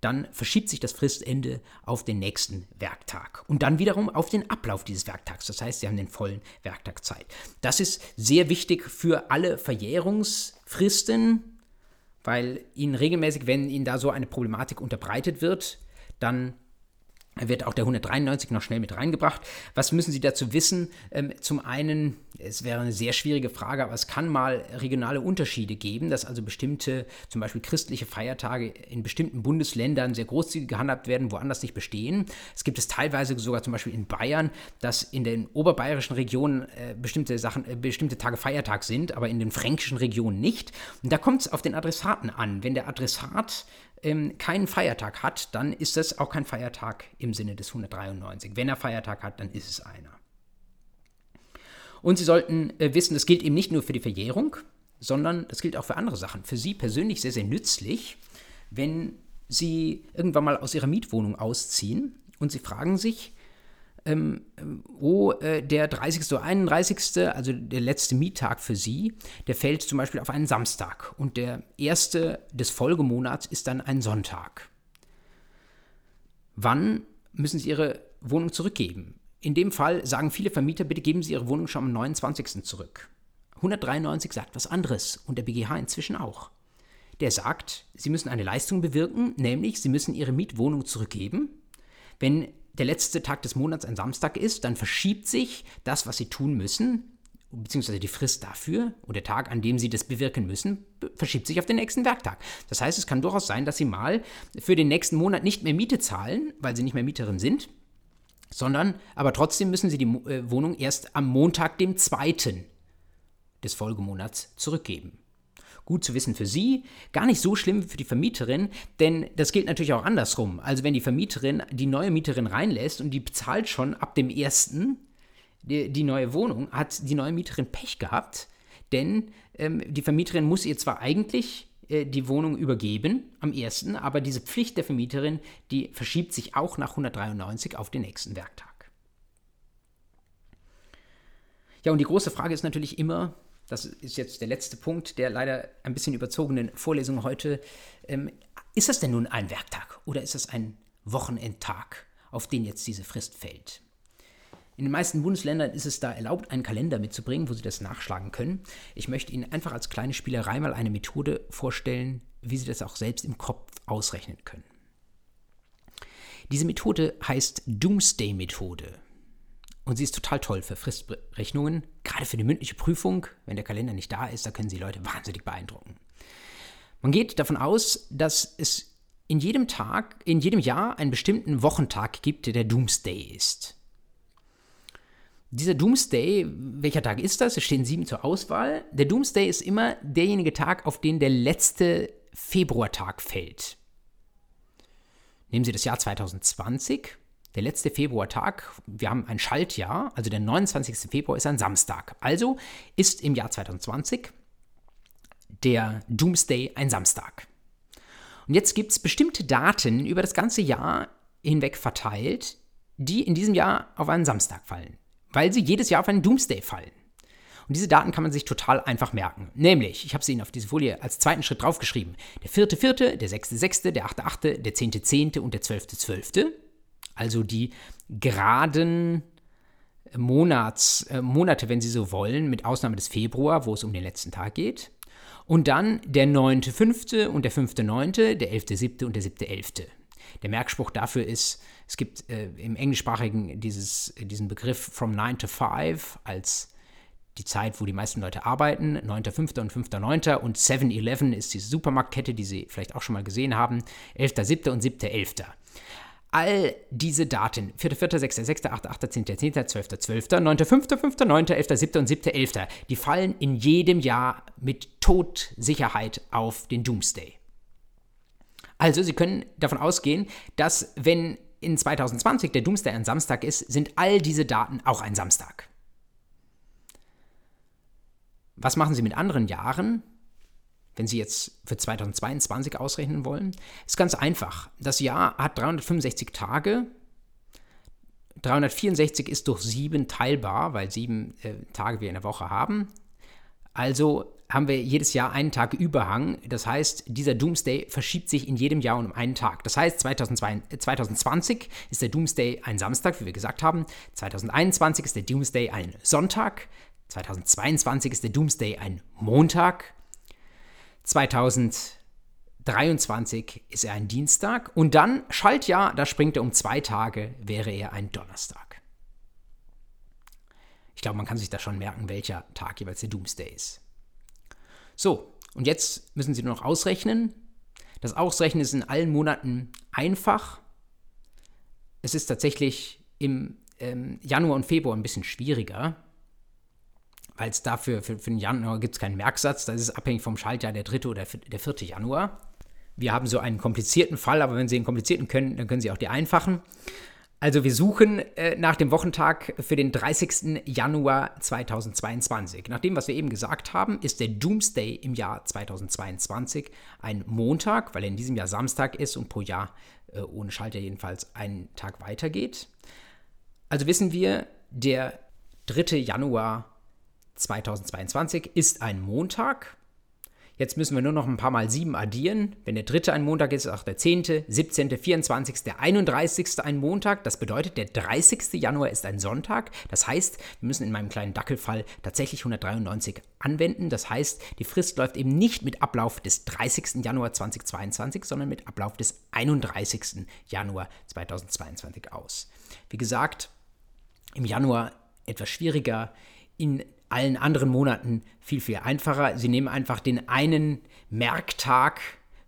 dann verschiebt sich das Fristende auf den nächsten Werktag und dann wiederum auf den Ablauf dieses Werktags. Das heißt, Sie haben den vollen Werktag Zeit. Das ist sehr wichtig für alle Verjährungsfristen, weil Ihnen regelmäßig, wenn Ihnen da so eine Problematik unterbreitet wird, dann wird auch der 193 noch schnell mit reingebracht. Was müssen Sie dazu wissen? Ähm, zum einen, es wäre eine sehr schwierige Frage, aber es kann mal regionale Unterschiede geben, dass also bestimmte, zum Beispiel christliche Feiertage in bestimmten Bundesländern sehr großzügig gehandhabt werden, woanders nicht bestehen. Es gibt es teilweise sogar zum Beispiel in Bayern, dass in den oberbayerischen Regionen äh, bestimmte Sachen, äh, bestimmte Tage Feiertag sind, aber in den fränkischen Regionen nicht. Und da kommt es auf den Adressaten an. Wenn der Adressat ähm, keinen Feiertag hat, dann ist das auch kein Feiertag im Sinne des 193. Wenn er Feiertag hat, dann ist es einer. Und Sie sollten äh, wissen, das gilt eben nicht nur für die Verjährung, sondern das gilt auch für andere Sachen. Für Sie persönlich sehr, sehr nützlich, wenn Sie irgendwann mal aus Ihrer Mietwohnung ausziehen und Sie fragen sich, ähm, oh, äh, der 30. oder 31., also der letzte Miettag für Sie, der fällt zum Beispiel auf einen Samstag und der erste des Folgemonats ist dann ein Sonntag. Wann müssen Sie Ihre Wohnung zurückgeben? In dem Fall sagen viele Vermieter, bitte geben Sie Ihre Wohnung schon am 29. zurück. 193 sagt was anderes und der BGH inzwischen auch. Der sagt, Sie müssen eine Leistung bewirken, nämlich Sie müssen Ihre Mietwohnung zurückgeben, wenn der letzte Tag des Monats ein Samstag ist, dann verschiebt sich das, was sie tun müssen, beziehungsweise die Frist dafür und der Tag, an dem sie das bewirken müssen, verschiebt sich auf den nächsten Werktag. Das heißt, es kann durchaus sein, dass sie mal für den nächsten Monat nicht mehr Miete zahlen, weil sie nicht mehr Mieterin sind, sondern aber trotzdem müssen sie die äh, Wohnung erst am Montag, dem 2. des Folgemonats zurückgeben. Gut zu wissen für Sie, gar nicht so schlimm für die Vermieterin, denn das gilt natürlich auch andersrum. Also wenn die Vermieterin die neue Mieterin reinlässt und die bezahlt schon ab dem ersten die, die neue Wohnung, hat die neue Mieterin Pech gehabt, denn ähm, die Vermieterin muss ihr zwar eigentlich äh, die Wohnung übergeben am ersten, aber diese Pflicht der Vermieterin, die verschiebt sich auch nach 193 auf den nächsten Werktag. Ja, und die große Frage ist natürlich immer, das ist jetzt der letzte Punkt der leider ein bisschen überzogenen Vorlesung heute. Ähm, ist das denn nun ein Werktag oder ist das ein Wochenendtag, auf den jetzt diese Frist fällt? In den meisten Bundesländern ist es da erlaubt, einen Kalender mitzubringen, wo Sie das nachschlagen können. Ich möchte Ihnen einfach als kleine Spielerei mal eine Methode vorstellen, wie Sie das auch selbst im Kopf ausrechnen können. Diese Methode heißt Doomsday-Methode. Und sie ist total toll für Fristberechnungen, gerade für die mündliche Prüfung. Wenn der Kalender nicht da ist, da können sie Leute wahnsinnig beeindrucken. Man geht davon aus, dass es in jedem Tag, in jedem Jahr einen bestimmten Wochentag gibt, der der Doomsday ist. Dieser Doomsday, welcher Tag ist das? Es stehen sieben zur Auswahl. Der Doomsday ist immer derjenige Tag, auf den der letzte Februartag fällt. Nehmen Sie das Jahr 2020 der letzte Februartag, wir haben ein Schaltjahr, also der 29. Februar ist ein Samstag. Also ist im Jahr 2020 der Doomsday ein Samstag. Und jetzt gibt es bestimmte Daten über das ganze Jahr hinweg verteilt, die in diesem Jahr auf einen Samstag fallen, weil sie jedes Jahr auf einen Doomsday fallen. Und diese Daten kann man sich total einfach merken. Nämlich, ich habe sie Ihnen auf diese Folie als zweiten Schritt draufgeschrieben. Der vierte, vierte, der sechste, sechste, der achte, achte, der zehnte, zehnte und der zwölfte, zwölfte also die geraden Monats, äh, Monate, wenn Sie so wollen, mit Ausnahme des Februar, wo es um den letzten Tag geht. Und dann der 9.5. und der 5.9., der 11.7. und der 7.11. Der Merkspruch dafür ist, es gibt äh, im Englischsprachigen dieses, diesen Begriff from 9 to 5 als die Zeit, wo die meisten Leute arbeiten, 9.5. und 5.9. und 7-Eleven ist diese Supermarktkette, die Sie vielleicht auch schon mal gesehen haben, 11.7. und 7.11. All diese Daten, 4., 6., 6., 8., 8., 10., 10., 12., 12., 9., 5., 5., 9., 11., 7. und 7., 11., die fallen in jedem Jahr mit Todsicherheit auf den Doomsday. Also, Sie können davon ausgehen, dass wenn in 2020 der Doomsday ein Samstag ist, sind all diese Daten auch ein Samstag. Was machen Sie mit anderen Jahren? Wenn Sie jetzt für 2022 ausrechnen wollen, ist ganz einfach. Das Jahr hat 365 Tage. 364 ist durch sieben teilbar, weil sieben äh, Tage wir in der Woche haben. Also haben wir jedes Jahr einen Tag Überhang. Das heißt, dieser Doomsday verschiebt sich in jedem Jahr um einen Tag. Das heißt, 2020 ist der Doomsday ein Samstag, wie wir gesagt haben. 2021 ist der Doomsday ein Sonntag. 2022 ist der Doomsday ein Montag. 2023 ist er ein Dienstag und dann Schaltjahr, da springt er um zwei Tage, wäre er ein Donnerstag. Ich glaube, man kann sich da schon merken, welcher Tag jeweils der Doomsday ist. So, und jetzt müssen Sie nur noch ausrechnen. Das Ausrechnen ist in allen Monaten einfach. Es ist tatsächlich im ähm, Januar und Februar ein bisschen schwieriger weil es dafür für, für den Januar gibt es keinen Merksatz, das ist abhängig vom Schaltjahr der 3. oder der 4. Januar. Wir haben so einen komplizierten Fall, aber wenn Sie den komplizierten können, dann können Sie auch die einfachen. Also wir suchen äh, nach dem Wochentag für den 30. Januar 2022. Nach dem, was wir eben gesagt haben, ist der Doomsday im Jahr 2022 ein Montag, weil er in diesem Jahr Samstag ist und pro Jahr äh, ohne Schalter jedenfalls einen Tag weitergeht. Also wissen wir, der 3. Januar 2022 ist ein Montag. Jetzt müssen wir nur noch ein paar mal 7 addieren. Wenn der dritte ein Montag ist, ist auch der 10., 17., 24., der 31. ein Montag. Das bedeutet, der 30. Januar ist ein Sonntag. Das heißt, wir müssen in meinem kleinen Dackelfall tatsächlich 193 anwenden. Das heißt, die Frist läuft eben nicht mit Ablauf des 30. Januar 2022, sondern mit Ablauf des 31. Januar 2022 aus. Wie gesagt, im Januar etwas schwieriger. In allen anderen Monaten viel, viel einfacher. Sie nehmen einfach den einen Merktag,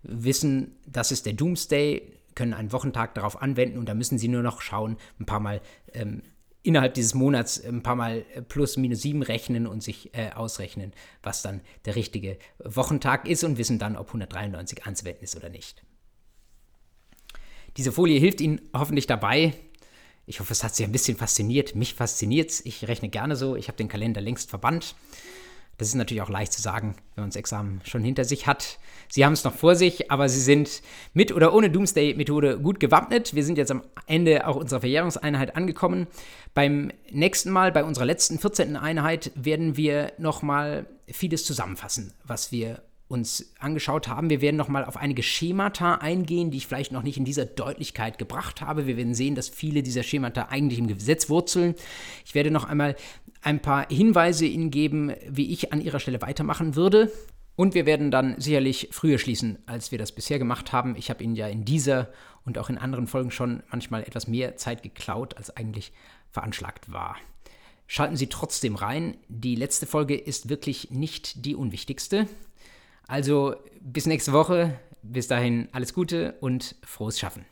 wissen, das ist der Doomsday, können einen Wochentag darauf anwenden und da müssen Sie nur noch schauen, ein paar Mal ähm, innerhalb dieses Monats ein paar Mal plus minus sieben rechnen und sich äh, ausrechnen, was dann der richtige Wochentag ist und wissen dann, ob 193 anzuwenden ist oder nicht. Diese Folie hilft Ihnen hoffentlich dabei. Ich hoffe, es hat Sie ein bisschen fasziniert. Mich fasziniert es. Ich rechne gerne so. Ich habe den Kalender längst verbannt. Das ist natürlich auch leicht zu sagen, wenn man das Examen schon hinter sich hat. Sie haben es noch vor sich, aber Sie sind mit oder ohne Doomsday-Methode gut gewappnet. Wir sind jetzt am Ende auch unserer Verjährungseinheit angekommen. Beim nächsten Mal, bei unserer letzten 14. Einheit, werden wir nochmal vieles zusammenfassen, was wir uns angeschaut haben. Wir werden nochmal auf einige Schemata eingehen, die ich vielleicht noch nicht in dieser Deutlichkeit gebracht habe. Wir werden sehen, dass viele dieser Schemata eigentlich im Gesetz wurzeln. Ich werde noch einmal ein paar Hinweise Ihnen geben, wie ich an Ihrer Stelle weitermachen würde. Und wir werden dann sicherlich früher schließen, als wir das bisher gemacht haben. Ich habe Ihnen ja in dieser und auch in anderen Folgen schon manchmal etwas mehr Zeit geklaut, als eigentlich veranschlagt war. Schalten Sie trotzdem rein. Die letzte Folge ist wirklich nicht die unwichtigste. Also bis nächste Woche. Bis dahin alles Gute und frohes Schaffen.